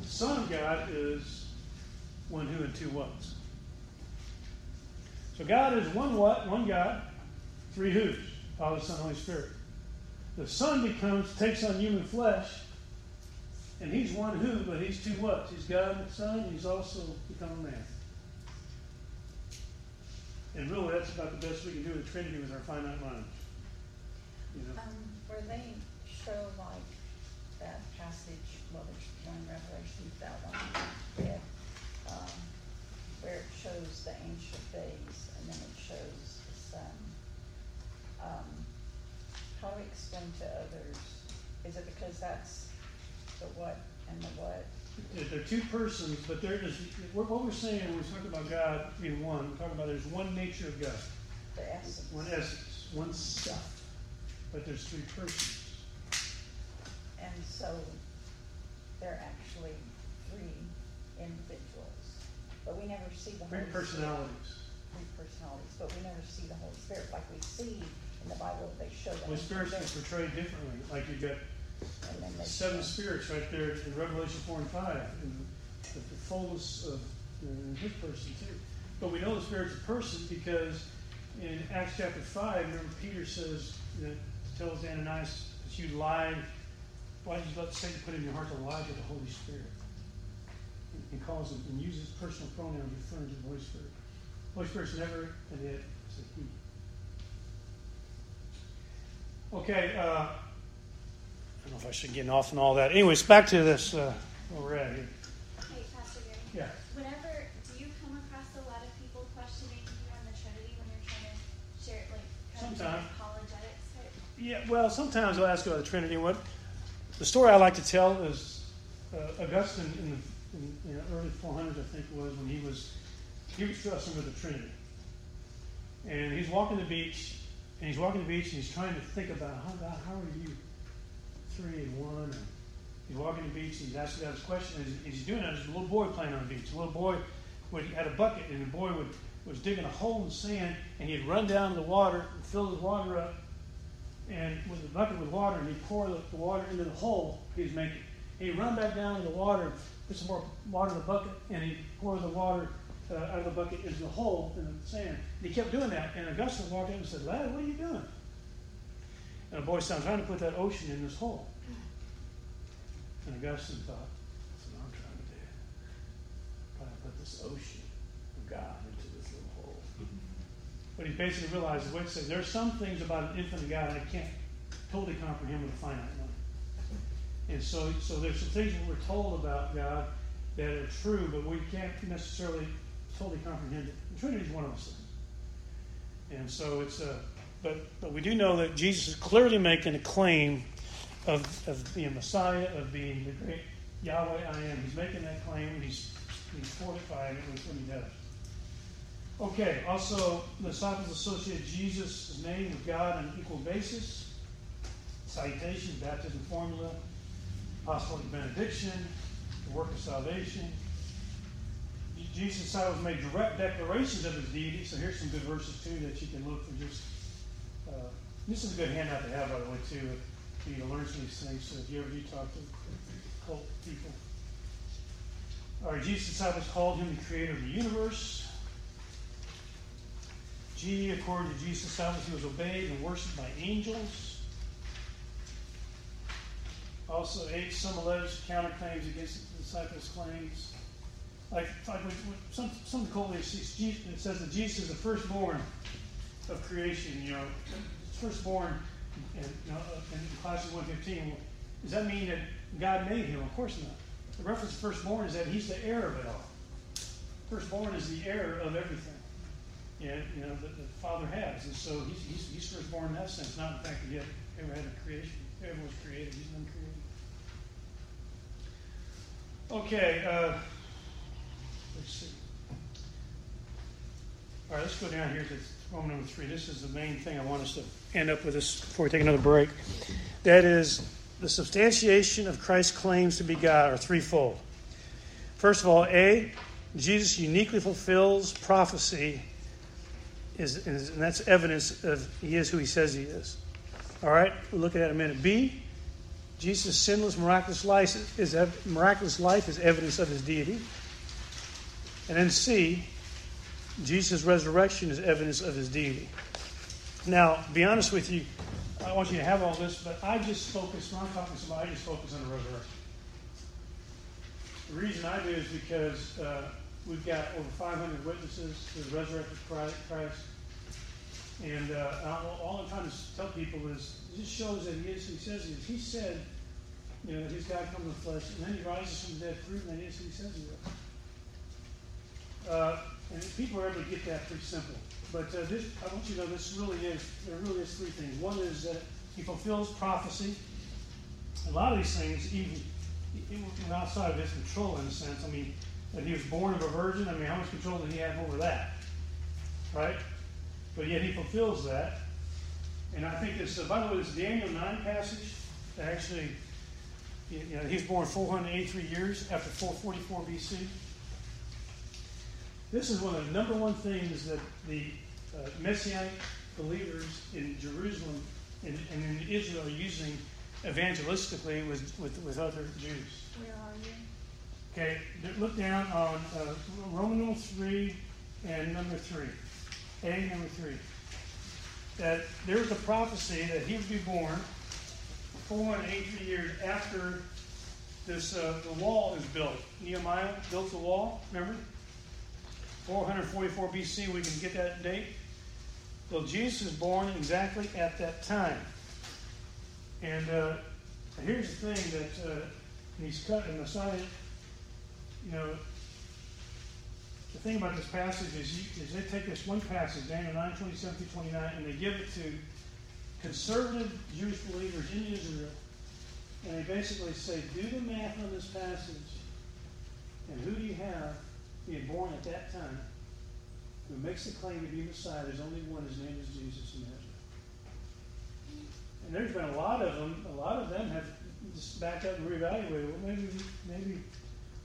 The Son of God is one who and two whats. So God is one what, one God, three who's, Father, Son, Holy Spirit. The Son becomes, takes on human flesh, and he's one who, but he's two whats. He's God the Son, he's also become man. And really, that's about the best we can do with Trinity with our finite minds. You know? Um, where they show like that passage, well, there's one Revelation, that one we read, um, where it shows the ancient days and then it shows the sun. Um, how do we explain to others? Is it because that's the what and the what? They're two persons, but there is what we're saying when we talk about God being one. We're talking about there's one nature of God, The essence. one essence, one stuff, but there's three persons. And so they're actually three individuals. But we never see the Three Holy Spirit. personalities. Three personalities, but we never see the Holy Spirit like we see in the Bible. They show the Holy spirits portrayed differently. Like you got and then they seven spirits right there in Revelation four and five, and the, the fullness of you know, in his person too. But we know the spirit's a person because in Acts chapter five, remember Peter says that tells Ananias that you lied. Why did you let Satan put in your heart to lie to the Holy Spirit? And, and calls him and uses personal pronouns referring to the Holy Spirit. Holy Spirit's never an it, it's a he. Okay, uh, don't know if I should get off and all that. Anyways, back to this, uh, where we're at here. Hey, Pastor Gary. Yeah. Whenever do you come across a lot of people questioning you on the Trinity when you're trying to share it like Sometimes. apologetics type? Yeah, well, sometimes I'll ask about the Trinity. What the story I like to tell is uh, Augustine in the in, you know, early 400s, I think it was, when he was he was wrestling with the Trinity, and he's walking the beach, and he's walking the beach, and he's trying to think about how God, how are you three and one, and he's walking the beach, and he's asking God this question, and he's, he's doing that. There's a little boy playing on the beach. A little boy would had a bucket, and the boy would was digging a hole in the sand, and he'd run down to the water and fill the water up and with a bucket with water, and he'd pour the, the water into the hole he was making. He'd run back down to the water, put some more water in the bucket, and he'd pour the water uh, out of the bucket into the hole in the sand. And he kept doing that. And Augustine walked in and said, Lad, what are you doing? And the boy said, I'm trying to put that ocean in this hole. And Augustine thought, that's what I'm trying to do. Trying to put this ocean of God into this little hole. But he basically realized, as Wick said, there are some things about an infinite God I can't totally comprehend with a finite mind. And so, so there's some things that we're told about God that are true, but we can't necessarily totally comprehend it. The Trinity is one of those things. And so it's a, but, but we do know that Jesus is clearly making a claim of, of being Messiah, of being the great Yahweh I am. He's making that claim, he's, he's fortifying it with what he does. Okay, also, the disciples associate Jesus' name with God on an equal basis. Citation, baptism formula, apostolic benediction, the work of salvation. Jesus' disciples made direct declarations of his deity, so here's some good verses too that you can look for just. Uh, this is a good handout to have, by the way, too, for you to learn some of these things. So if you ever do talk to cult people. Right, Jesus' disciples called him the creator of the universe. G, according to Jesus' disciples, he was obeyed and worshipped by angels. Also, H, some alleged counterclaims against the disciples' claims. Like, like some some cult it says that Jesus is the firstborn of creation. You know, firstborn, you know, in Colossians one fifteen. Does that mean that God made him? Of course not. The reference to firstborn is that he's the heir of it all. Firstborn is the heir of everything. Yeah, you know, that the Father has. And so he's, he's, he's firstborn in that sense, not in fact that he ever had a creation. Everyone was created, he's uncreated. Okay, uh, let's see. All right, let's go down here to Roman number three. This is the main thing I want us to end up with this before we take another break. That is, the substantiation of Christ's claims to be God are threefold. First of all, A, Jesus uniquely fulfills prophecy is, and that's evidence of he is who he says he is. All right, we'll look at that in a minute. B, Jesus' sinless, miraculous life is, is miraculous life is evidence of his deity. And then C, Jesus' resurrection is evidence of his deity. Now, be honest with you, I want you to have all this, but I just focus, when I'm talking to somebody, I just focus on the resurrection. The reason I do is because uh, we've got over 500 witnesses to the resurrected Christ. And uh, all I'm trying to tell people is this shows that he is who he says he is. He said, you know, that he's God come in the flesh, and then he rises from the dead, proving that he is who he says he is. Uh, and people are able to get that pretty simple. But uh, this, I want you to know this really is, there really is three things. One is that he fulfills prophecy. A lot of these things, even, even outside of his control in a sense, I mean, that he was born of a virgin, I mean, how much control did he have over that? Right? But yet he fulfills that. And I think this, uh, by the way, this Daniel 9 passage, actually, you know, he was born 483 years after 444 BC. This is one of the number one things that the uh, Messianic believers in Jerusalem and, and, in Israel are using evangelistically with, with, with other Jews. Where are you? Okay, look down on uh, Roman number 3 and number 3. A number 3. That there was a prophecy that he would be born 483 years after this uh, the wall is built. Nehemiah built the wall, remember? 444 BC, we can get that date. Well, Jesus was born exactly at that time. And uh, here's the thing that uh, he's cut in the Messiah, you know, the thing about this passage is, you, is they take this one passage, Daniel 9, 27 through 29, and they give it to conservative Jewish believers in Israel. And they basically say, do the math on this passage. And who do you have being born at that time who makes the claim to be Messiah? There's only one. His name is Jesus of Nazareth. And there's been a lot of them. A lot of them have just backed up and reevaluated. Well, maybe, maybe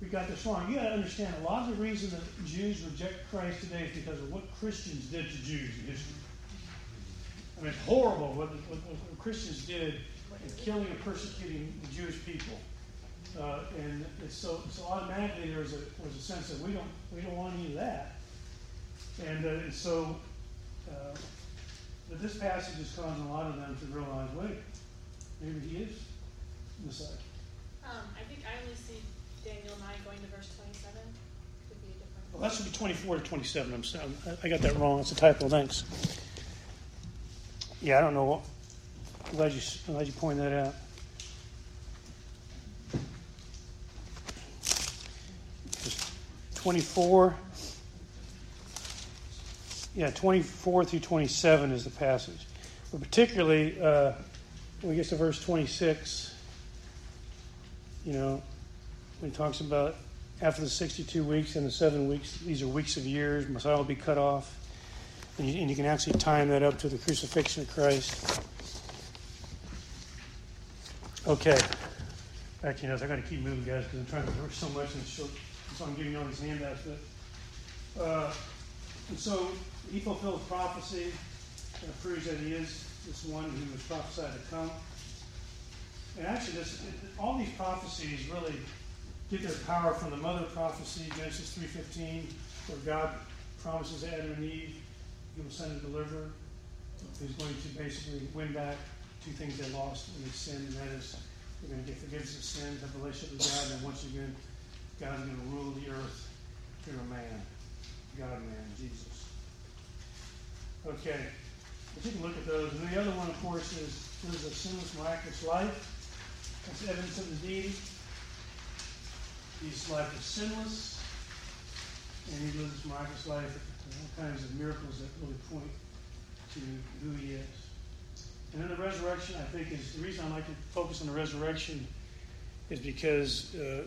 we got this wrong. You got to understand a lot of the reason that Jews reject Christ today is because of what Christians did to Jews in history. I mean, it's horrible what, what, what Christians did in killing and persecuting the Jewish people. Uh, and so, so automatically there was a, was a sense that we don't, we don't want any of that. And, uh, and so, uh, but this passage is causing a lot of them to realize, wait, maybe he is Messiah. Um, I think I only see Daniel nine going to verse twenty-seven. Could be a different. Well, that should be 24 to 27. I'm sorry. I got that wrong. It's a typo. Thanks. Yeah, I don't know. I'm glad you, I'm glad you pointed that out. Just 24. Yeah, 24 through 27 is the passage. But particularly, uh, when we get to verse 26, you know, when he talks about after the 62 weeks and the seven weeks, these are weeks of years, Messiah will be cut off. And you, and you can actually time that up to the crucifixion of Christ. Okay. To you notes. i got to keep moving, guys, because I'm trying to work so much in the short. So I'm giving all these handouts. But, uh, and so he fulfills prophecy and proves that he is this one who was prophesied to come. And actually, this, all these prophecies really get their power from the mother prophecy, Genesis 3.15, where God promises Adam and Eve he will send a deliverer who's going to basically win back two things they lost they sinned, and that is they're going to get forgiveness of sin, have a relationship with God, and once again, God's going to rule the earth through a man, God man, Jesus. Okay, but you can look at those. And the other one, of course, is lives a sinless, miraculous life. That's evidence of the deity. His life is sinless, and he lives miraculous life all kinds of miracles that really point to who he is. And then the resurrection, I think, is the reason I like to focus on the resurrection is because uh,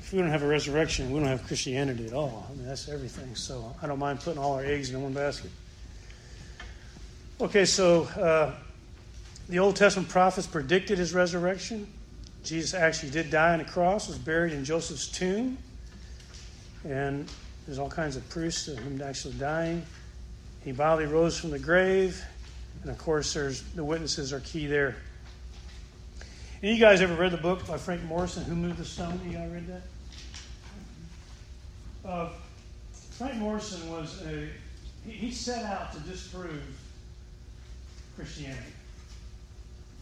if we don't have a resurrection, we don't have Christianity at all. I mean, that's everything. So I don't mind putting all our eggs in one basket. Okay, so uh, the Old Testament prophets predicted his resurrection. Jesus actually did die on the cross, was buried in Joseph's tomb, and there's all kinds of proofs of him actually dying. He bodily rose from the grave, and of course, there's the witnesses are key there. And you guys ever read the book by Frank Morison, Who Moved the Stone? You guys read that? Uh, Frank Morison was a he, he set out to disprove Christianity.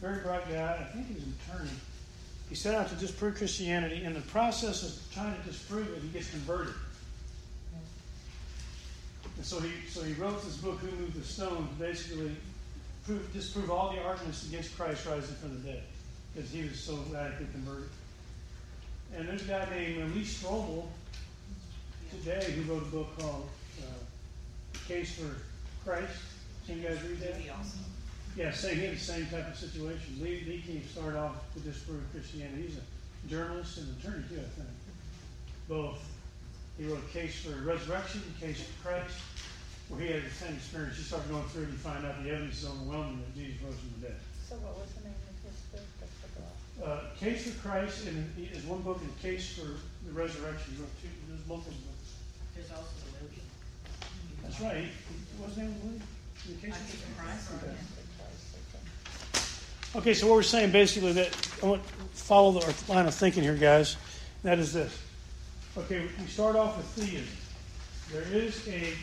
Very bright guy. I think he was an attorney. He set out to disprove Christianity. In the process of trying to disprove it, he gets converted. And so he, so he wrote this book, Who Moved the Stone, to basically prove, disprove all the arguments against Christ rising from the dead, because he was so radically converted. And there's a guy named Lee Strobel today who wrote a book called uh, Case for Christ. Can you guys read that? Yeah, same, he had the same type of situation. Lee, Lee came started off to disprove Christianity. He's a journalist and attorney too, I think. Both. He wrote a case for resurrection, a case for Christ, where he had the same experience. You start going through it and you find out the evidence is overwhelming that Jesus rose from the dead. So what was the name of his book? I forgot. Uh, case for Christ and is one book, and Case for the Resurrection. Wrote two, there's multiple books. There's also the William. That's right. What's his name? William? The Case I for Christ. Okay. Okay. So what we're saying basically that I want to follow our line of thinking here, guys. That is this. Okay, we start off with theism. There is a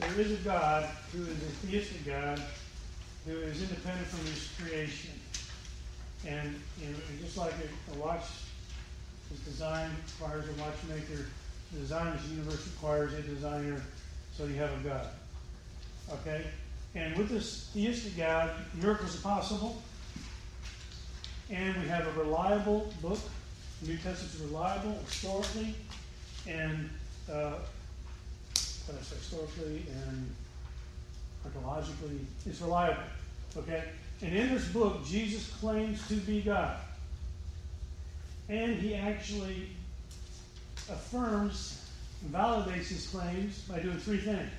there is a God who is a theistic God who is independent from his creation. And you know, just like a, a watch is designed, requires a watchmaker The designer's universe requires a designer, so you have a God. Okay? And with this theistic God, miracles are possible. And we have a reliable book. The New Testament's reliable historically and uh, historically and archaeologically. It's reliable. Okay? And in this book, Jesus claims to be God. And he actually affirms and validates his claims by doing three things.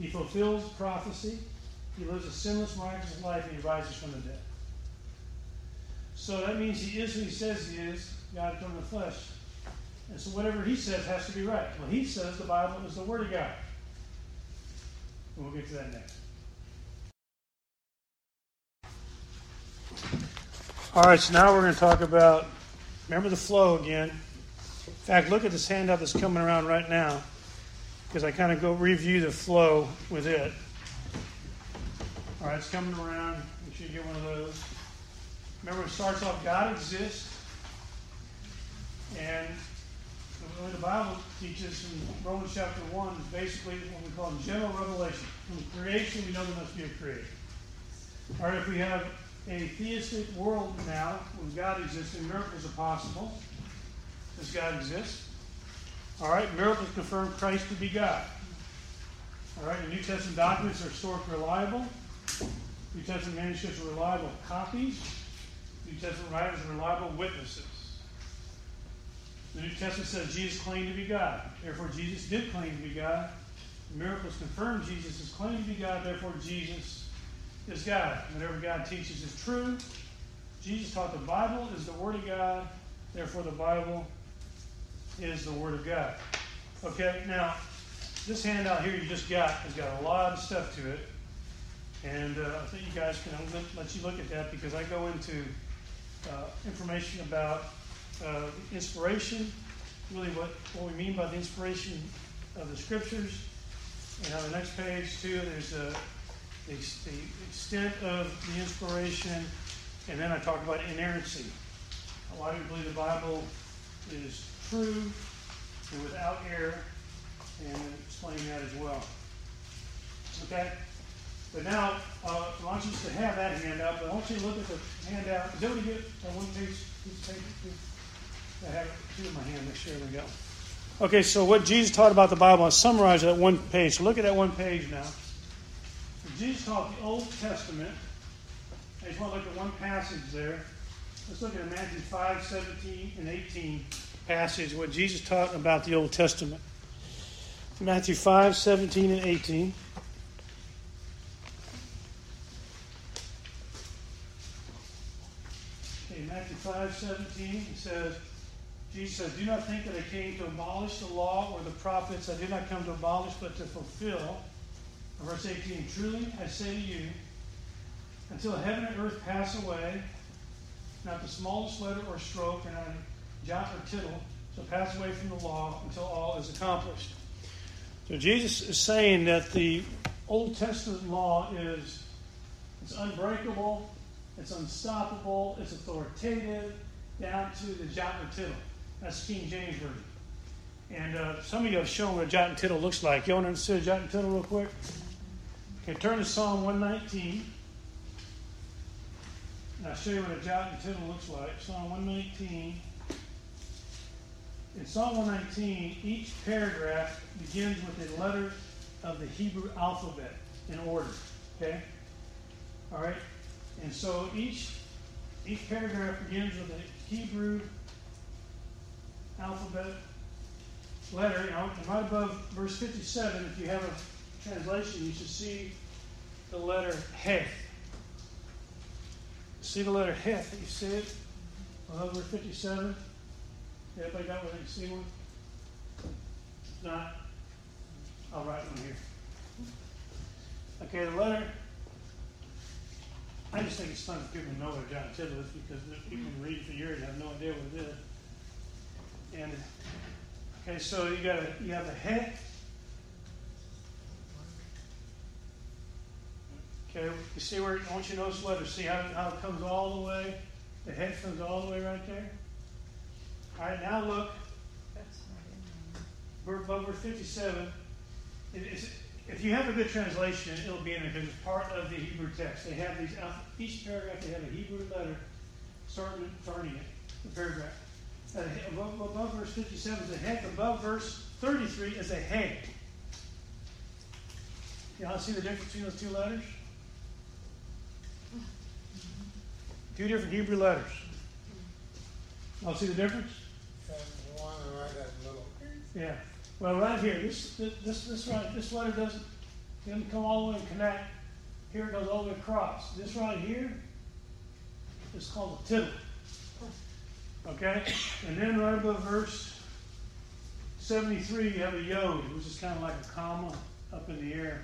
He fulfills prophecy, he lives a sinless, righteous life, and he rises from the dead. So that means he is who he says he is, God come in the flesh. And so whatever he says has to be right. Well, he says the Bible is the Word of God. And we'll get to that next. All right, so now we're going to talk about, remember the flow again. In fact, look at this handout that's coming around right now, because I kind of go review the flow with it. All right, it's coming around. Make sure you get one of those. Remember, it starts off God exists, and the way the Bible teaches in Romans chapter 1 is basically what we call general revelation. From creation, we know there must be a creator. All right, if we have a theistic world now, when God exists and miracles are possible, does God exist? All right, miracles confirm Christ to be God. All right, the New Testament documents are historically reliable. New Testament manuscripts are reliable copies. New Testament writers are reliable witnesses. The New Testament says Jesus claimed to be God. Therefore, Jesus did claim to be God. Miracles confirm Jesus' claim to be God. Therefore, Jesus is God. Whatever God teaches is true. Jesus taught the Bible is the Word of God. Therefore, the Bible is the Word of God. Okay, now, this handout here you just got has got a lot of stuff to it. And uh, I think you guys can let, let you look at that because I go into uh, information about uh, inspiration, really what, what we mean by the inspiration of the scriptures. And on the next page, too, there's a, the, the extent of the inspiration, and then I talk about inerrancy. A lot of you believe the Bible is true and without error, and explain that as well. Okay? But now, uh, I want you to have that handout, but I want you to look at the handout. Is everybody get that one page? I have two in my hand. Make we go. Okay, so what Jesus taught about the Bible, I summarize that one page. Look at that one page now. Jesus taught the Old Testament. I just want to look at one passage there. Let's look at Matthew 5, 17, and 18 passage, what Jesus taught about the Old Testament. Matthew 5, 17, and 18. Okay, Matthew 5, 17, it says, Jesus says, Do not think that I came to abolish the law or the prophets. I did not come to abolish, but to fulfill. Verse 18, Truly I say to you, until heaven and earth pass away, not the smallest letter or stroke, and not a jot or tittle shall pass away from the law until all is accomplished. So Jesus is saying that the Old Testament law is it's unbreakable, it's unstoppable, it's authoritative, down to the jot and tittle. That's King James Version. And uh, some of you have shown what a jot and tittle looks like. You want to see a jot and tittle real quick? Okay, turn to Psalm 119. And I'll show you what a jot and tittle looks like. Psalm 119. In Psalm 119, each paragraph begins with a letter of the Hebrew alphabet in order. Okay? All right? And so each each paragraph begins with a Hebrew alphabet letter. And right above verse 57, if you have a translation, you should see the letter Heth. See the letter Heth? You see it? Above verse 57? Everybody got one? You see one? If not, I'll write one here. Okay, the letter. I just think it's fun for people to know what John Tittle is because people can read for years and have no idea what it is. And okay, so you got a, you have the Heth. Okay, you see where I want you to notice the letter. See how, how it comes all the way. The Heth comes all the way right there. All right, now look. We're above verse 57. It is, if you have a good translation, it'll be in there because it's part of the Hebrew text. They have these, each paragraph, they have a Hebrew letter starting, starting it, the paragraph. Uh, above, above verse 57 is a Heth. above verse 33 is a heck. Y'all see the difference between those two letters? Two different Hebrew letters. Y'all see the difference? One right little. Yeah. Well, right here, this this this right this letter doesn't doesn't come all the way and connect. Here it goes all the way across. This right here is called a tittle. Okay, and then right above verse seventy-three, you have a yod, which is kind of like a comma up in the air.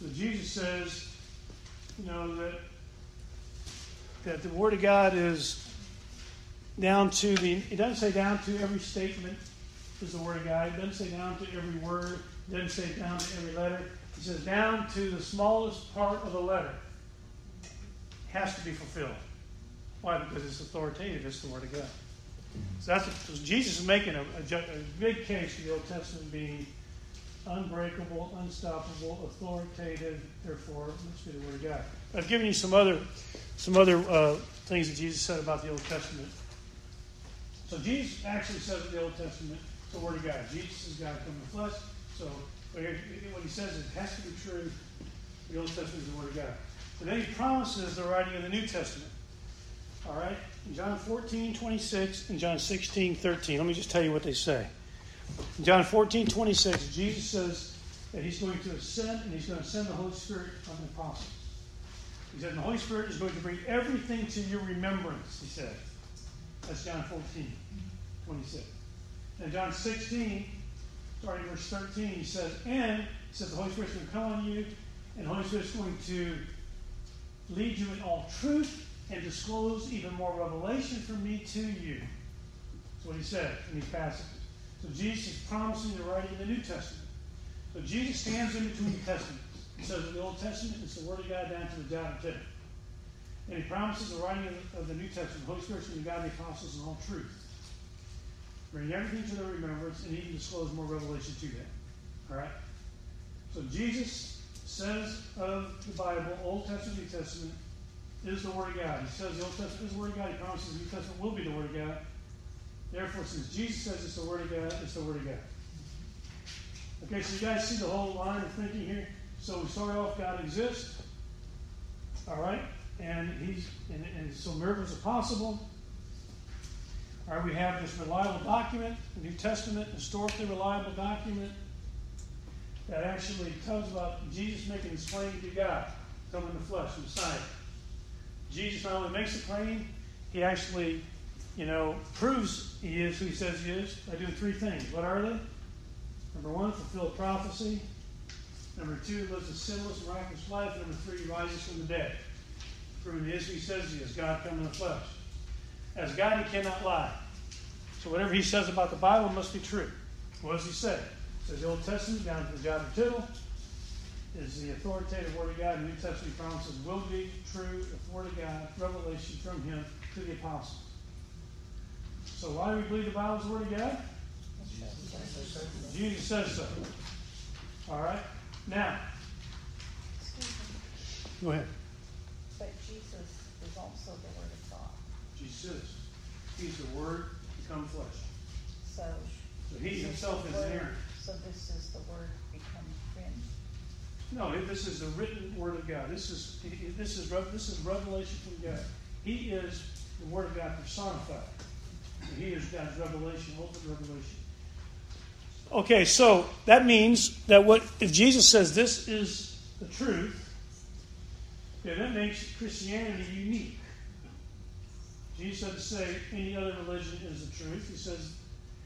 So Jesus says, you know that that the Word of God is down to the. It doesn't say down to every statement is the Word of God. It doesn't say down to every word. It doesn't say down to every letter. It says down to the smallest part of the letter has to be fulfilled. Why? Because it's authoritative. It's the Word of God. So that's so Jesus is making a, a, a big case for the Old Testament being unbreakable, unstoppable, authoritative. Therefore, must be the Word of God. I've given you some other some other uh, things that Jesus said about the Old Testament. So Jesus actually says in the Old Testament, the Word of God. Jesus is God come in flesh. So what he says it has to be true. The Old Testament is the Word of God. But then he promises the writing of the New Testament. All right? In John 14, 26 and John 16, 13. Let me just tell you what they say. In John 14, 26, Jesus says that he's going to ascend and he's going to send the Holy Spirit on the apostles. He said, the Holy Spirit is going to bring everything to your remembrance, he said. That's John 14, 26. And John 16, starting verse 13, he says, and he says the Holy Spirit's going to come on you, and the Holy Spirit's going to lead you in all truth and disclose even more revelation from me to you. That's what he said in these passages. So Jesus is promising the writing in the New Testament. So Jesus stands in between the Testaments. Says in the Old Testament, it's the Word of God down to the jot and tittle. And he promises the writing of the, the New Testament. The Holy Spirit's going to guide the apostles in all truth. Bring everything to their remembrance and even disclose more revelation to them. All right? So Jesus says of the Bible, Old Testament, New Testament, is the Word of God. He says the Old Testament is the Word of God. He promises the New Testament will be the Word of God. Therefore, since Jesus says it's the Word of God, it's the Word of God. Okay, so you guys see the whole line of thinking here? So we start off, God exists. All right? And he's and, and so miracles are possible. All right, we have this reliable document, the New Testament, historically reliable document that actually tells about Jesus making his claim to God, come in the flesh, Messiah. Jesus not only makes the claim, he actually, you know, proves he is who he says he is by doing three things. What are they? Number one, fulfill prophecy. Number two, lives a sinless, miraculous life. Number three, rises from the dead. Proving he is who he says he is, God come in the flesh. As God, he cannot lie. So whatever he says about the Bible must be true. What does he say? He says the Old Testament, down to the jot and tittle, is the authoritative Word of God. The New Testament promises will be true, the Word of God, revelation from him to the apostles. So why do we believe the Bible is the Word of God? Jesus says so. All right? Now, go ahead. but Jesus is also the Word of God. Jesus is. He's the Word become flesh. So. So he this is himself is Word- inerrant. So this is the Word become friend. No, this is the written Word of God. This is this is this is revelation from God. He is the Word of God personified. And he is God's revelation, ultimate revelation. Okay, so that means that what if Jesus says this is the truth, then that makes Christianity unique. Jesus doesn't say any other religion is the truth. He says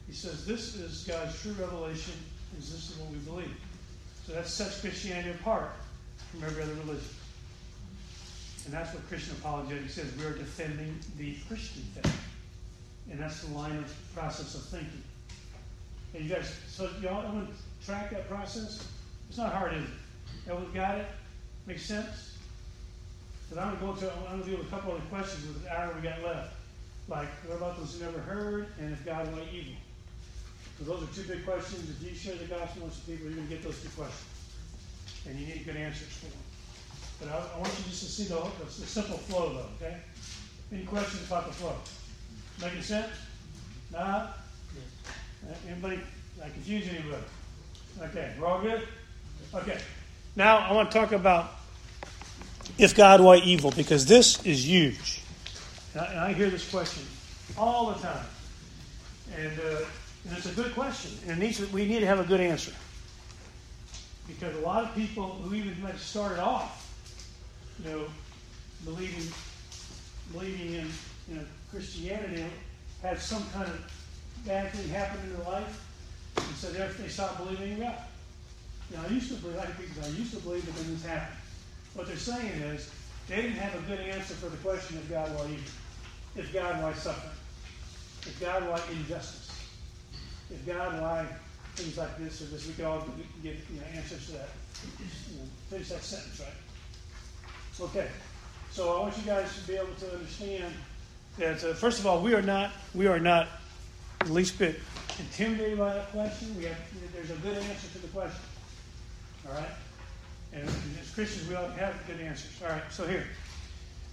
he says this is God's true revelation, and this is what we believe. So that sets Christianity apart from every other religion. And that's what Christian apologetics says. We are defending the Christian faith. And that's the line of process of thinking. And you guys, so y'all want to track that process? It's not hard, is it? Everyone got it? Makes sense? But I'm going to go to, I'm going to deal with a couple of questions with the hour we got left. Like, what about those who never heard, and if God away evil? So those are two big questions. If you share the gospel with some people, you're going to get those two questions. And you need good answers for them. But I, I want you just to see the, the, the simple flow, though, okay? Any questions about the flow? Making sense? Nah? Anybody, I confuse anybody? Okay, we're all good? Okay. Now I want to talk about if God, why evil? Because this is huge. And I, and I hear this question all the time. And, uh, and it's a good question. And needs we need to have a good answer. Because a lot of people who even might have started off, you know, believing, believing in you know, Christianity had some kind of bad thing happen in their life, and so therefore they stopped believing in God. Know, I used to believe, like people, I used to believe, but then this happened. What they're saying is they didn't have a good answer for the question of God, why evil? If God, why suffering? If God, why injustice? If God, why things like this or this? We could all get you know, answers to that. You know, finish that sentence, right? Okay. So I want you guys to be able to understand that uh, first of all, we are not we are not the least bit intimidated by that question. We have there's a good answer to the question. All right. And as Christians, we all have good answers. All right. So here,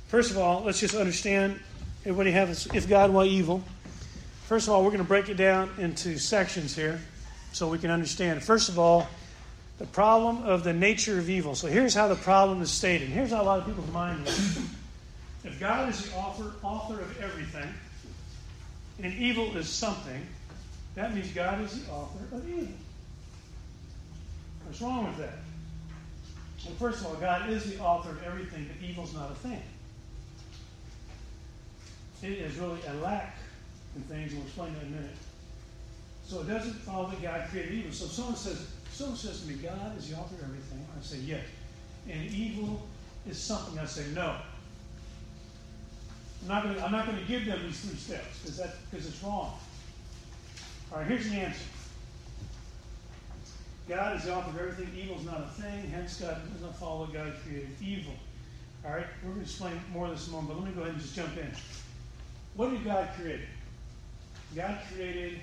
first of all, let's just understand. Everybody have this, if God why evil. First of all, we're going to break it down into sections here, so we can understand. First of all, the problem of the nature of evil. So here's how the problem is stated. Here's how a lot of people's mind is. If God is the author, author of everything, and evil is something, that means God is the author of evil. What's wrong with that? Well, first of all, God is the author of everything, but evil's not a thing. It is really a lack in things, and we'll explain that in a minute. So it doesn't follow that God created evil. So if someone says, someone says to me, God is the author of everything, I say, yes. And evil is something, I say, no. I'm not going to, give them these three steps because it's wrong. All right, here's the answer. God is the author of everything. Evil is not a thing. Hence, God does not follow God created evil. All right, we're going to explain more of this in a moment, but let me go ahead and just jump in. What did God create? God created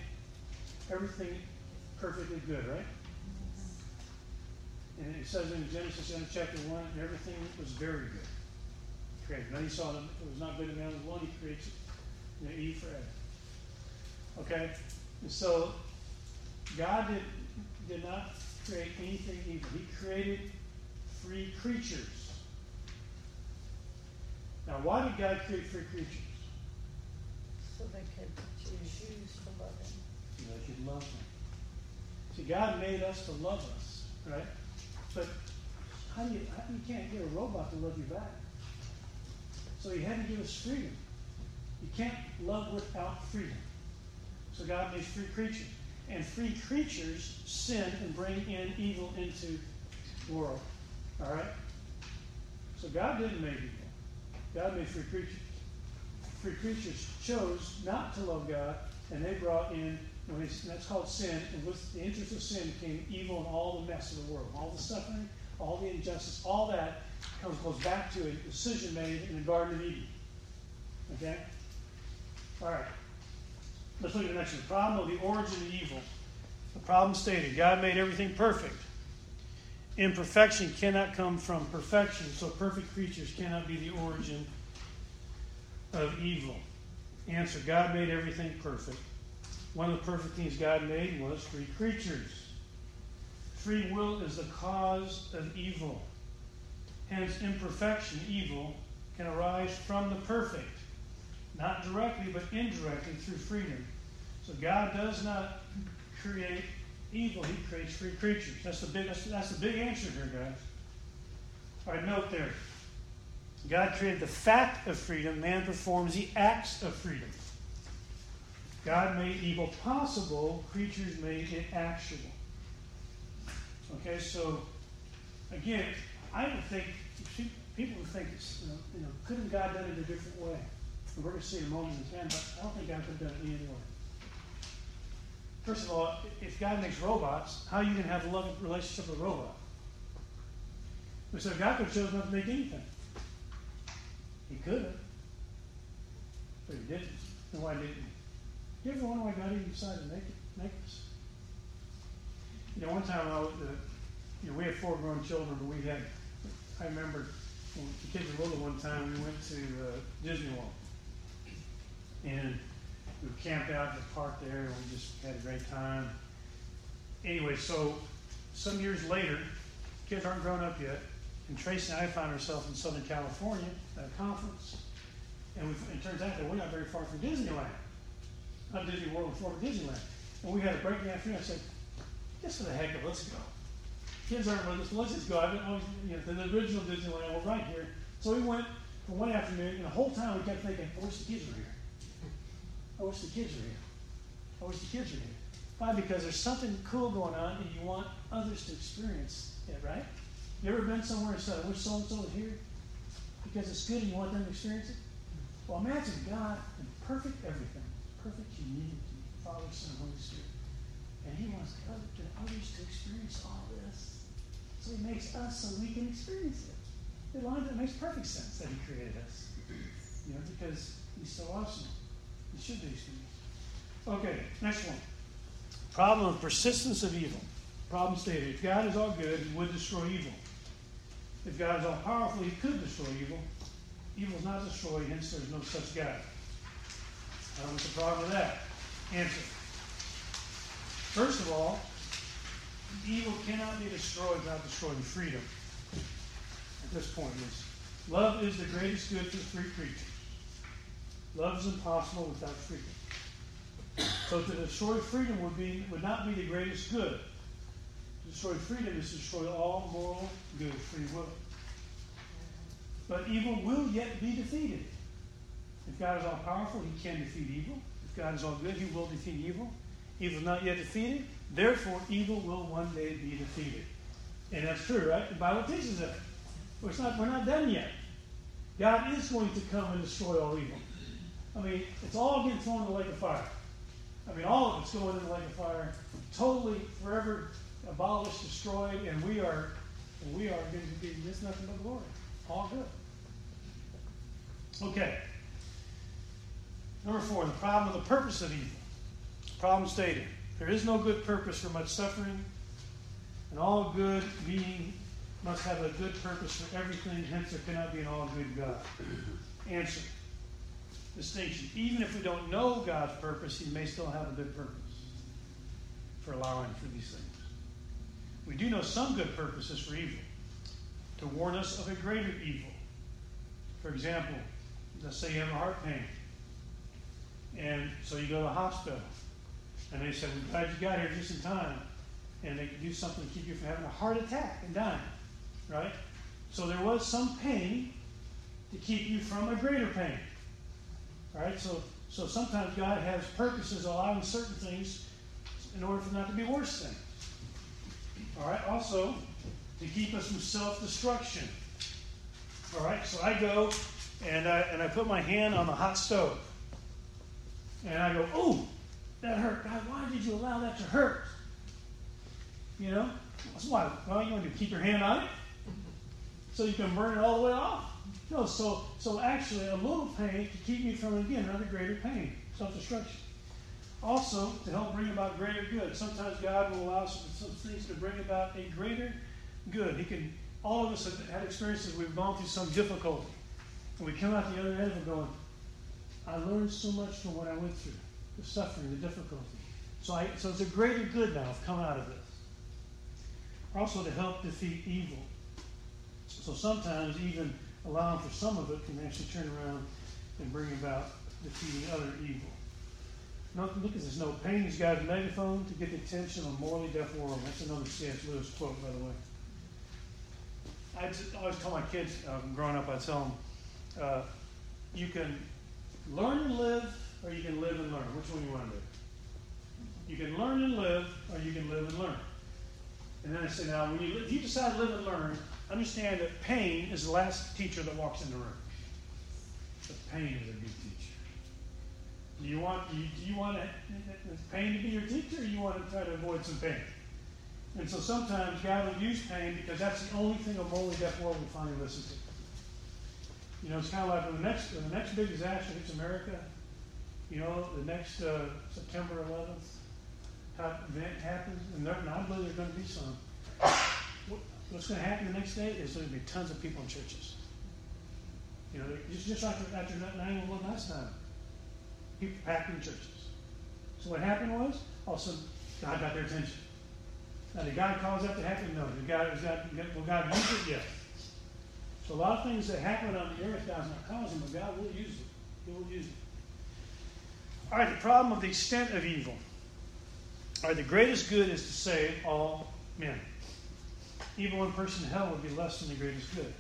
everything perfectly good, right? And it says in Genesis chapter 1, everything was very good. Created. Then he saw that it was not good to man was alone, he creates you know, Eve for Adam. Okay? And so God did, did not create anything evil. He created free creatures. Now, why did God create free creatures? So they could choose to love him. So they could love Him. See, God made us to love us, right? But how do you, how, you can't get a robot to love you back. So He had to give us freedom. You can't love without freedom. So God made free creatures. And free creatures sin and bring in evil into the world. All right? So God didn't make evil. God made free creatures. Free creatures chose not to love God, and they brought in, when that's called sin, and with the interest of sin came evil and all the mess of the world. All the suffering, all the injustice, all that comes, goes back to a decision made in the Garden of Eden. Okay? All right. Let's look at the next one. Problem of the origin of evil. The problem stated God made everything perfect. Imperfection cannot come from perfection, so perfect creatures cannot be the origin of evil. Answer God made everything perfect. One of the perfect things God made was free creatures. Free will is the cause of evil. Hence, imperfection, evil, can arise from the perfect. Not directly, but indirectly through freedom. So God does not create evil, He creates free creatures. That's the big, that's, that's the big answer here, guys. All right, note there. God created the fact of freedom, man performs the acts of freedom. God made evil possible, creatures made it actual. Okay, so again, I don't think people would think it's, you know, you know, couldn't God done it a different way? And we're going to see in a moment again, but I don't think God could have done it any other way. First of all, if God makes robots, how are you going to have a loving relationship with a robot? So God could have chosen not to make anything. He could have. But he didn't. And why didn't he? You ever wonder why God even decided to make it, make us? You know, one time I was, uh, you know, we had four grown children, but we had, I remember the kids were little one time, we went to uh, Disney World. And we camped out in the park there, and we just had a great time. Anyway, so some years later, kids aren't grown up yet, and Tracy and I found ourselves in Southern California at a conference. And we, it turns out that we're not very far from Disneyland. Not Disney World, before Disneyland. And we had a break in the afternoon. I said, just for the heck of let's go. Kids aren't with us, let's just go. I've been always, you know, the original Disneyland, we're right here. So we went for one afternoon, and the whole time we kept thinking, I wish the kids were here. I wish the kids were here. I wish the kids were here. Why? Because there's something cool going on, and you want others to experience it, right? You ever been somewhere and said, I wish so and so was here? Because it's good and you want them to experience it? Well, imagine God in perfect everything, perfect unity, Father, Son, Holy Spirit. And He wants other, others to experience all. He makes us so we can experience it. It, lines, it makes perfect sense that He created us. You know, because He's so awesome. He should be experienced. Okay, next one. Problem of persistence of evil. Problem stated. If God is all good, He would destroy evil. If God is all powerful, He could destroy evil. Evil is not destroyed, hence there is no such God. What's the problem with that? Answer. First of all, evil cannot be destroyed without destroying freedom. At this point, is love is the greatest good for free creatures. Love is impossible without freedom. So to destroy freedom would be would not be the greatest good. To destroy freedom is to destroy all moral good, free will. But evil will yet be defeated. If God is all powerful, he can defeat evil. If God is all good, he will defeat evil. Evil is not yet defeated, therefore evil will one day be defeated. And that's true, right? The Bible teaches that. It's not, we're not done yet. God is going to come and destroy all evil. I mean, it's all getting thrown in the lake of fire. I mean, all of it's going in the lake of fire, totally, forever abolished, destroyed, and we are we are going to be just nothing but glory. All good. Okay. Number four, the problem of the purpose of evil. Problem stated. There is no good purpose for much suffering, and all good being must have a good purpose for everything, hence there cannot be an all good God. Answer. Distinction. Even if we don't know God's purpose, He may still have a good purpose for allowing for these things. We do know some good purposes for evil to warn us of a greater evil. For example, let's say you have a heart pain. And so you go to the hospital. And they said, We're glad you got here just in time. And they could do something to keep you from having a heart attack and dying. Right? So there was some pain to keep you from a greater pain. Right? So, so sometimes God has purposes allowing certain things in order for not to be worse things. All right? Also, to keep us from self destruction. All right? So I go and I, and I put my hand on the hot stove. And I go, oh, that hurt. God, why did you allow that to hurt? You know? That's why. Well, you want to keep your hand on it so you can burn it all the way off. No, so so actually a little pain to keep me from again another greater pain, self-destruction. Also, to help bring about greater good. Sometimes God will allow some, some things to bring about a greater good. He can. All of us have had experiences. We've gone through some difficulty, and we come out the other end of it going, "I learned so much from what I went through, the suffering, the difficulty." So, I, so it's a greater good now have come out of this. Also, to help defeat evil. So sometimes even allowing for some of it can actually turn around and bring about defeating other evil. No, look at this. No pain He's got a megaphone to get the attention of a morally deaf world. That's another C.S. Lewis quote, by the way. I always tell my kids, um, growing up, I tell them, uh, you can learn and live, or you can live and learn. Which one you want to do? You can learn and live, or you can live and learn. And then I say, now, when you, if you decide to live and learn, understand that pain is the last teacher that walks in the room. But pain is a good teacher. Do you want do you, do you want pain to be your teacher, or you want to try to avoid some pain? And so sometimes God will use pain because that's the only thing a morally deaf world will finally listen to. You know, it's kind of like when the next when the next big disaster hits America. You know, the next uh, September 11th, type event happens, and there, and I believe there's going to be some, what, what's going to happen the next day is there's going to be tons of people in churches. You know, just, just like after 9/11 last time, people packed in churches. So what happened was, all of a sudden, God got their attention. Now, did God cause that to happen? No. Did God, is that, will God use it? Yes. So a lot of things that happen on the earth, God's not causing, but God will use it. He will use it. All right, the problem of the extent of evil. All right, the greatest good is to save all men. Even one person in hell would be less than the greatest good.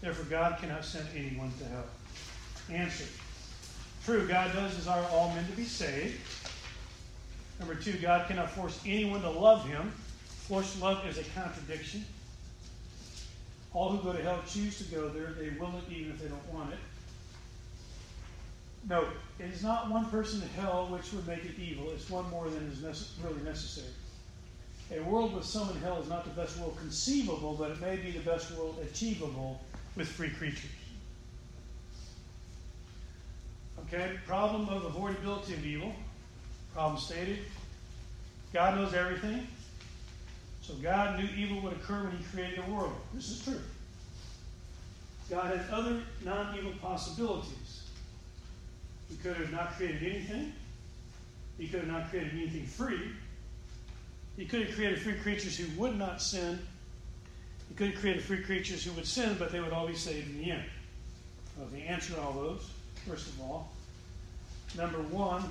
Therefore, God cannot send anyone to hell. Answer. True, God does desire all men to be saved. Number two, God cannot force anyone to love Him. Forced love is a contradiction. All who go to hell choose to go there. They will it even if they don't want it. No, it is not one person in hell which would make it evil. It's one more than is nece- really necessary. A world with some in hell is not the best world conceivable, but it may be the best world achievable with free creatures. Okay, problem of avoidability of evil. Problem stated. God knows everything. So God knew evil would occur when He created the world. This is true. God had other non evil possibilities. He could have not created anything, He could have not created anything free. He could have created free creatures who would not sin. He could have created free creatures who would sin, but they would all be saved in the end. Well, the answer to all those, first of all, number one,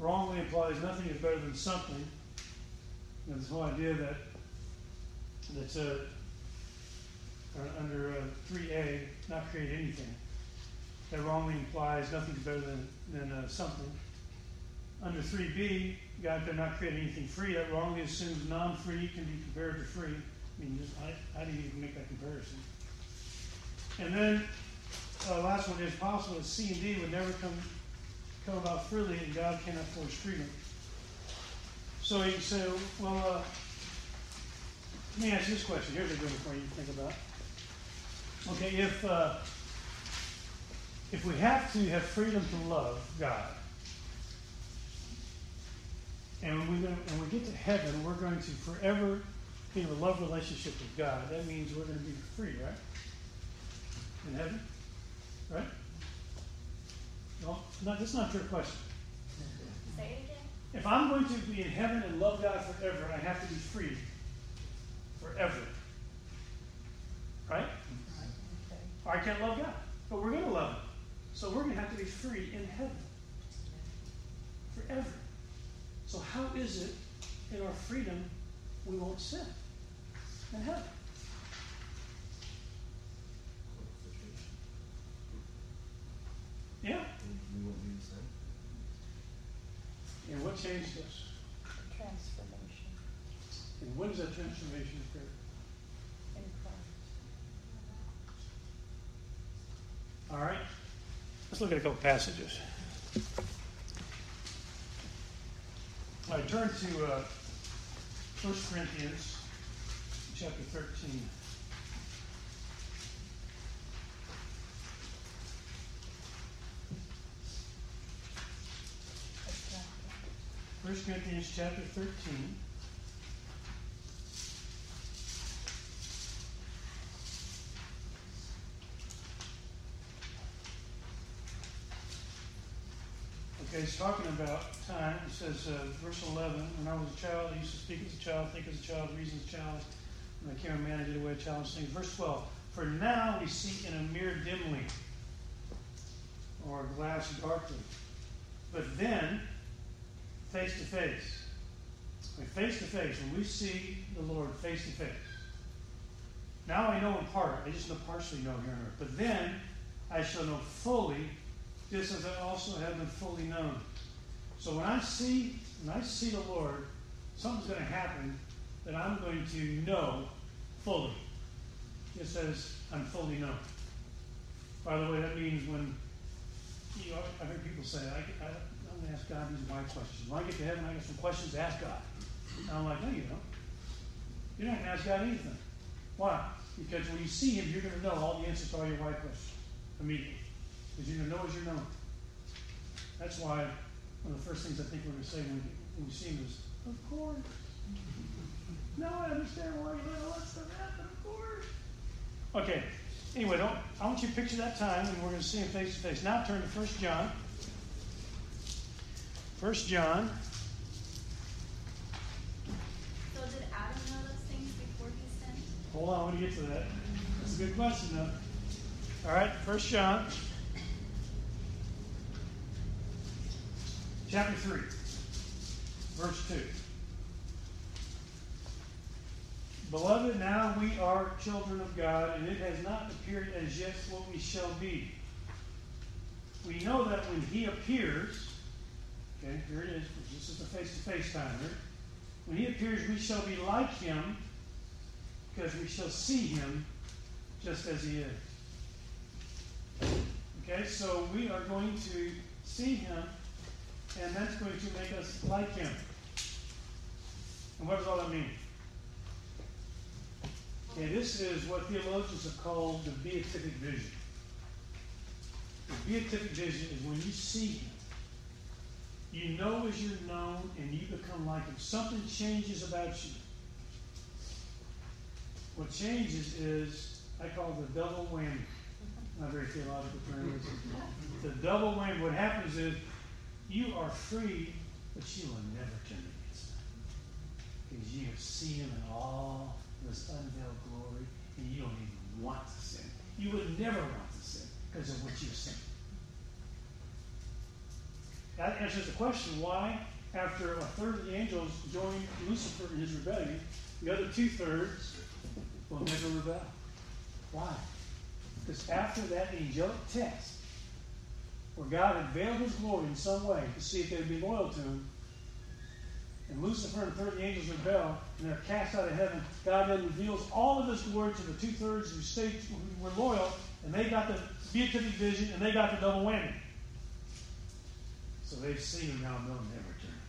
wrongly implies nothing is better than something. Know, this whole idea that that's uh, uh, under uh, 3a, not create anything. That wrongly implies nothing is better than, than uh, something. Under 3b, God could not create anything free. That wrongly assumes non-free can be compared to free. I mean, just, I, I didn't even make that comparison. And then uh, last one is possible that C and D would never come come about freely, and God cannot force freedom. So you say, well, uh, let me ask you this question. Here's a good one for you to think about. Okay, if uh, if we have to have freedom to love God, and when we when we get to heaven, we're going to forever be in a love relationship with God. That means we're going to be free, right? In heaven, right? No, no, that's not your question. Say it again. If I'm going to be in heaven and love God forever, I have to be free forever. Right? Okay. Or I can't love God. But we're going to love Him. So we're going to have to be free in heaven forever. So, how is it in our freedom we won't sin in heaven? Yeah. We won't be the. And what changed us? Transformation And when does that transformation occur? in Christ. All right. Let's look at a couple passages. All right, turn to uh, 1 Corinthians chapter 13. Exactly. 1 Corinthians chapter 13. It's talking about time. It says, uh, verse 11, When I was a child, I used to speak as a child, think as a child, reason as a child. When I became a man, I did away with childish things. Verse 12, For now we see in a mirror dimly, or glass darkly. But then, face to face. Like face to face, when we see the Lord face to face. Now I know in part, I just know partially know here on earth. But then I shall know fully, just as I also have been fully known. So when I see when I see the Lord, something's going to happen that I'm going to know fully. It says I'm fully known. By the way, that means when you know, I've heard people say, I, I, I'm going to ask God these why questions. When I get to heaven, I got some questions to ask God. And I'm like, no, you don't. You're not going to ask God anything. Why? Because when you see Him, you're going to know all the answers to all your why questions immediately. Because you're know as you're known. That's why one of the first things I think we're going to say when we, when we see him is, "Of course." No, I understand why you let all that stuff happen. Of course. Okay. Anyway, don't, I want you to picture that time, and we're going to see him face to face. Now turn to First John. First John. So did Adam know those things before he sinned? Hold on, I want to get to that. That's a good question, though. All right, First John, chapter three, verse two. Beloved, now we are children of God, and it has not appeared as yet what we shall be. We know that when He appears, okay, here it is. This is the face-to-face time. Right? When He appears, we shall be like Him because we shall see him just as he is. Okay, so we are going to see him, and that's going to make us like him. And what does all that mean? Okay, this is what theologians have called the beatific vision. The beatific vision is when you see him. You know as you're known, and you become like him. Something changes about you. What changes is, I call it the double whammy. Not very theological term. The double whammy. What happens is, you are free, but you will never turn against him. Because you have seen him in all this unveiled glory, and you don't even want to sin. You would never want to sin because of what you've seen. That answers the question why, after a third of the angels joined Lucifer in his rebellion, the other two thirds will never rebel. Why? Because after that angelic test, where God had veiled his glory in some way to see if they would be loyal to him, and Lucifer and the third angels rebel, and they're cast out of heaven, God then reveals all of his glory to the two thirds who stayed, who were loyal, and they got the beatific vision, and they got the double whammy. So they've seen him now, and they'll never turn.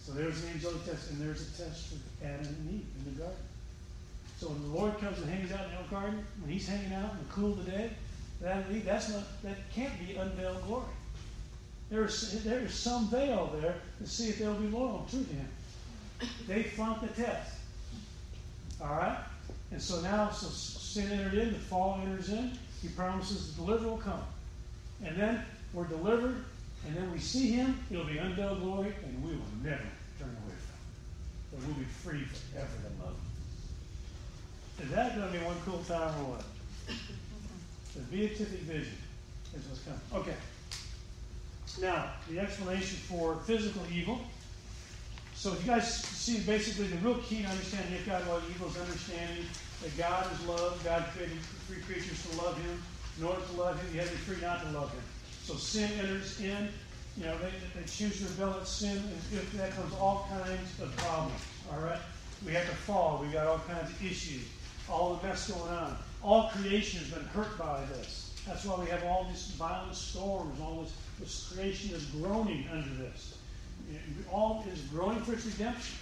So there's an angelic test, and there's a test for Adam and Eve in the garden. So when the Lord comes and hangs out in the garden, when He's hanging out in the cool of the day, that that's not that can't be unveiled glory. There's there's some veil there to see if they'll be loyal to Him. They flunked the test. All right, and so now so sin entered in, the fall enters in. He promises the deliverer will come, and then we're delivered, and then we see Him. It'll be unveiled glory, and we will never turn away from Him. But we'll be free forever to love Him. Is that going to be one cool time or what? The beatific vision is what's coming. Okay. Now, the explanation for physical evil. So, if you guys see basically the real key to understanding if God love evil is understanding that God is love. God created free creatures to love Him. In order to love Him, you have to be free not to love Him. So, sin enters in. You know, they, they choose to rebel at sin, and if that comes all kinds of problems. All right? We have to fall. We got all kinds of issues all the mess going on. All creation has been hurt by this. That's why we have all these violent storms. All this, this creation is groaning under this. All is groaning for its redemption.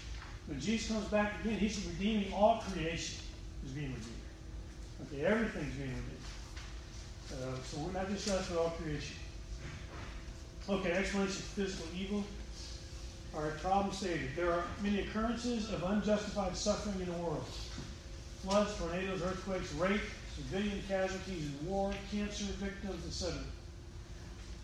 When Jesus comes back again, He's redeeming all creation. Is being redeemed. Okay, everything's being redeemed. Uh, so we're not just us, but all creation. Okay, explanation of physical evil. Right, problem stated. There are many occurrences of unjustified suffering in the world floods, tornadoes, earthquakes, rape, civilian casualties in war, cancer victims, etc.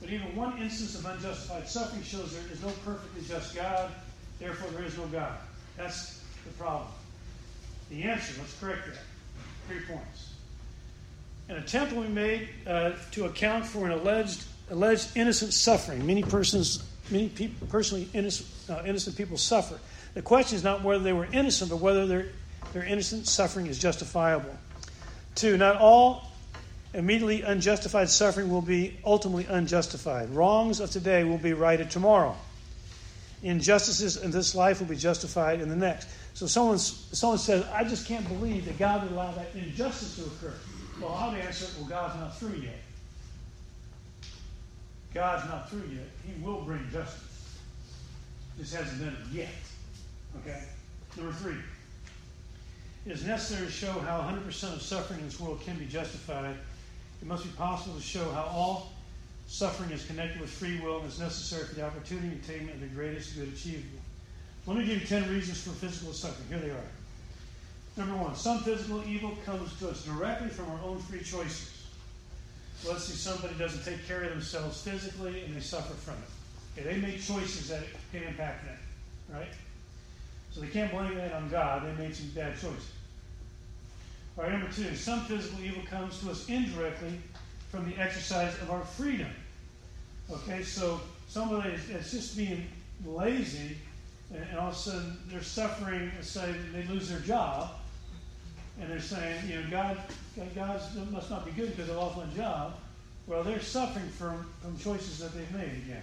But even one instance of unjustified suffering shows there is no perfectly just God, therefore there is no God. That's the problem. The answer, let's correct that. Three points. An attempt will be made uh, to account for an alleged alleged innocent suffering. Many persons, many people, personally innocent, uh, innocent people suffer. The question is not whether they were innocent, but whether they're their innocent suffering is justifiable. Two, not all immediately unjustified suffering will be ultimately unjustified. Wrongs of today will be righted tomorrow. Injustices in this life will be justified in the next. So someone, someone says, I just can't believe that God would allow that injustice to occur. Well, I'll answer, well, God's not through yet. God's not through yet. He will bring justice. Just hasn't done it yet. Okay? Number three. It is necessary to show how 100% of suffering in this world can be justified. It must be possible to show how all Suffering is connected with free will and is necessary for the opportunity and attainment of the greatest good achievable. Let me give you 10 reasons for physical suffering. Here they are. Number one, some physical evil comes to us directly from our own free choices. Let's see, somebody doesn't take care of themselves physically and they suffer from it. Okay, they made choices that can impact them, right? So they can't blame that on God. They made some bad choices. All right, number two, some physical evil comes to us indirectly from the exercise of our freedom. Okay, so somebody is just being lazy, and, and all of a sudden they're suffering. Say they lose their job, and they're saying, you know, God, God must not be good because I lost my job. Well, they're suffering from, from choices that they've made again,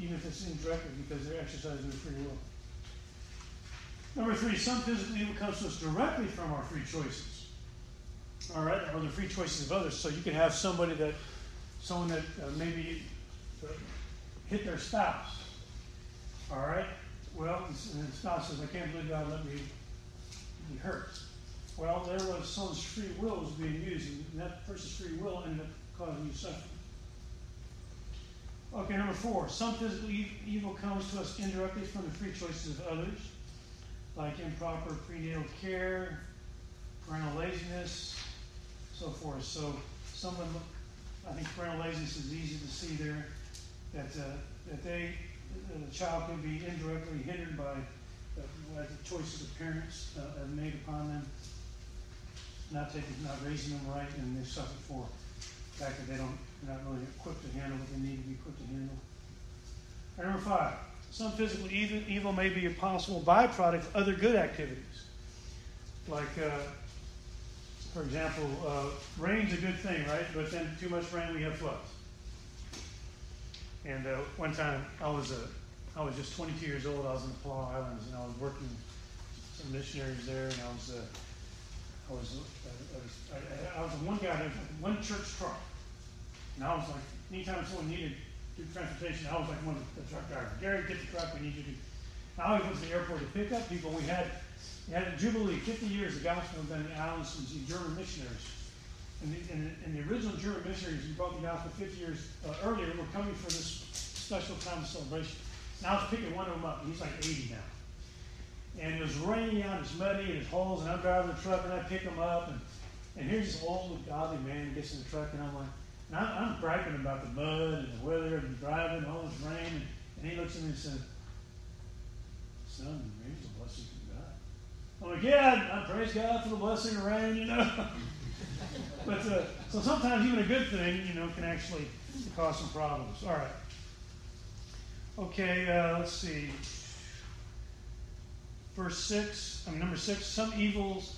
even if it's indirectly because they're exercising their free will. Number three, some physical evil comes to us directly from our free choices. All right, or the free choices of others. So you can have somebody that, someone that uh, maybe hit their spouse. All right, well, and the spouse says, "I can't believe God let me be hurt." Well, there was someone's free will was being used, and that person's free will ended up causing you suffering. Okay, number four. Some physical evil comes to us indirectly from the free choices of others like improper prenatal care, parental laziness, so forth. So someone, I think parental laziness is easy to see there, that, uh, that they, the child can be indirectly hindered by uh, the choices of parents uh, have made upon them, not taking, not raising them right, and they suffer for the fact that they don't, they're not really equipped to handle what they need to be equipped to handle. And number five, some physical evil, evil may be a possible byproduct of other good activities. Like, uh, for example, uh, rain's a good thing, right? But then too much rain, we have floods. And uh, one time, I was uh, I was just 22 years old. I was in the Palau Islands, and I was working some missionaries there, and I was uh, I was uh, I was, I, I was one guy, who one church truck, and I was like, anytime someone needed transportation. I was like one of the truck drivers. Gary, get the truck. We need you to. I always went to the airport to pick up people. We had had a jubilee, 50 years. The gospel had been in the the German missionaries. And the, and, the, and the, original German missionaries who brought the gospel 50 years uh, earlier were coming for this special time of celebration. And I was picking one of them up. He's like 80 now. And it was raining out, it's muddy, and it's holes, and I'm driving the truck, and I pick him up, and, and here's this old, godly man gets in the truck, and I'm like, I, am griping about the mud and the weather and driving, all this rain. And, and he looks at me and says, Son, a blessing from God. I'm like, yeah, I praise God for the blessing of rain, you know. but uh, so sometimes even a good thing, you know, can actually cause some problems. All right. Okay, uh, let's see. Verse 6, I mean, number 6, some evils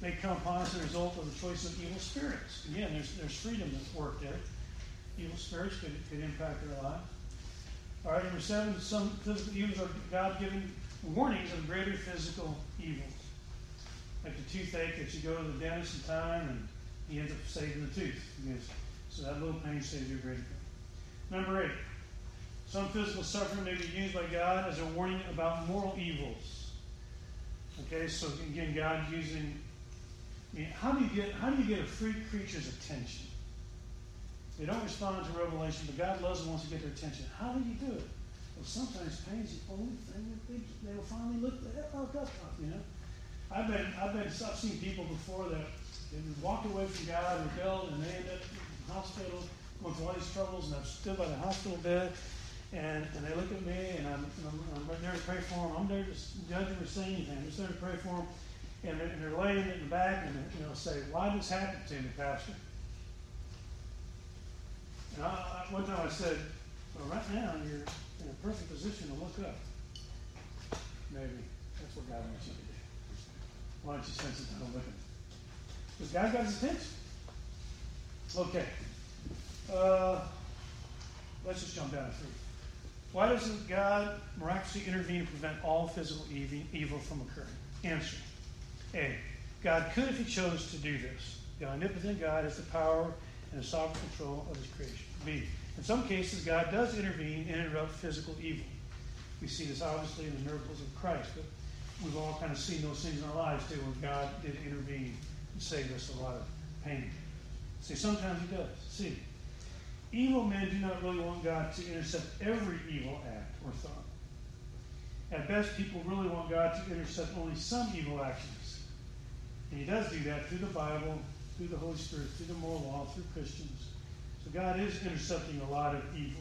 may come upon us as a result of the choice of evil spirits. Again, there's, there's freedom that's worked there. Evil spirits could, could impact our lives. All right, number seven, some physical evils are God given warnings of greater physical evils. Like the toothache that you go to the dentist in time and he ends up saving the tooth. So that little pain saves you a greater pain. Number eight, some physical suffering may be used by God as a warning about moral evils. Okay, so again, God using I mean, how do you get how do you get a free creature's attention? They don't respond to revelation, but God loves them wants to get their attention. How do you do it? Well, sometimes pain's the only thing they, they will finally look the hell up, you know. I've been I've been I've seen people before that they walked away from God, rebelled, and they end up in the hospital going through all these troubles, and I'm still by the hospital bed, and, and they look at me, and I'm, I'm, I'm there to pray for them. I'm there just them or say anything. I'm just there to pray for them and they're, and they're laying in the back and you know say, "Why this happen to me, Pastor?" And I, I, one time I said, "Well, right now you're in a perfect position to look up. Maybe that's what God wants you to do. Why don't you spend some time looking? Because God got his attention. Okay. Uh, let's just jump down to three. Why doesn't God miraculously intervene to prevent all physical evil from occurring? Answer. A. God could if he chose to do this. The omnipotent God has the power and the sovereign control of his creation. B. In some cases, God does intervene and interrupt physical evil. We see this obviously in the miracles of Christ, but we've all kind of seen those things in our lives too, when God did intervene and save us a lot of pain. See, sometimes he does. See. Evil men do not really want God to intercept every evil act or thought. At best, people really want God to intercept only some evil actions. And He does do that through the Bible, through the Holy Spirit, through the moral law, through Christians. So God is intercepting a lot of evil.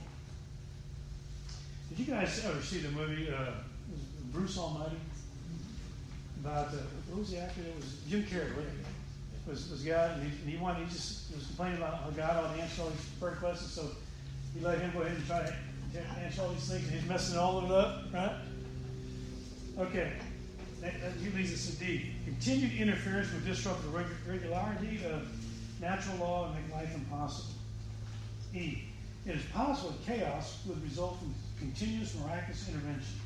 Did you guys ever see the movie uh, Bruce Almighty? About uh, what was the actor? It was Jim Carrey. Wasn't it? Was was God, and he, and he wanted. He just was complaining about how God ought to answer all these prayer questions. So he let him go ahead and try to answer all these things, and he's messing all of it up, right? Okay. That, that, he leads us indeed. Continued interference would disrupt the reg- regularity of natural law and make life impossible. E. It is possible chaos would result from continuous miraculous intervention.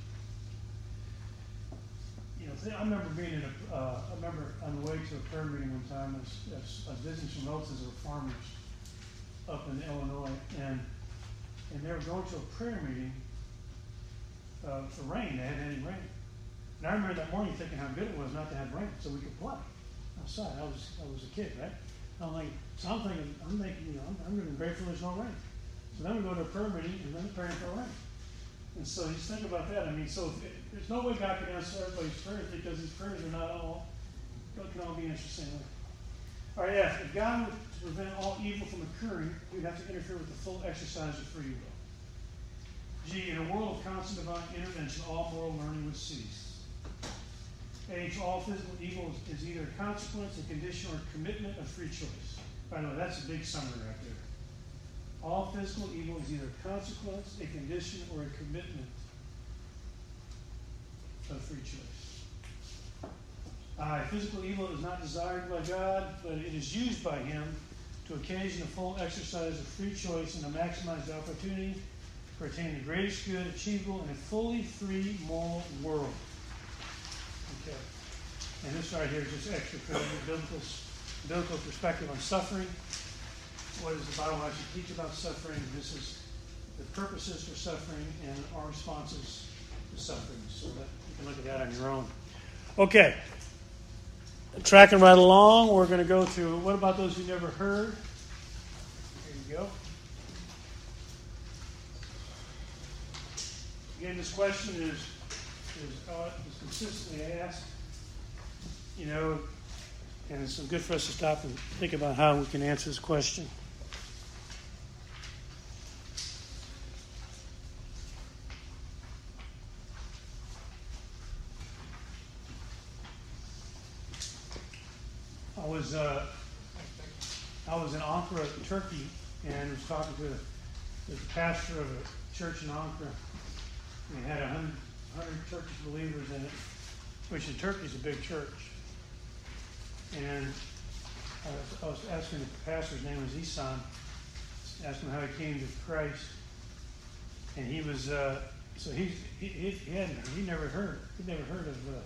You know, I remember being in a, uh, I remember on the way to a prayer meeting one time, I was, I was, visiting some relatives were farmers up in Illinois, and and they were going to a prayer meeting uh, for rain. They hadn't had any rain. And I remember that morning thinking how good it was not to have rain, so we could play outside. I was I was a kid, right? I'm like, so I'm thinking, I'm thinking, you know, I'm, I'm going to be grateful there's no rain. So then we go to a prayer meeting and then praying for rain. And so just think about that. I mean, so there's no way God can answer everybody's prayers because these prayers are not all, can all be answered the same way. All right, F. If God were to prevent all evil from occurring, he would have to interfere with the full exercise of free will. G. In a world of constant divine intervention, all moral learning would cease. H. All physical evil is, is either a consequence, a condition, or a commitment of free choice. By the way, that's a big summary right there. All physical evil is either a consequence, a condition, or a commitment of free choice. Physical evil is not desired by God, but it is used by Him to occasion a full exercise of free choice and to maximize the opportunity for attaining the greatest good achievable in a fully free moral world. Okay. And this right here is just extra biblical, biblical perspective on suffering. What does the Bible actually teach about suffering? This is the purposes for suffering and our responses to suffering. So that you can look at that on your own. Okay. Tracking right along, we're going to go to what about those you never heard? Here you go. Again, this question is is, uh, is consistently asked. You know, and it's good for us to stop and think about how we can answer this question. Was uh, I was in Ankara, Turkey, and was talking to the pastor of a church in Ankara. We had a hundred, hundred Turkish believers in it, which in Turkey is a big church. And I was, I was asking the pastor's name was Isan, asking him how he came to Christ, and he was uh, so he he he hadn't he never heard he never heard of uh,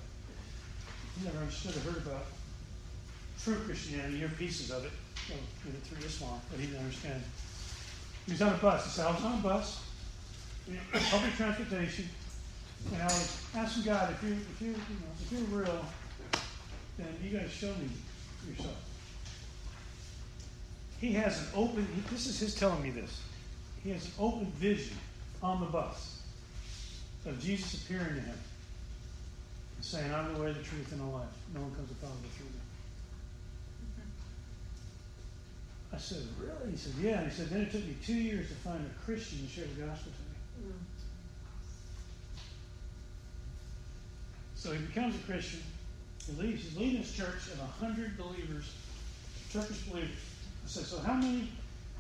he never understood or heard about true Christianity. You hear pieces of it you know, through Islam, but he didn't understand. He was on a bus. He said, I was on a bus, you know, public transportation, and I was asking God, if you if you you know if you're real, then you got to show me yourself. He has an open. He, this is his telling me this. He has an open vision on the bus of Jesus appearing to him, and saying, "I'm the way, the truth, and the life. No one comes to the through me." I said, Really? He said, Yeah. And he said, Then it took me two years to find a Christian to share the gospel to me. Mm. So he becomes a Christian. He leaves. He's leading his church of 100 believers, Turkish believers. I said, So how many?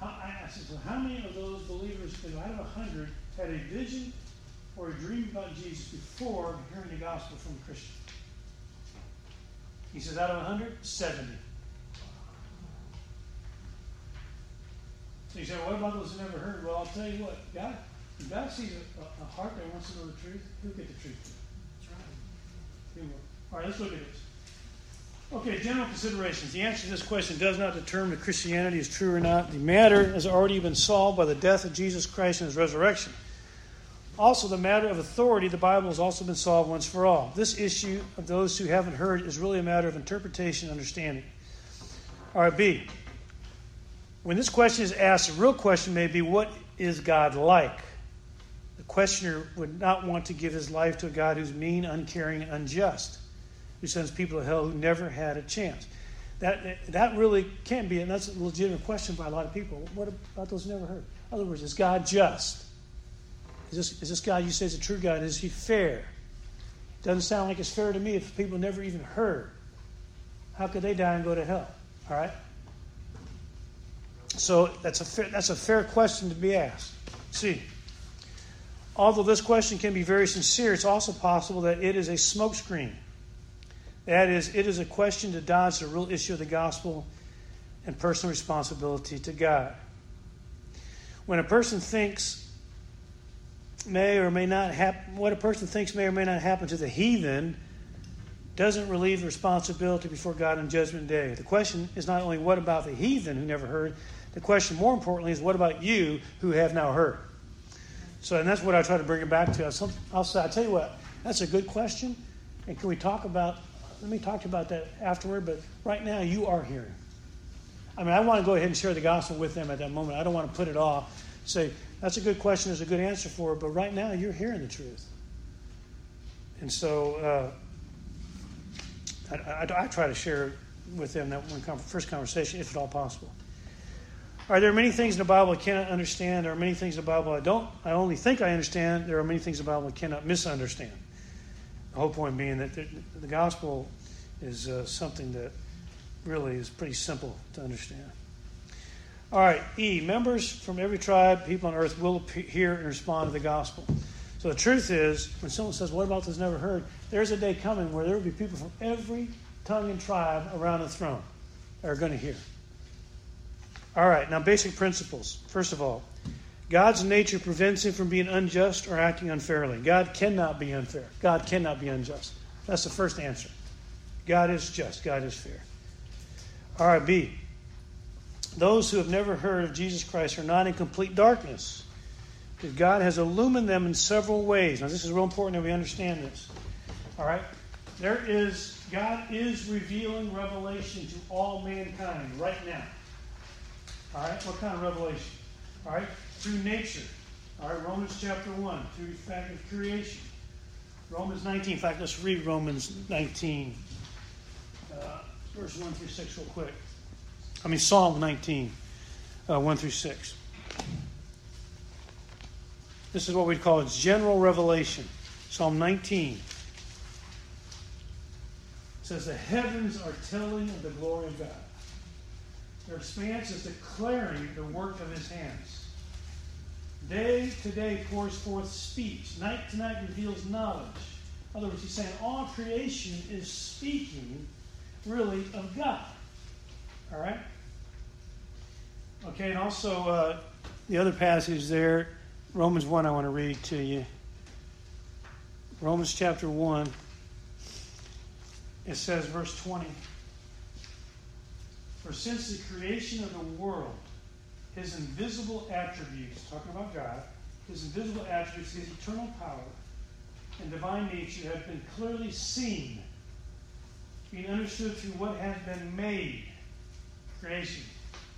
How, I said, So how many of those believers out of 100 had a vision or a dream about Jesus before hearing the gospel from a Christian? He says, Out of 100, 70. So you say, well, what about those who never heard? Well, I'll tell you what, God, if God sees a, a heart that wants to know the truth, he'll get the truth. That's right. He will. All right, let's look at this. Okay, general considerations. The answer to this question does not determine if Christianity is true or not. The matter has already been solved by the death of Jesus Christ and his resurrection. Also, the matter of authority, the Bible has also been solved once for all. This issue of those who haven't heard is really a matter of interpretation and understanding. All right, B. When this question is asked, the real question may be, what is God like? The questioner would not want to give his life to a God who's mean, uncaring, unjust, who sends people to hell who never had a chance. That, that really can be, and that's a legitimate question by a lot of people. What about those who never heard? In other words, is God just? Is this, is this God you say is a true God? Is he fair? Doesn't sound like it's fair to me if people never even heard. How could they die and go to hell? All right? So that's a fair, that's a fair question to be asked. See, although this question can be very sincere, it's also possible that it is a smokescreen. That is, it is a question to dodge the real issue of the gospel and personal responsibility to God. When a person thinks may or may not happen, what a person thinks may or may not happen to the heathen doesn't relieve the responsibility before God on Judgment Day. The question is not only what about the heathen who never heard, the question more importantly is what about you who have now heard? So, and that's what I try to bring it back to. I'll say, I tell you what, that's a good question. And can we talk about, let me talk to you about that afterward, but right now you are hearing. I mean, I want to go ahead and share the gospel with them at that moment. I don't want to put it off. Say, that's a good question, there's a good answer for it, but right now you're hearing the truth. And so uh, I, I, I, try to share with them that one first conversation, if at all possible. Are there many things in the Bible I cannot understand? There are many things in the Bible I don't, I only think I understand. There are many things in the Bible I cannot misunderstand. The whole point being that the, the gospel is uh, something that really is pretty simple to understand. All right, E. Members from every tribe, people on earth will hear and respond to the gospel. So the truth is, when someone says, What about this never heard? There's a day coming where there will be people from every tongue and tribe around the throne that are going to hear. All right, now basic principles. First of all, God's nature prevents him from being unjust or acting unfairly. God cannot be unfair. God cannot be unjust. That's the first answer. God is just. God is fair. All right, B. Those who have never heard of Jesus Christ are not in complete darkness. Because God has illumined them in several ways. Now, this is real important that we understand this. All right? There is, God is revealing revelation to all mankind right now. All right? What kind of revelation? All right? Through nature. All right? Romans chapter 1, through fact of creation. Romans 19. In fact, let's read Romans 19, uh, verse 1 through 6, real quick. I mean, Psalm 19, uh, 1 through 6. This is what we'd call its general revelation. Psalm 19 says, The heavens are telling of the glory of God. Their expanse is declaring the work of his hands. Day to day pours forth speech. Night to night reveals knowledge. In other words, he's saying all creation is speaking really of God. All right? Okay, and also uh, the other passage there, Romans 1, I want to read to you. Romans chapter 1, it says, verse 20 For since the creation of the world, his invisible attributes, talking about God, his invisible attributes, his eternal power and divine nature have been clearly seen, being understood through what has been made, creation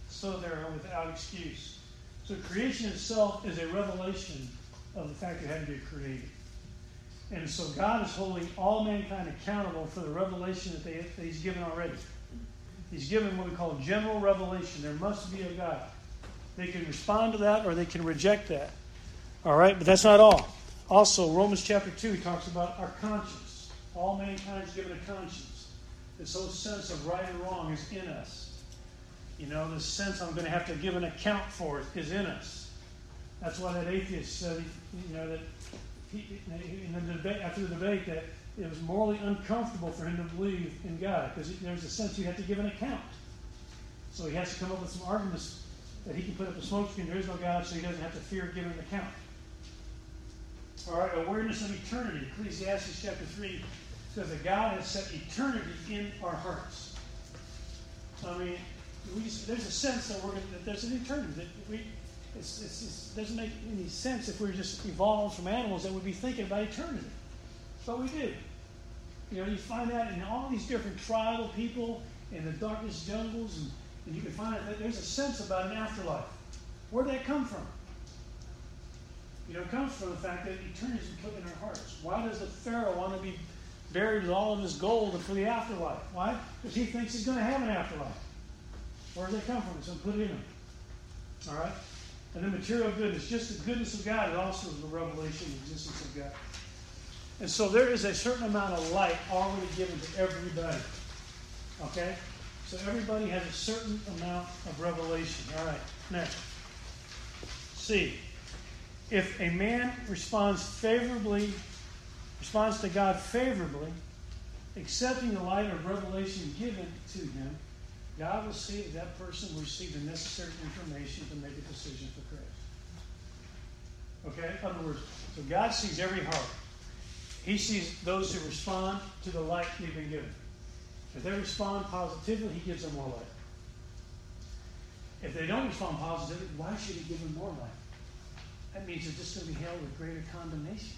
so they're without excuse. So creation itself is a revelation of the fact that it had to be created. And so God is holding all mankind accountable for the revelation that, they, that He's given already. He's given what we call general revelation. There must be a God. They can respond to that or they can reject that. All right, but that's not all. Also, Romans chapter 2, he talks about our conscience. All mankind is given a conscience. This whole sense of right and wrong is in us. You know, the sense I'm going to have to give an account for it is in us. That's why that atheist said, you know, that he, in the debate, after the debate, that it was morally uncomfortable for him to believe in God because there's a sense you have to give an account. So he has to come up with some arguments that he can put up a smokescreen. There is no God, so he doesn't have to fear giving an account. All right, awareness of eternity. Ecclesiastes chapter 3 says that God has set eternity in our hearts. I mean, just, there's a sense that we're gonna, that there's an eternity that we it's, it's, it doesn't make any sense if we are just evolved from animals that would be thinking about eternity. But we do. You know, you find that in all these different tribal people in the darkest jungles and And you can find that there's a sense about an afterlife. Where'd that come from? You know, it comes from the fact that eternity is put in our hearts. Why does the Pharaoh want to be buried with all of his gold for the afterlife? Why? Because he thinks he's going to have an afterlife. Where does that come from? It's going to put it in him. All right? And then material goodness, just the goodness of God, it also is the revelation of the existence of God. And so there is a certain amount of light already given to everybody. Okay? So everybody has a certain amount of revelation. All right, next. C. If a man responds favorably, responds to God favorably, accepting the light of revelation given to him, God will see that that person will receive the necessary information to make a decision for Christ. Okay? In other words, so God sees every heart. He sees those who respond to the light they've been given. If they respond positively, He gives them more light. If they don't respond positively, why should He give them more light? That means they're just going to be held with greater condemnation.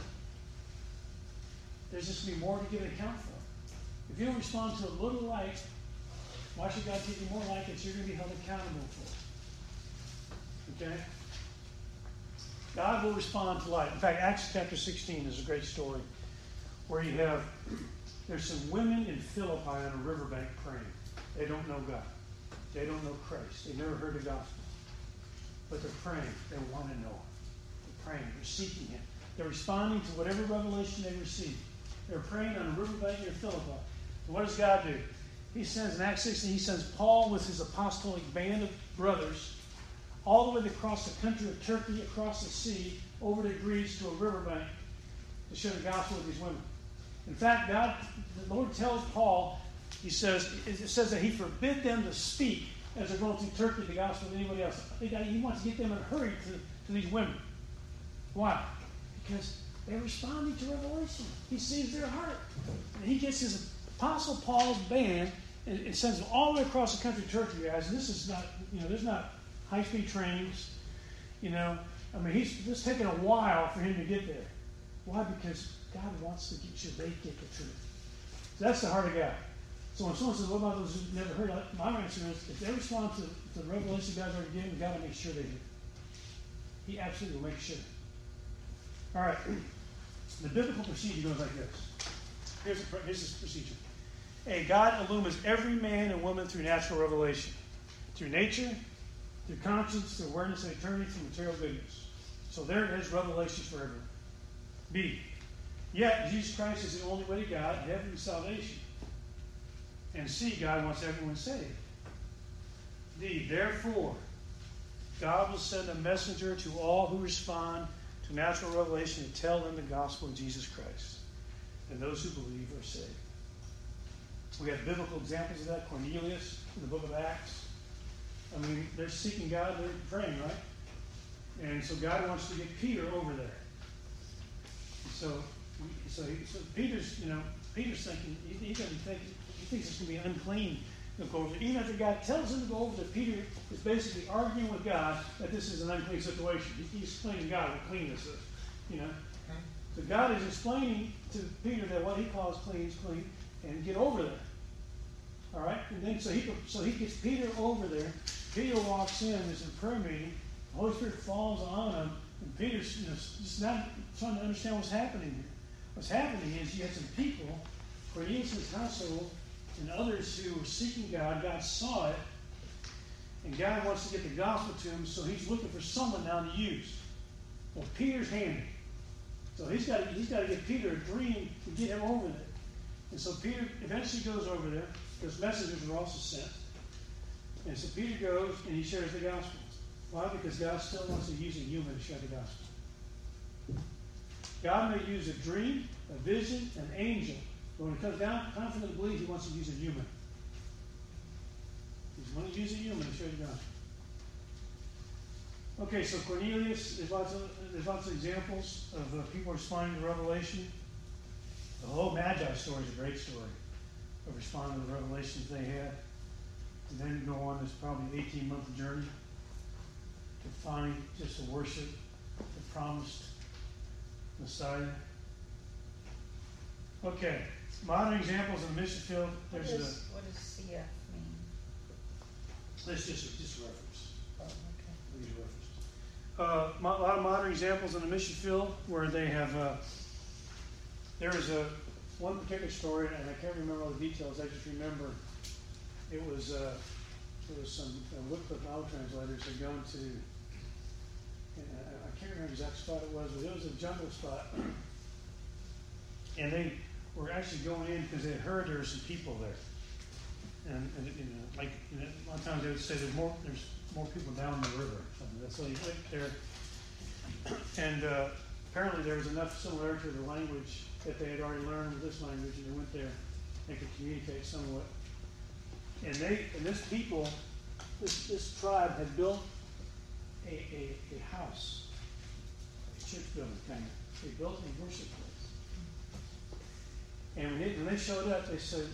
There's just going to be more to give an account for. If you don't respond to a little light, why should God give you more light that you're going to be held accountable for? Okay? God will respond to light. In fact, Acts chapter 16 is a great story where you have there's some women in Philippi on a riverbank praying. They don't know God. They don't know Christ. They never heard the gospel. But they're praying. They want to know. They're praying. They're seeking Him. They're responding to whatever revelation they receive. They're praying on a riverbank near Philippi. And what does God do? He sends, in Acts 16, he sends Paul with his apostolic band of brothers all the way across the country of Turkey, across the sea, over to Greece to a riverbank to share the gospel with these women. In fact, God, the Lord tells Paul, he says, it says that he forbid them to speak as they're going through Turkey the gospel to anybody else. He wants to get them in a hurry to, to these women. Why? Because they're responding to revelation. He sees their heart. And he gets his Apostle Paul's band and, and sends them all the way across the country to Turkey, guys. And this is not, you know, there's not high speed trains. You know, I mean, he's just taking a while for him to get there. Why? Because God wants to get you, they get the truth. So that's the heart of God. So when someone says, What about those who've never heard? My answer is if they respond to, to the revelation God's already given, God will make sure they do. He absolutely will make sure. All right. The biblical procedure goes like this. Here's the, here's the procedure. A God illumines every man and woman through natural revelation, through nature, through conscience, through awareness of eternity, through material goodness. So there it is, revelations for everyone. B. Yet Jesus Christ is the only way to God, heaven, and salvation. And C. God wants everyone saved. D. Therefore, God will send a messenger to all who respond to natural revelation to tell them the gospel of Jesus Christ. And those who believe are saved. We have biblical examples of that. Cornelius in the book of Acts. I mean, they're seeking God, they're praying, right? And so God wants to get Peter over there. So, so, so Peter's, you know, Peter's thinking, he, he doesn't think, he thinks it's going to be unclean to go over there. Even after God tells him to go over there, Peter is basically arguing with God that this is an unclean situation. He, he's explaining to God what cleanness is, you know. So God is explaining to Peter that what he calls clean is clean, and get over there. All right, and then so he so he gets Peter over there. Peter walks in. There's a prayer meeting. The Holy Spirit falls on him, and Peter's you know, just not trying to understand what's happening here. What's happening is you had some people, Cornelius' household, and others who were seeking God. God saw it, and God wants to get the gospel to him, so he's looking for someone now to use. Well, Peter's handy. So he's got, he's got to get Peter a dream to get him over there. And so Peter eventually goes over there, because messengers were also sent. And so Peter goes and he shares the gospel. Why? Because God still wants to use a human to share the gospel. God may use a dream, a vision, an angel, but when it comes down, confidently believe he wants to use a human. He's going to use a human to share the gospel. Okay, so Cornelius, there's lots of there's lots of examples of uh, people responding to revelation. The whole Magi story is a great story of responding to the revelations they had. And then go on this probably 18 month journey to find just to worship the promised Messiah. Okay, modern examples in the mission field. What There's does, what does CF mean? That's just, just a reference. Oh, okay. These are references. Uh, a lot of modern examples in the mission field where they have, uh, there is a, one particular story, and I can't remember all the details, I just remember it was, uh, there was some uh, Wycliffe Bible translators had gone to, and I, I can't remember exact spot it was, but it was a jungle spot. And they were actually going in because they heard there were some people there. And, and you know, like, you know, a lot of times they would say there's more, there's more people down the river So you went there. And uh, apparently there was enough similarity to the language that they had already learned with this language, and they went there and could communicate somewhat. And they, and this people, this, this tribe had built a, a, a house, church building of. They built a worship place. And when they, when they showed up, they said,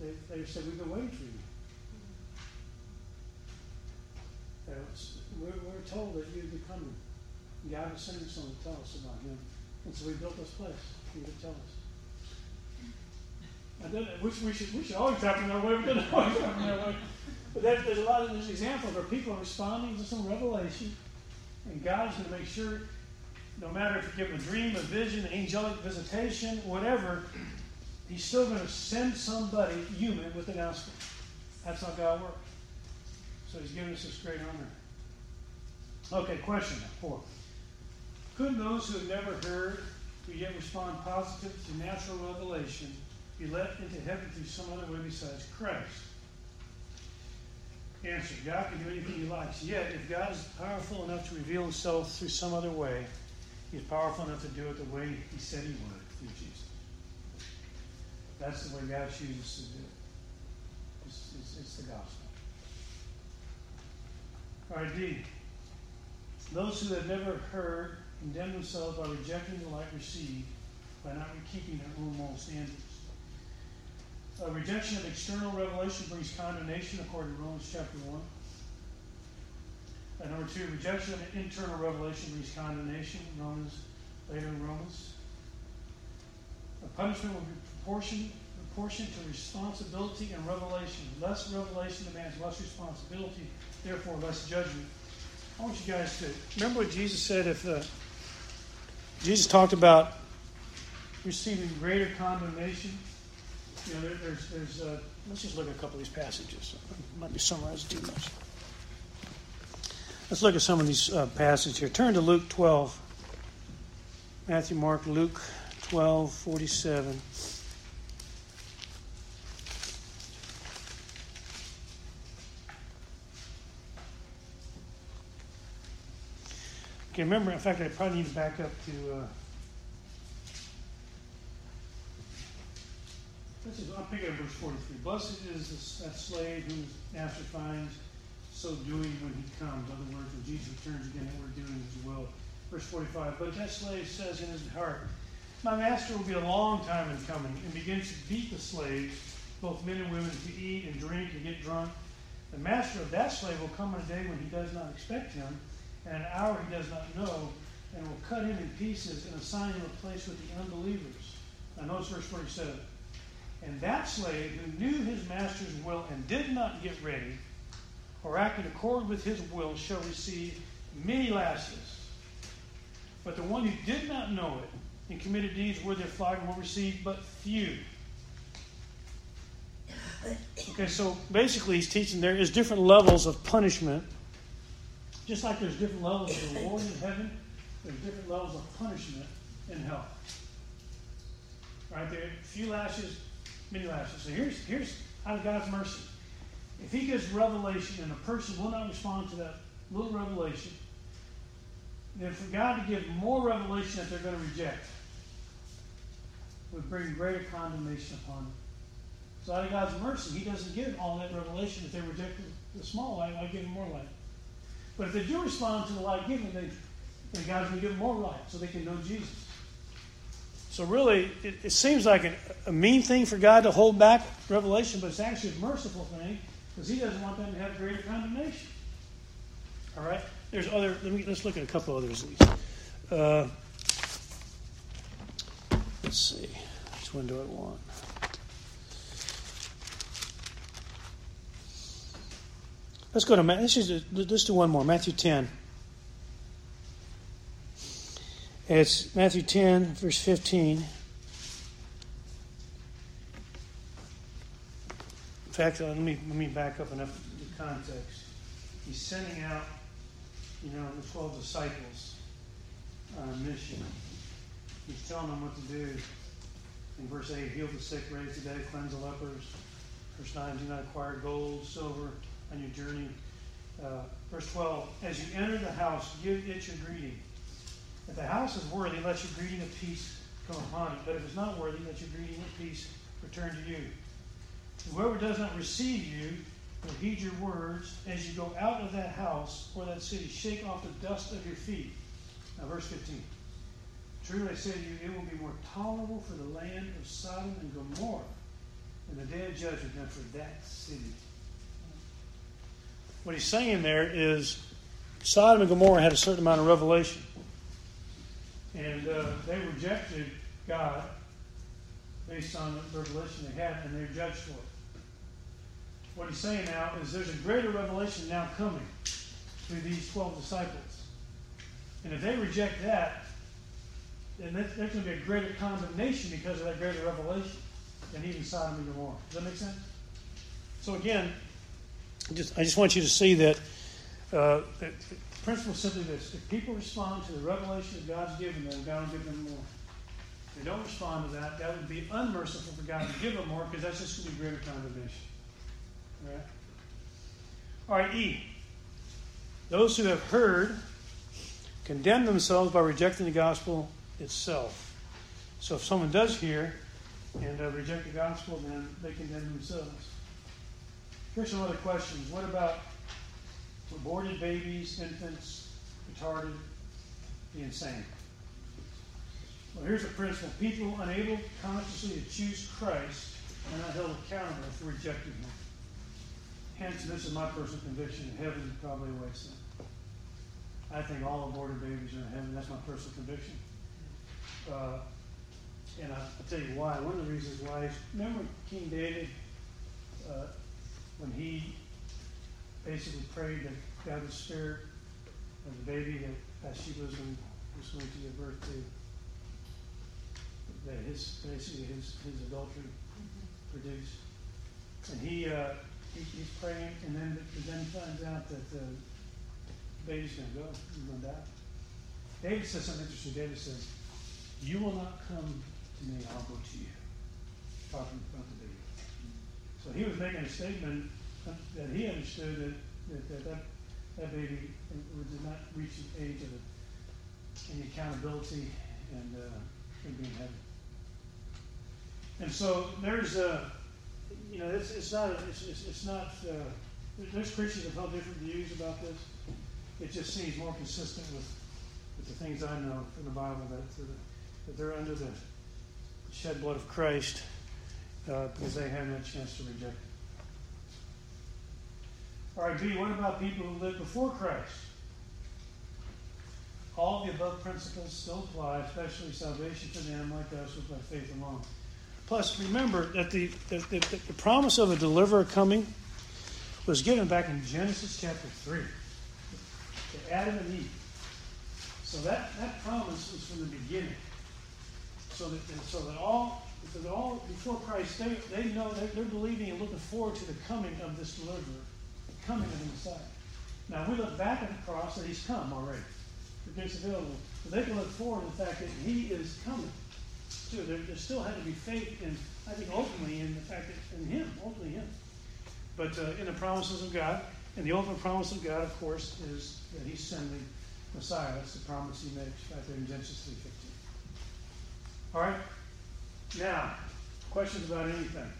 they, they said, we've been waiting for you. We're, we're told that you'd be coming. God was sending someone to tell us about him. And so we built this place for you to tell us. I which we should, we should always happen that way. We don't always happen that way. But there, there's a lot of there's examples where people are responding to some revelation, and God is going to make sure, no matter if you give them a dream, a vision, angelic visitation, whatever, He's still going to send somebody human with the gospel. That's how God works. So He's given us this great honor. Okay, question four. Could those who have never heard, who yet respond positive to natural revelation, be let into heaven through some other way besides Christ? Answer God can do anything He likes. Yet, if God is powerful enough to reveal Himself through some other way, He's powerful enough to do it the way He said He would through Jesus. That's the way God chooses to do it. It's, it's, it's the gospel. All right, D. Those who have never heard condemn themselves by rejecting the light received by not keeping their own moral standards. A rejection of external revelation brings condemnation, according to Romans chapter 1. And number two, rejection of internal revelation brings condemnation, Romans, later in Romans. The punishment will be proportioned, proportioned to responsibility and revelation. Less revelation demands less responsibility, therefore less judgment. I want you guys to remember what Jesus said. If uh, Jesus talked about receiving greater condemnation, you know, there, there's, there's. Uh, let's just look at a couple of these passages. It might be summarized too much. Let's look at some of these uh, passages here. Turn to Luke 12. Matthew, Mark, Luke 12, 47. Okay, remember, in fact, I probably need to back up to. Uh, this is, I'm picking up verse 43. Blessed is that slave whose master finds so doing when he comes. In other words, when Jesus returns again, that we're doing his will. Verse 45. But that slave says in his heart, My master will be a long time in coming, and begins to beat the slaves, both men and women, to eat and drink and get drunk. The master of that slave will come on a day when he does not expect him and an hour he does not know, and will cut him in pieces and assign him a place with the unbelievers. Now notice verse 47. And that slave who knew his master's will and did not get ready, or act in accord with his will, shall receive many lashes. But the one who did not know it and committed deeds worthy of flogging will receive but few. Okay, so basically he's teaching there is different levels of punishment just like there's different levels of reward in heaven, there's different levels of punishment in hell. Right there, few lashes, many lashes. So here's here's out of God's mercy. If He gives revelation and a person will not respond to that little revelation, then for God to give more revelation that they're going to reject would bring greater condemnation upon them. So out of God's mercy, He doesn't give all that revelation if they reject the small light. I give them more light. But if they do respond to the light given, then God's going to give them more light so they can know Jesus. So really, it, it seems like a, a, mean thing for God to hold back revelation, but it's actually a merciful thing because He doesn't want them to have greater condemnation. All right. There's other. Let me let's look at a couple others. Uh, let's see. Which one do I want? Let's go to let's just let's do one more. Matthew 10. It's Matthew 10, verse 15. Uh, let me let me back up enough the context. He's sending out, you know, the twelve disciples on a mission. He's telling them what to do. In verse 8, heal the sick, raise the dead, cleanse the lepers. Verse 9, do not acquire gold, silver on your journey. Uh, verse 12, as you enter the house, give it your greeting. If the house is worthy, let your greeting of peace come upon it. But if it's not worthy, let your greeting of peace return to you. Whoever does not receive you will heed your words as you go out of that house or that city. Shake off the dust of your feet. Now, verse 15. Truly I say to you, it will be more tolerable for the land of Sodom and Gomorrah in the day of judgment than for that city. What he's saying there is Sodom and Gomorrah had a certain amount of revelation. And uh, they rejected God based on the revelation they had, and they're judged for it. What he's saying now is there's a greater revelation now coming through these 12 disciples. And if they reject that, then there's going to be a greater condemnation because of that greater revelation than even Sodom and Gomorrah. Does that make sense? So again, just, I just want you to see that, uh, that the principle is simply this. If people respond to the revelation that God's given them, God will give them more. They don't respond to that, that would be unmerciful for God to give them more because that's just going to be greater condemnation. All right? All right, E. Those who have heard condemn themselves by rejecting the gospel itself. So if someone does hear and uh, reject the gospel, then they condemn themselves. Here's some other questions. What about aborted babies, infants, retarded, the insane? Well, here's a principle. People unable consciously to choose Christ are not held accountable for rejecting Him. Hence, this is my personal conviction, heaven is probably awaits them. I think all aborted babies are in heaven. That's my personal conviction. Uh, and I, will tell you why. One of the reasons why is remember King David uh, when he basically prayed that God would spare the baby that Bathsheba was going, was going to give birth to, that his basically his, his adultery produced. And he, uh, he he's praying, and then then finds out that the baby's going to go, he's going to die. David says something interesting. David says, "You will not come to me; I'll go to you." Talking about the baby. So he was making a statement that he understood that that, that, that, that baby did not reach the age of any accountability and uh, could be in heaven. And so there's a, you know, it's, it's not, it's, it's, it's not, uh, there's Christians have held different views about this. It just seems more consistent with, with the things I know from the Bible that, that they're under the shed blood of Christ uh, because they haven't had a chance to reject it. All right, B, what about people who lived before Christ? All the above principles still apply, especially salvation for them like us with by faith alone. Plus, remember that the, the, the, the promise of a deliverer coming was given back in Genesis chapter 3 to Adam and Eve. So that, that promise was from the beginning. So that, so that all, that all before Christ, they, they know they're, they're believing and looking forward to the coming of this deliverer coming of the Messiah. Now, we look back at the cross that he's come already. The grace available. But they can look forward to the fact that he is coming. Too. There, there still had to be faith in, I think, ultimately in the fact that in him, ultimately him. But uh, in the promises of God, and the ultimate promise of God, of course, is that he's sending Messiah. That's the promise he makes right there in Genesis 3.15. All right? Now, questions about anything?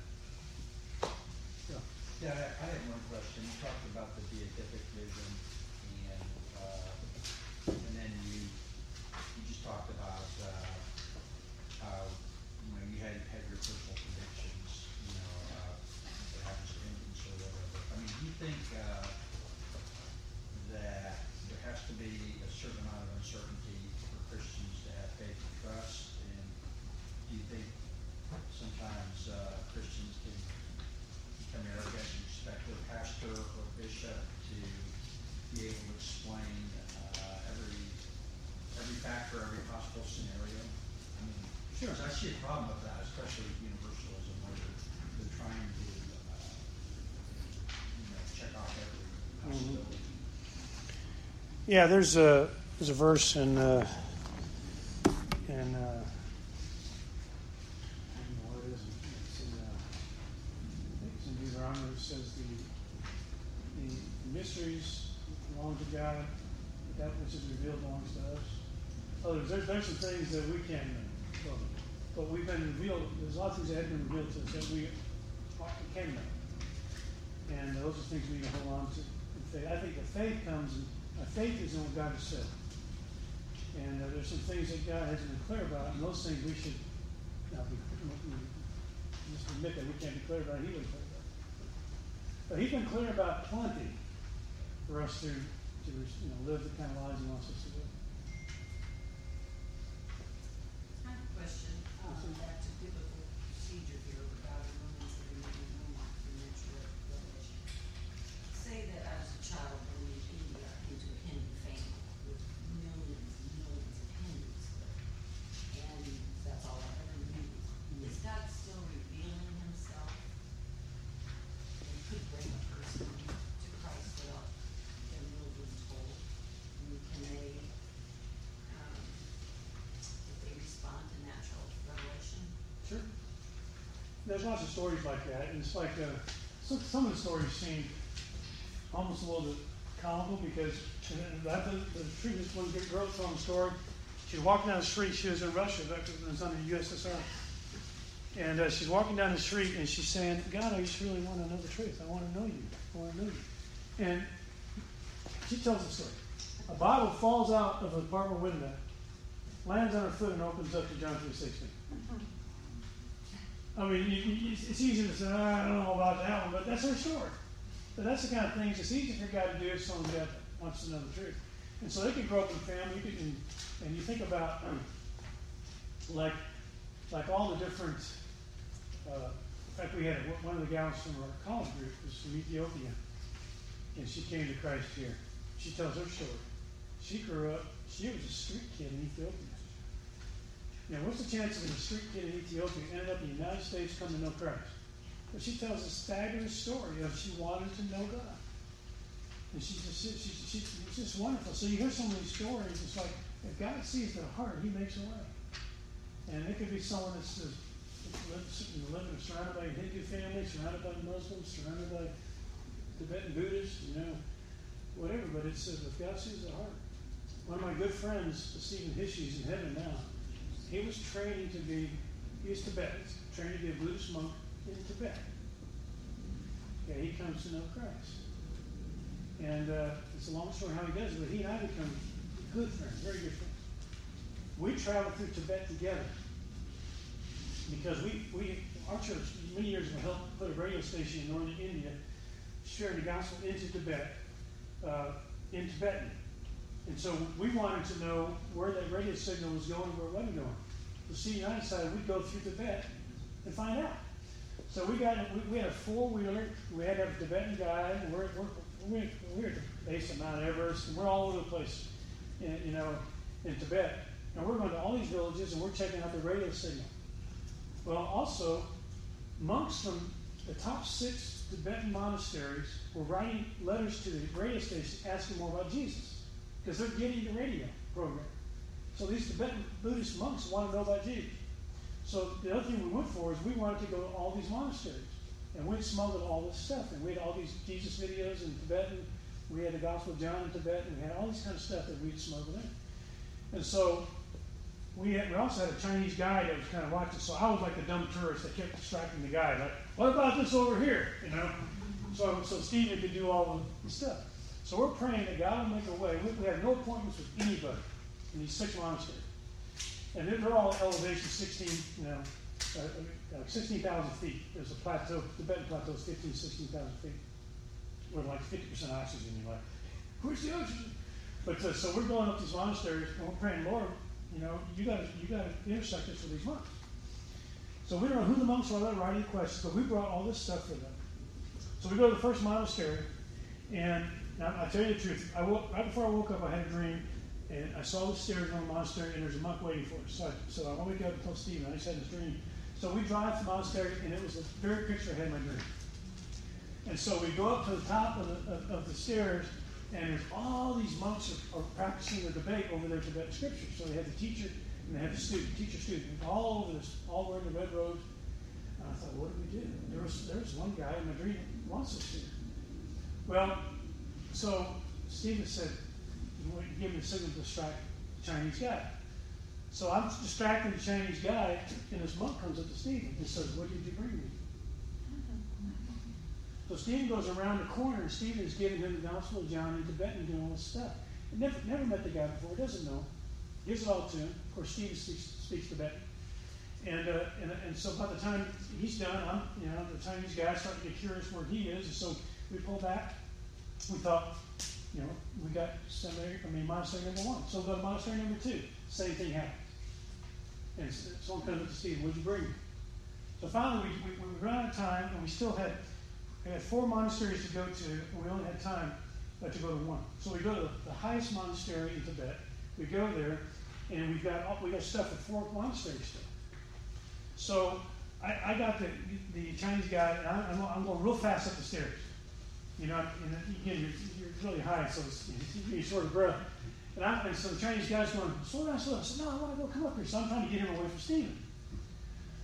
Yeah, I, I had one question. You talked about the beatific vision and, uh, and then you, you just talked about, uh, how, you know, you had, had your personal convictions, you know, uh, what happens to infants or whatever. I mean, do you think, uh, that there has to be a certain amount of uncertainty for Christians to have faith and trust? And do you think sometimes, uh, Christians can become arrogant and just respective pastor or bishop to be able to explain, uh, every, every factor, every possible scenario. I mean, Sure. 'cause I see a problem with that, especially with universalism, where they're, they're trying to, uh, you know, check off every possibility. Yeah, there's a there's a verse in uh, in uh. Says the the mysteries belong to God, but that which is revealed belongs to us. Oh, there's there's, some things that we can't know, but, we've been revealed. There's a lot of things that have been revealed to us that we can know, and those are things we need to hold on to. I think the faith comes. In, uh, faith is in what God has said. And uh, there's some things that God hasn't been clear about, and those things we should not be, just admit that we can't be clear about, He was clear about. But He's been clear about plenty for us to, to you know, live the kind of lives He wants us to live. I have a question, um, back to biblical procedure here regarding women's and men's homework and natural revelation. Say that I was a child born in India into a Hindu family with millions and millions of Hindus there, and that's all I ever knew. Is God still revealing himself? And could bring a person to Christ without their will being told? I mean, can they, um, if they respond to natural revelation. Sure. There's lots of stories like that, and it's like uh, some, some of the stories seem almost a little bit comical because that the, the previous one girl telling the story. She was walking down the street. She was in Russia. Back when it was under the USSR. And uh, she's walking down the street and she's saying, God, I just really want to know the truth. I want to know you. I want to know you. And she tells the story. A Bible falls out of an apartment window, lands on her foot, and opens up to John 3.16. I mean, you, you, it's easy to say, "Oh, I don't know about that one, but that's her story. But that's the kind of things it's easy for God to do if someone wants to know the truth. And so they can grow up in family, you could, and, you think about like like all the different. Uh, in fact, we had one of the gals from our college group was from Ethiopia, and she came to Christ here. She tells her story. She grew up. She was a street kid in Ethiopia. Now, what's the chance of a street kid in Ethiopia ended up in the United States coming to know Christ? But she tells a staggering story of she wanted to know God. And she's just, she, she, she, it's just wonderful. So you hear some of these stories, it's like, if God sees their heart, He makes a way. And it could be someone that's just living, living surrounded by Hindu family, surrounded by Muslims, surrounded by Tibetan Buddhists, you know, whatever. But it says, if God sees the heart. One of my good friends, Stephen Hishy, is in heaven now. He was training to be, he Tibetan, trained to be a Buddhist monk in Tibet. Yeah, he comes to know Christ. And uh, it's a long story how he does it, but he and I become good friends, very good friends. We traveled through Tibet together because we, we our church many years ago helped put a radio station in northern India, sharing the gospel into Tibet, uh, in Tibetan. And so we wanted to know where that radio signal was going, where it wasn't going. The CUI decided we'd go through Tibet and find out. So we got we, we had a four wheeler. We had a Tibetan guide. And we're, we're, we're, we're at the base of Mount Everest, and we're all over the place, in, you know, in Tibet. And we're going to all these villages, and we're checking out the radio signal. Well, also, monks from the top six Tibetan monasteries were writing letters to the radio station asking more about Jesus, because they're getting the radio program. So these Tibetan Buddhist monks want to know about Jesus. So the other thing we went for is we wanted to go to all these monasteries. And we smuggled all this stuff. And we had all these Jesus videos in Tibetan. We had the Gospel of John in Tibetan. We had all this kind of stuff that we'd smuggled in. And so we, had, we also had a Chinese guide that was kind of watching. So I was like the dumb tourist that kept distracting the guy. Like, what about this over here? You know? So, so Stephen could do all the stuff. So we're praying that God will make a way. We, we no appointments with anybody in these six monasteries. And they're all at elevation 16, you know, uh, uh, 16,000 feet. There's a plateau, Tibetan plateau is 15, 16,000 feet. We're like 50% oxygen. You're like, where's the oxygen? But uh, so we're going up these monasteries and we're praying, Lord, you know, you got to you got to intersect us with these monks. So we don't know who the monks are that are writing the questions, but we brought all this stuff for them. So we go to the first monastery, and now I tell you the truth. I woke, right before I woke up, I had a dream, and I saw the stairs to the monastery, and there's a monk waiting for us. So I, so I want wake up and tell Stephen, I just had this dream. So we drive to the monastery, and it was the very picture I had in my dream. And so we go up to the top of the, of, of the stairs, and there's all these monks are, are practicing their debate over their Tibetan scripture. So they have the teacher and they have the student, teacher student, all over this, all wearing the red robes. And I thought, what do we do? There was there was one guy in my dream wants us to. Well, so Stephen said, give me a signal to distract the Chinese guy. So I'm distracting the Chinese guy, and this monk comes up to Stephen and says, What did you bring me? So Stephen goes around the corner, and Stephen is giving him the Gospel of John in Tibetan, doing all this stuff. Never, never met the guy before, doesn't know. Gives it all to him. Of course, Stephen speaks, speaks Tibetan. And, uh, and, and so by the time he's done, I'm, you know, the Chinese guy starting to get curious where he is. And so we pull back. We thought, you know, we got seminary, I mean, monastery number one. So we go to monastery number two. Same thing happens. And someone comes up to Stephen, what'd you bring me? So finally, we, we, we ran out of time, and we still had we had four monasteries to go to, and we only had time uh, to go to one. So we go to the highest monastery in Tibet. We go there, and we've got we got stuff at four monasteries still. So I, I got the, the Chinese guy, and I, am I'm going real fast up the stairs. You know, and again, you're, you're really high, so it's, you're sort of breath. And, I, and so the Chinese guy's going, slow down, slow down. I said, no, I want to go come up here. So I'm trying to get him away from Stephen.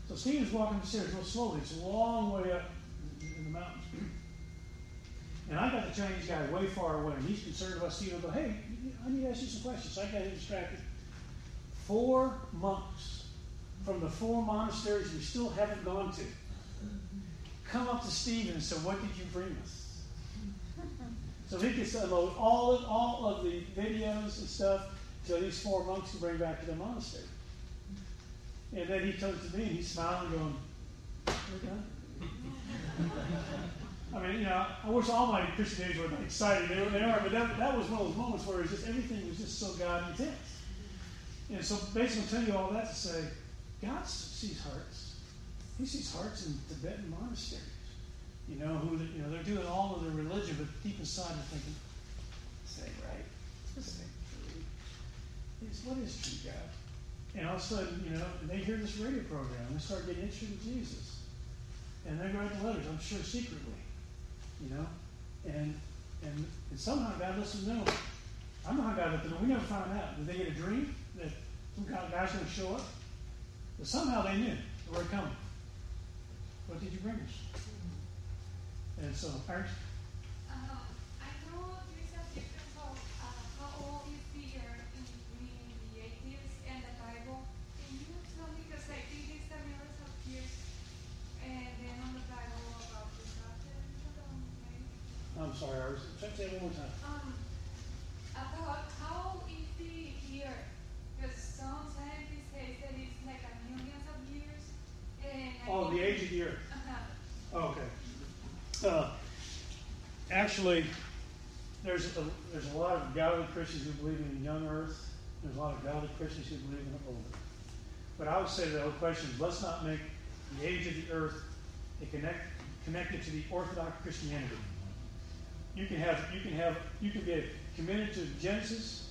So Stephen's walking the stairs real slowly. It's a long way up in the mountains. And I got the Chinese guy way far away, and he's concerned about Stephen. But hey, I need to ask you some questions. So I got him distracted. Four monks from the four monasteries we still haven't gone to come up to Stephen and said, What did you bring us? So he to unload all of, all of the videos and stuff to these four monks to bring back to the monastery. And then he turns to me and he's smiling, going. I mean, you know, I wish all my Christian days were exciting. They, they are, but that, that was one of those moments where just everything was just so God intense. And so basically, I'm telling you all that to say, God sees hearts. He sees hearts in Tibetan monasteries. You know, who you know they're doing all of their religion, but deep inside they're thinking, "This ain't right. This ain't true. It's, what is true, God?" And all of a sudden, you know, they hear this radio program and they start getting interested in Jesus, and they write the letters. I'm sure secretly you know? And and, and somehow God lets them know. I know how God let them know. We never found out. Did they get a dream that some kind of guy's going to show up? But somehow they knew they were coming. What did you bring us? And so, Ernst? Uh, I know there's a difference of uh, how old is the year in reading the atheist and the Bible. Can you tell me, because I think it's the millions of years, and then on the Bible about the Satan, I'm sorry, I was, say it one more time. Um, about how is the year? Because some scientists say that it's like a millions of years, and I Oh, the think- age of the earth. Uh-huh. Oh, okay. Uh, actually, there's a, there's a lot of godly Christians who believe in a young earth. There's a lot of godly Christians who believe in an old earth. But I would say the whole question is let's not make the age of the earth a connect, connected to the Orthodox Christianity. You can have you can have you can be committed to Genesis,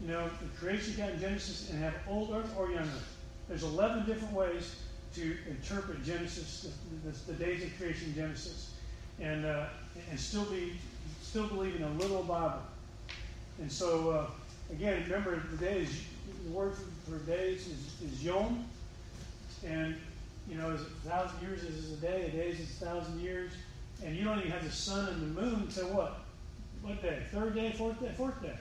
you know, the creation account in Genesis, and have old earth or young earth. There's 11 different ways to interpret Genesis, the, the, the days of creation in Genesis, and uh, and still be still believe in a literal Bible. And so uh, again, remember the days. The word for, days is, is yom, and you know, as a thousand years is a day, a day is a thousand years, and you don't even have the sun and the moon until what? What day? Third day, fourth day, fourth day.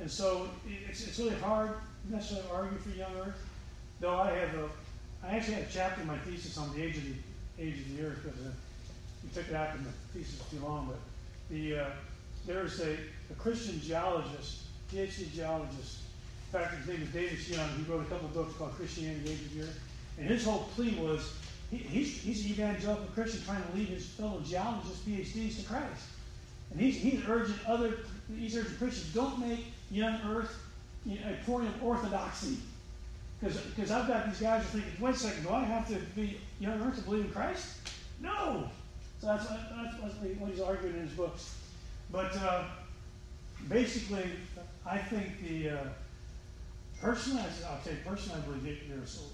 And so it's, it's really hard necessarily to argue for young Earth. Though I have a, I actually had a chapter in my thesis on the age of the age of the Earth because we took it out in the thesis too long. But the uh, there's a, a Christian geologist, PhD geologist. In fact, his name is David Young. He wrote a couple of books called Christianity: the Age of the Earth. And his whole plea was he, he's, he's an evangelical Christian trying to lead his fellow geologists, PhDs, to Christ. And he's, he's urging other he's urging Christians don't make young Earth you know, a point of orthodoxy. Because I've got these guys who are thinking, wait a second, do I have to be young Earth to believe in Christ? No. So that's, that's what he's arguing in his books. But uh, basically, I think the uh, personally, I'll tell you personally, I believe the earth is old.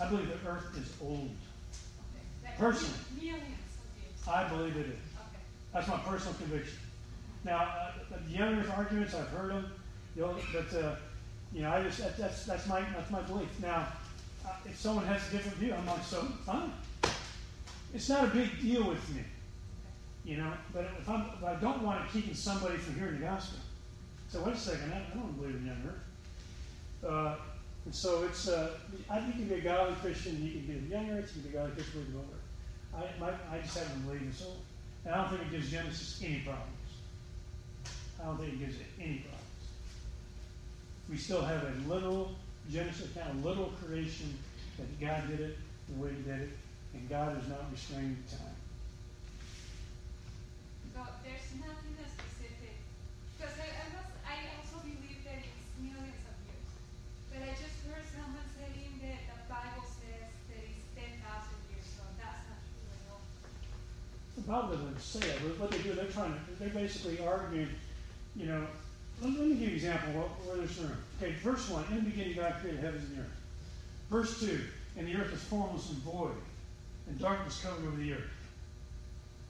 I believe the earth is old. Personally. I believe it is. That's my personal conviction. Now, uh, the young earth arguments, I've heard them, you know, but, uh, you know, I just, that, that's, that's my, that's my belief. Now, uh, if someone has a different view, I'm like, so, fine. It's not a big deal with me, you know, but if I'm, if I don't want it keeping somebody from hearing the gospel. So wait a second, I, don't believe in young earth. Uh, and so it's, uh, I, think you can be a godly Christian, you can be a young earth, you can be a godly Christian, believe in old earth. I, my, I just happen to believe in soul. And I don't think it gives Genesis any problems. I don't think it gives it any problems. We still have a literal Genesis account, a literal creation that God did it the way He did it, and God is not restrained time. So there's nothing specific. Because I, I was, I also believe that it's millions of years. But I just heard someone saying that the Bible says that it's ten thousand years, so that's not true at all. The Bible doesn't say that, but what they do, they're trying to, they're basically arguing, you know, let, let me give you an example where, where there's room. Okay, verse 1, in the beginning God created heavens and the earth. Verse 2, and the earth was formless and void, and darkness covered over the earth.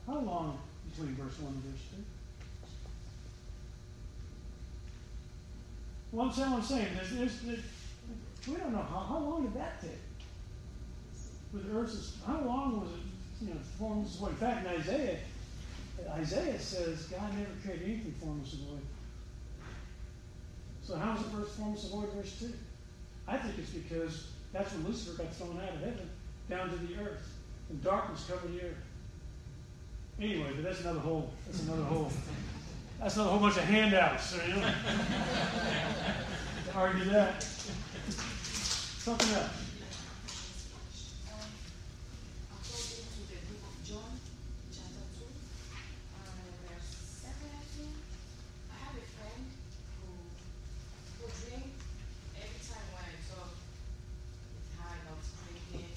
How long between verse 1 and verse 2? Well, I'm saying, I'm saying, there's, there's, there's, we don't know, how, how long did that take? With the earth, is- how long was it, you know, formless void? In fact, in Isaiah, Isaiah says God never created anything formless and void. So how is it verse formless and void, verse 2? I think it's because that's when Lucifer got thrown out of heaven down to the earth, and darkness covered the earth. Anyway, but that's another whole, that's another whole, that's another whole bunch of handouts, so, you know? argue that. Something else. According to the book of John, chapter two, and verse seven, I think, I have a friend who, who drink every time when I talk with her about drinking,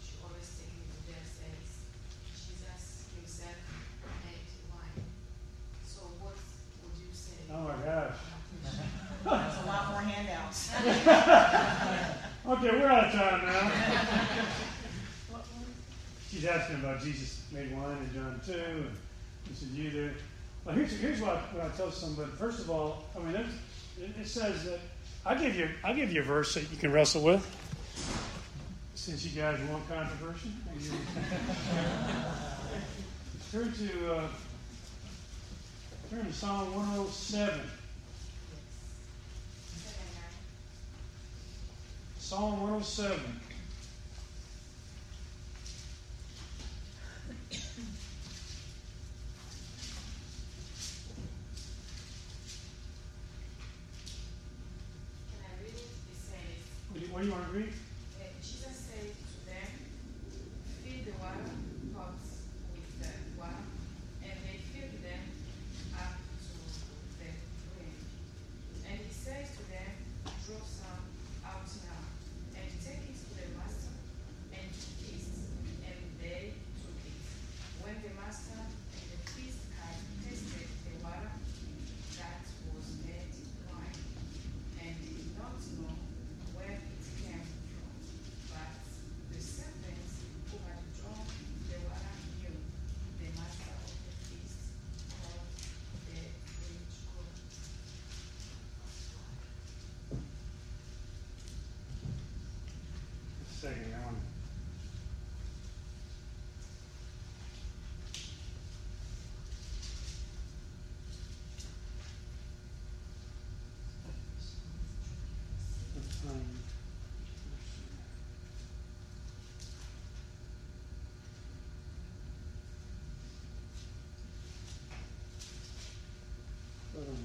she always take me to there says, Jesus himself made wine. So what would you say? Oh my gosh. There's a lot more handouts. Okay, we're out of time now. She's asking about Jesus made wine in John 2, and he said, You there. Well, here's, here's what, I, what I tell somebody. First of all, I mean, it, says that I'll give, you, I'll give you a verse that you can wrestle with. Since you guys want controversy. turn to, uh, turn to Psalm 107. Psalm 107. Can I read it? It says, What do you, want to read?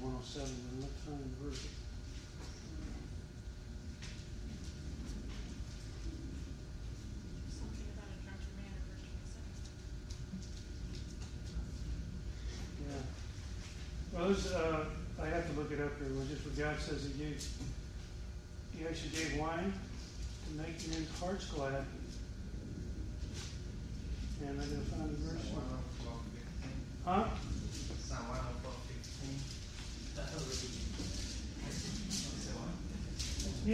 107, the version. Yeah. Uh, I have to look it up here, was just what God says he gave. He actually gave wine to make men's hearts glad. And I'm gonna find the verse.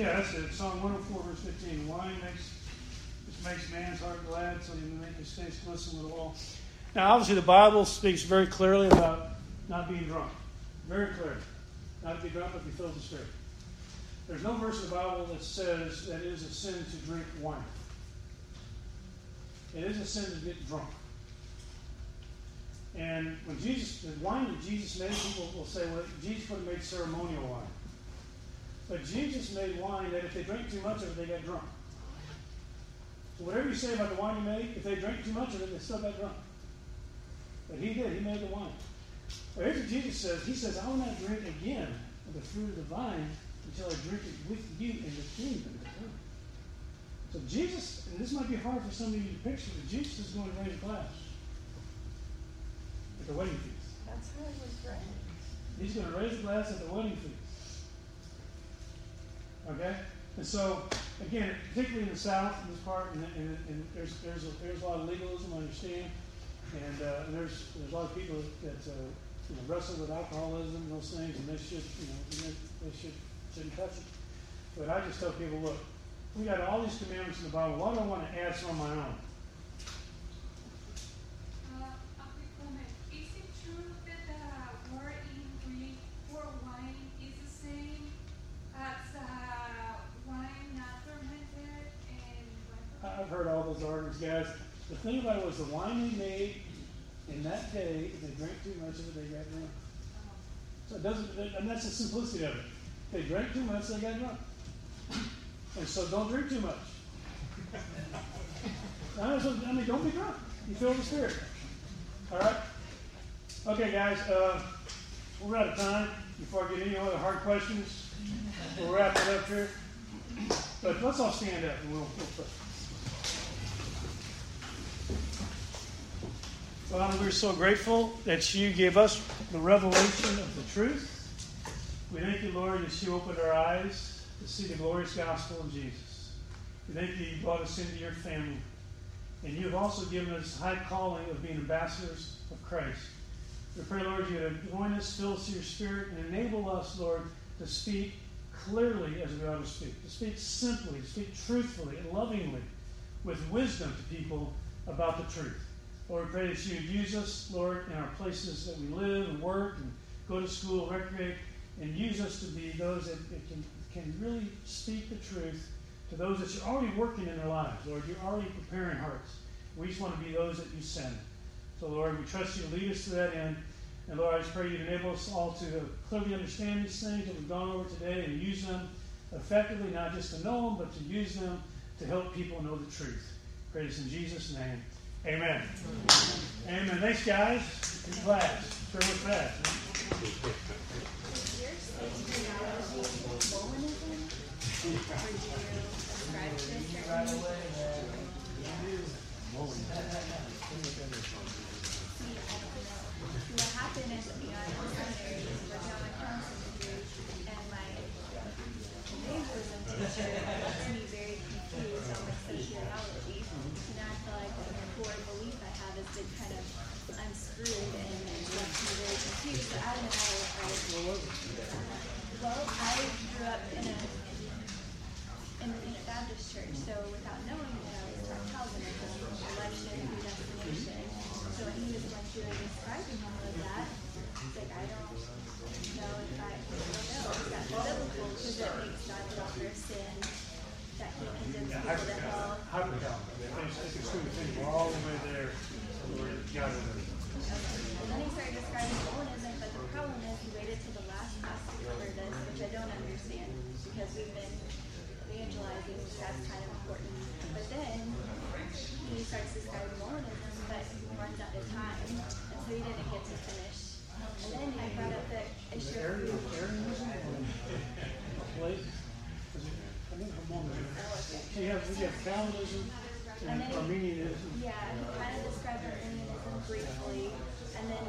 Yeah, that's it. Psalm 104, verse 15. Wine makes, which makes man's heart glad, so he may make his face glisten with oil. Now, obviously, the Bible speaks very clearly about not being drunk. Very clearly. Not to be drunk, but be filled with Spirit. There's no verse in the Bible that says that it is a sin to drink wine. It is a sin to get drunk. And when Jesus, the wine that Jesus made, people will say, well, Jesus would have made ceremonial wine. But Jesus made wine that if they drank too much of it, they got drunk. So whatever you say about the wine he made, if they drank too much of it, they still got drunk. But he did. He made the wine. Well, here's what Jesus says. He says, I will not drink again of the fruit of the vine until I drink it with you in the kingdom of God. So Jesus, and this might be hard for some of you to picture, but Jesus is going to raise a glass at the wedding feast. That's how it was raised. He's going to raise a glass at the wedding feast. Okay? And so, again, particularly in the South, in this part, and, and, and there's, there's, a, there's a lot of legalism, I understand. And, uh, and there's, there's a lot of people that uh, you know, wrestle with alcoholism and those things, and they should, you know, they, should, shouldn't touch it. But I just tell people, look, we got all these commandments in the Bible. Why do I want to add some of my own? Uh, a quick comment. Is it true that the word in Greek for wine is the same as uh, wine not fermented and wine Guys. The thing about it was the wine they made in that day, if they drank too much of it, they got drunk. So it doesn't, and that's the simplicity of it. They drank too much, they got drunk. And so don't drink too much. I mean, I mean, don't be drunk. You feel the spirit. All right? Okay, guys, uh, we're out of time. Before I get any other hard questions, we'll wrap it up here. But let's all stand up and we'll, we'll Father, we're so grateful that you gave us the revelation of the truth. We thank you, Lord, that you opened our eyes to see the glorious gospel of Jesus. We thank you, you brought us into your family. And you have also given us high calling of being ambassadors of Christ. We pray, Lord, you to join us, fill us with your spirit, and enable us, Lord, to speak clearly as we ought to speak, to speak simply, to speak truthfully and lovingly with wisdom to people about the truth. Lord, we pray that you would use us, Lord, in our places that we live and work and go to school, recreate, and use us to be those that, that can, can really speak the truth to those that you're already working in their lives. Lord, you're already preparing hearts. We just want to be those that you send. So, Lord, we trust you to lead us to that end. And Lord, I just pray you'd enable us all to clearly understand these things that we've gone over today and use them effectively, not just to know them, but to use them to help people know the truth. Pray this in Jesus' name. Amen. Amen. Thanks, guys. Class. Sure was fast. What happened is, you know, I was seminary, working on my counseling degree, and my evangelism teacher left me very confused on my soteriology. You know, I feel like the core belief I have has been kind of unscrewed and left me very confused. So Adam and I are, well, I grew up in a independent Baptist church, so without knowing that I was taught Calvinism, election, predestination. So when he was going through and describing all of that, it's like I don't know if I, I don't know if that's biblical because it makes God the author of sin, that he condemns Yeah, people to hell. hypercal. It's, it's a true thing. We're all the way there. Lord, God, And then he started describing Molinism, but the problem is he waited till the last class to cover this, which I don't understand because we've been evangelizing, which that's kind of important. But then he starts describing Molinism, but he runs out of time, and so he didn't get to finish. And then he brought up the issue of Arian- food. Arianism or plate? Is it- I think Mormonism. So you have, you have Calvinism and Arminianism. Yeah, he kind of described Arminianism briefly, and then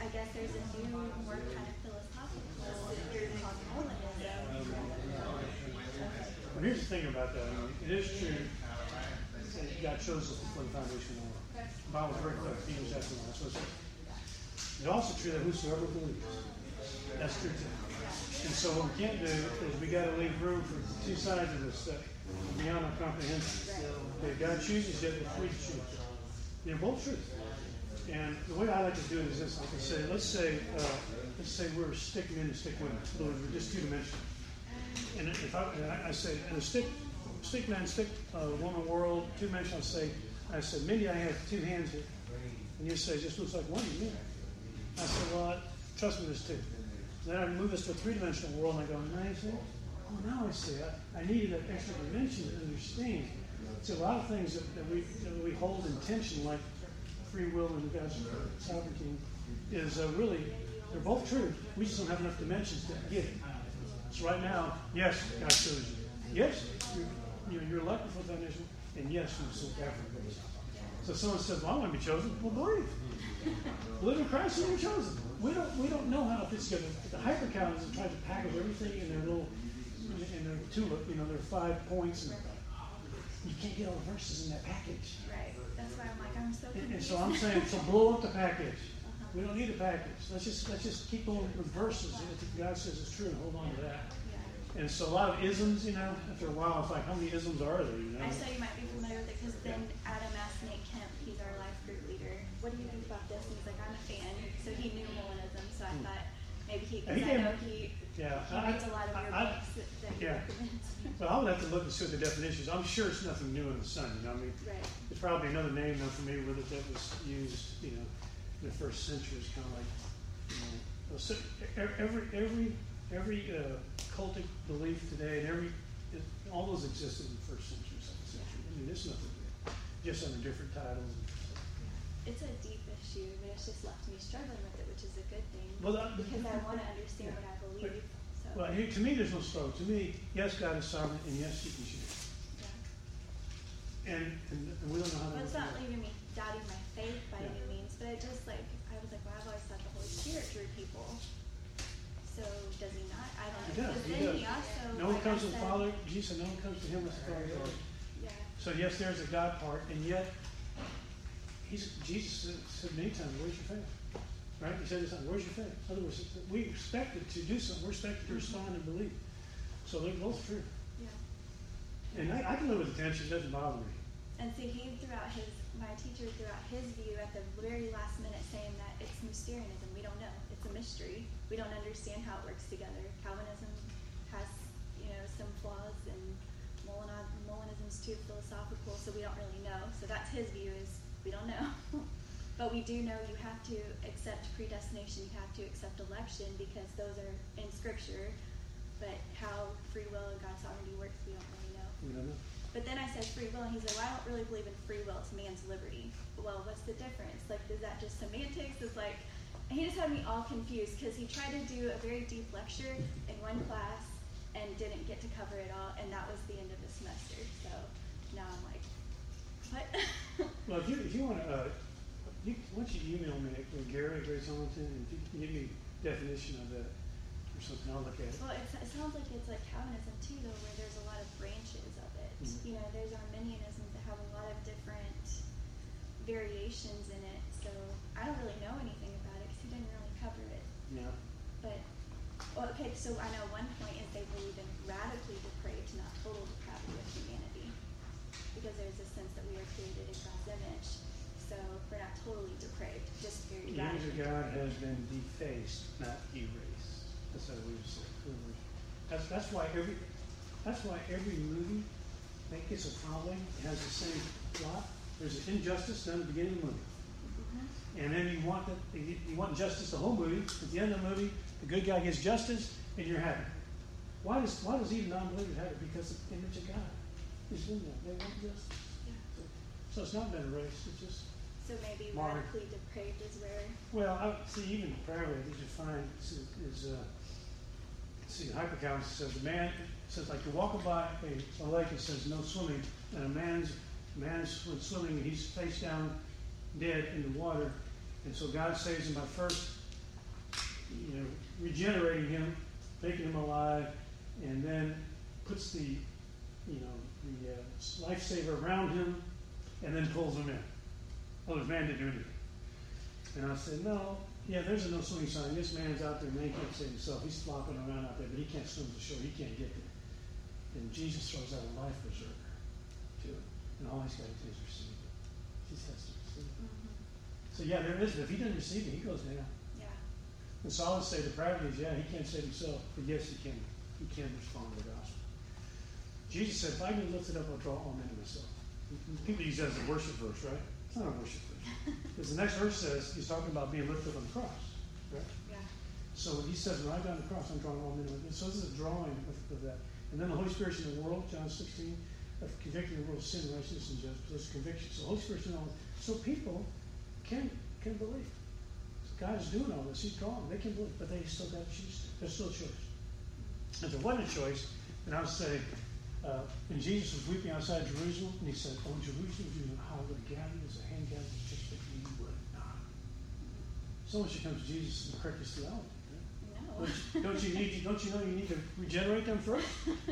I guess there's a new, more kind of philosophical theory called Molinism. Well, here's the thing about that. I mean, it is true that God God chose us before the foundation of the world. The One. That's what it says. It's also true that whosoever believes. That's true too. And so what we can't do is we got to leave room for two sides of this stuff beyond our comprehension. Okay, God chooses the free to choose. They're both true. And the way I like to do it is this: I say, let's say, uh, let's say we're stick men and stick women. So we're just two dimensional. And if I, and I, say, in a stick, stick man, stick uh, woman world, two dimensional, I say, I said, Mindy, I have two hands here. And you say, just looks like one to me. I said, well, trust me, there's two. Then I move us to a three dimensional world, and I go, now you see? Oh, now I see. I, I needed that extra dimension to understand. So a lot of things that, that, we, that we hold in tension, like free will and God's sovereignty, is uh, really, they're both true. We just don't have enough dimensions to get it. So right now, yes, God chose you. Yes, you're, you're elected for the foundation, and yes, you're so careful. So someone says, well, I want to be chosen. Well, believe. Believe in Christ and you're chosen. We don't, we don't know how to put together. The hyper Calvinists have tried to package everything in their little, in their tulip, you know, their five points. And you can't get all the verses in that package. Right. That's why I'm like, I'm so And, and so I'm saying, so blow up the package. We don't need a package. Let's just, let's just keep going with verses that God says is true and hold on to that. And so a lot of isms, you know, after a while, it's like, how many isms are there, you know? I saw you might be familiar with it because then Adam asked Nate Kemp, he's our life group leader, what do you think about this? And he's like, I'm a fan. So he knew Molinism, so I thought maybe he, because I know he, Yeah. he I- reads a lot of your I- books that, that yeah. Well, I would have to look and see what the definition is. I'm sure it's nothing new in the sun, you know, I mean, right. there's probably another name I'm familiar with it that was used, you know, in the first century. It's kind of like, you know, so every, every, every uh, cultic belief today and every, it, all those existed in the first century, second century. I mean, it's nothing new, just under different titles. and stuff. It's a deep issue, but it's just left me struggling with it, which is a good thing. Well, that- because I want to understand Yeah. what I believe. So, Well, here- to me, there's no struggle. To me, yes, God is sovereign, and yes, you can choose. yeah. And, and, and we don't know how to. Well, it's not that. leaving me doubting my faith by Yeah. any means, but it just like I was like, well, I've always thought the Holy Spirit drew people. So does he not? I don't He does, But he then does. he also No one like I comes to the said- Father, Jesus said, no one comes to him unless the Father draws. Yeah. So yes, there's a God part, and yet, he's, Jesus said, said many times, where's your faith? Right? He said this, time, where's your faith? In other words, we expected to do something, we're expected to mm-hmm. respond and believe. So they're both true. Yeah. And I, I can live with the tension, it doesn't bother me. And see, he threw out his, my teacher threw out his view at the very last minute saying that it's Mysterianism. We don't know. It's a mystery. We don't understand how it works together. Calvinism has, you know, some flaws and Molina- is too philosophical, so we don't really know. So that's his view is we don't know. but we do know you have to accept predestination, you have to accept election because those are in scripture. But how free will and God's sovereignty works, we don't really know. We don't know. But then I said free will, and he said, "Well, I don't really believe in free will. It's man's liberty." Well, what's the difference? Like, is that just semantics? It's like he just had me all confused because he tried to do a very deep lecture in one class and didn't get to cover it all, and that was the end of the semester. So now I'm like, what? Well, if you, if you want to, uh, you, why don't you email me, uh, Gary, Gary Tomlinson, and if you can give me definition of that or something, I'll look at it. well, it sounds like it's like Calvinism too, though, where there's a lot of branches of it. Mhm. You know, there's Arminianism that have a lot of different variations in it. So I don't really know anything about it because he didn't really cover it. Yeah. But, well, okay, so I know one point is they believe in radically depraved, not total depravity of humanity. Because there's a sense that we are created in God's image. So we're not totally depraved, just very The image of. God has been defaced, not erased. That's how we say. That's, that's why every, that's why every movie that gets a following has the same plot. There's an injustice done at the beginning of the movie. And then you want the, you want justice the whole movie. At the end of the movie, the good guy gets justice, and you're happy. Why does why does even non-believers have it? Because the image of God is in them. They want justice. Yeah. So it's not been erased. It's just So maybe Mark. radically depraved is where, well, I see even think you find is, is uh, see Hyper says the man says like you're walking by a, a lake and says no swimming, and a man's man's swimming and he's face down dead in the water, and so God saves him by first you know regenerating him, making him alive, and then puts the you know the uh, lifesaver around him, and then pulls him in. Oh, this man didn't do anything. And I said, no, yeah, there's a no swimming sign. This man's out there, can't save himself. He's flopping around out there, but he can't swim to shore. He can't get there. And Jesus throws out a life preserver to him. And all he's got to do is receive it. He just has to receive it. So yeah, there is, but if he doesn't receive it, he goes down. Yeah. And so I would say depravity is, yeah, he can't save himself, but yes, he can. He can respond to the gospel. Jesus said, if I can lift it up, I'll draw all men to myself. Mm-hmm. People use that as a worship verse, right? It's not a worship verse. Because the next verse says, he's talking about being lifted up on the cross, right? Yeah. So when he says, when I die on the cross, I'm drawing all men to myself. So this is a drawing of, of that. And then the Holy Spirit's in the world, John 16, of convicting the world of sin, righteousness, and justice. There's conviction. So the Holy Spirit's in all So people can, can believe. God is doing all this. He's drawing. They can believe, but they still got to choose. There's still a choice. If there wasn't a choice, then I would say, uh, when Jesus was weeping outside Jerusalem, and he said, Oh, Jerusalem, you know how I would have gathered as a hand gathers just that you would not. Someone should come to Jesus and correct his theology. No. Don't, you need? Don't you know you need to regenerate them first?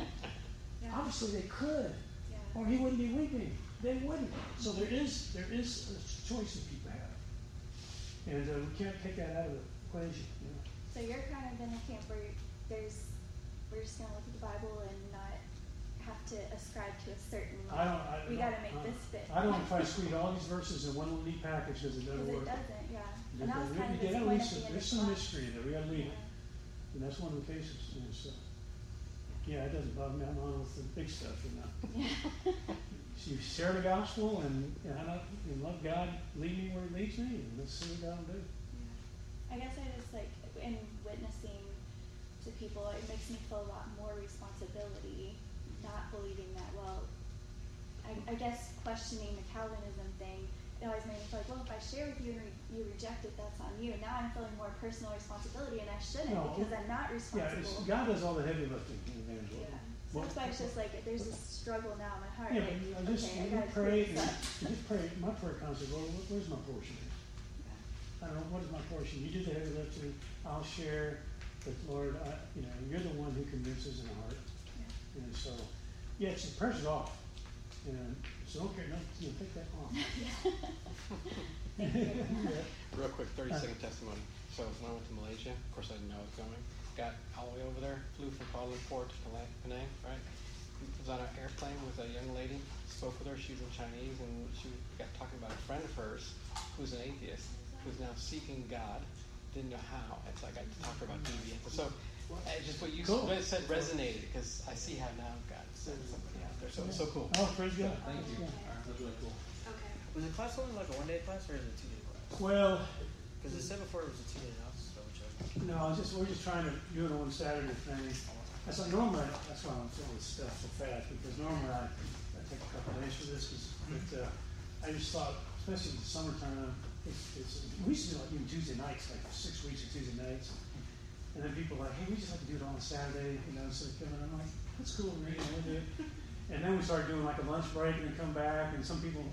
Yeah. Obviously, they could, Yeah. or he wouldn't be weeping. They wouldn't. So there is there is a choice that people and uh, we can't take that out of the equation. You know? So you're kind of in a camp where there's, we're just gonna look at the Bible and not have to ascribe to a certain. I don't. I We don't- gotta make I- this fit. I don't want to try to squeeze all these verses in one little neat package because it doesn't Because it work. doesn't, yeah. There- And that was kind of we his gotta at the There's some mystery there. We got to leave, Yeah. and that's one of the cases. And so, yeah, it doesn't bother me. I'm on with the big stuff. You know, Yeah. you share the gospel and and, I and let God lead me where He leads me, and let's see what God will do. I guess I just like in witnessing to people, it makes me feel a lot more responsibility, not believing that. Well, I, I guess questioning the Calvinism thing, it always made me feel like, well, if I share with you and re- you reject it, that's on you. And Now I'm feeling more personal responsibility, and I shouldn't No, because I'm not responsible. Yeah. God does all the heavy lifting in evangelism. Yeah. So that's why it's just like there's this struggle now in my heart. Yeah, like, but you know, just, okay, I you gotta pray, quit and you just pray, my prayer concept, Lord, what- where's my portion? I don't know, what is my portion? You do the heavy lifting, I'll share, but Lord, I, you know, you're the one who convinces in the heart. Yeah. And so, yeah, it's, the pressure's off. You know, so don't care, no, you know, take that off. Yeah. Real quick, thirty second uh-huh. testimony. So when I went to Malaysia, of course I didn't know I was going. Got all the way over there, flew from Kuala Lumpur to Penang, Penang, right? Was on an airplane with a young lady. Spoke with her. She was in Chinese, and she got talking about a friend of hers who's an atheist, who's now seeking God. Didn't know how, and so I got to talk to her about deviance. So just what you Cool. said resonated because I see how now God sent somebody out there. So it's so cool. Oh, praise God. Thank you. Yeah. Alright, That's really cool. Okay. Was the class only like a one day class or is it two day class? Well, Because it said before it was a two day house, so which I. no, it's just, we're just trying to do it on Saturday thing. That's like normally, that's why I'm doing this stuff so fast, because normally I, I take a couple days for this, 'cause- but, uh, I just thought, especially in the summertime, it's, it's, we used to do like even Tuesday nights, like six weeks of Tuesday nights. And then people are like, hey, we just like to do it on Saturday, you know, so they I'm like, that's cool, know, we'll do it. And then we started doing like a lunch break and then come back, and some people,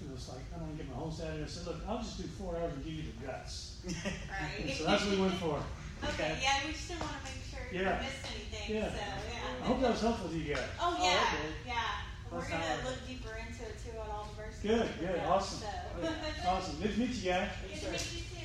you know, it's like, I don't want to get my whole Saturday. I said, look, I'll just do four hours and give you the guts. Right. so that's what we went for. Okay, yeah, we just didn't wanna make sure you Yeah. missed anything, Yeah. so, yeah. I hope that was helpful to you guys. Oh, Oh, yeah, okay. yeah. We're gonna look deeper into it too on all the verses. Good, good, awesome. So. Oh, awesome. Good to meet you guys. Good to meet you too.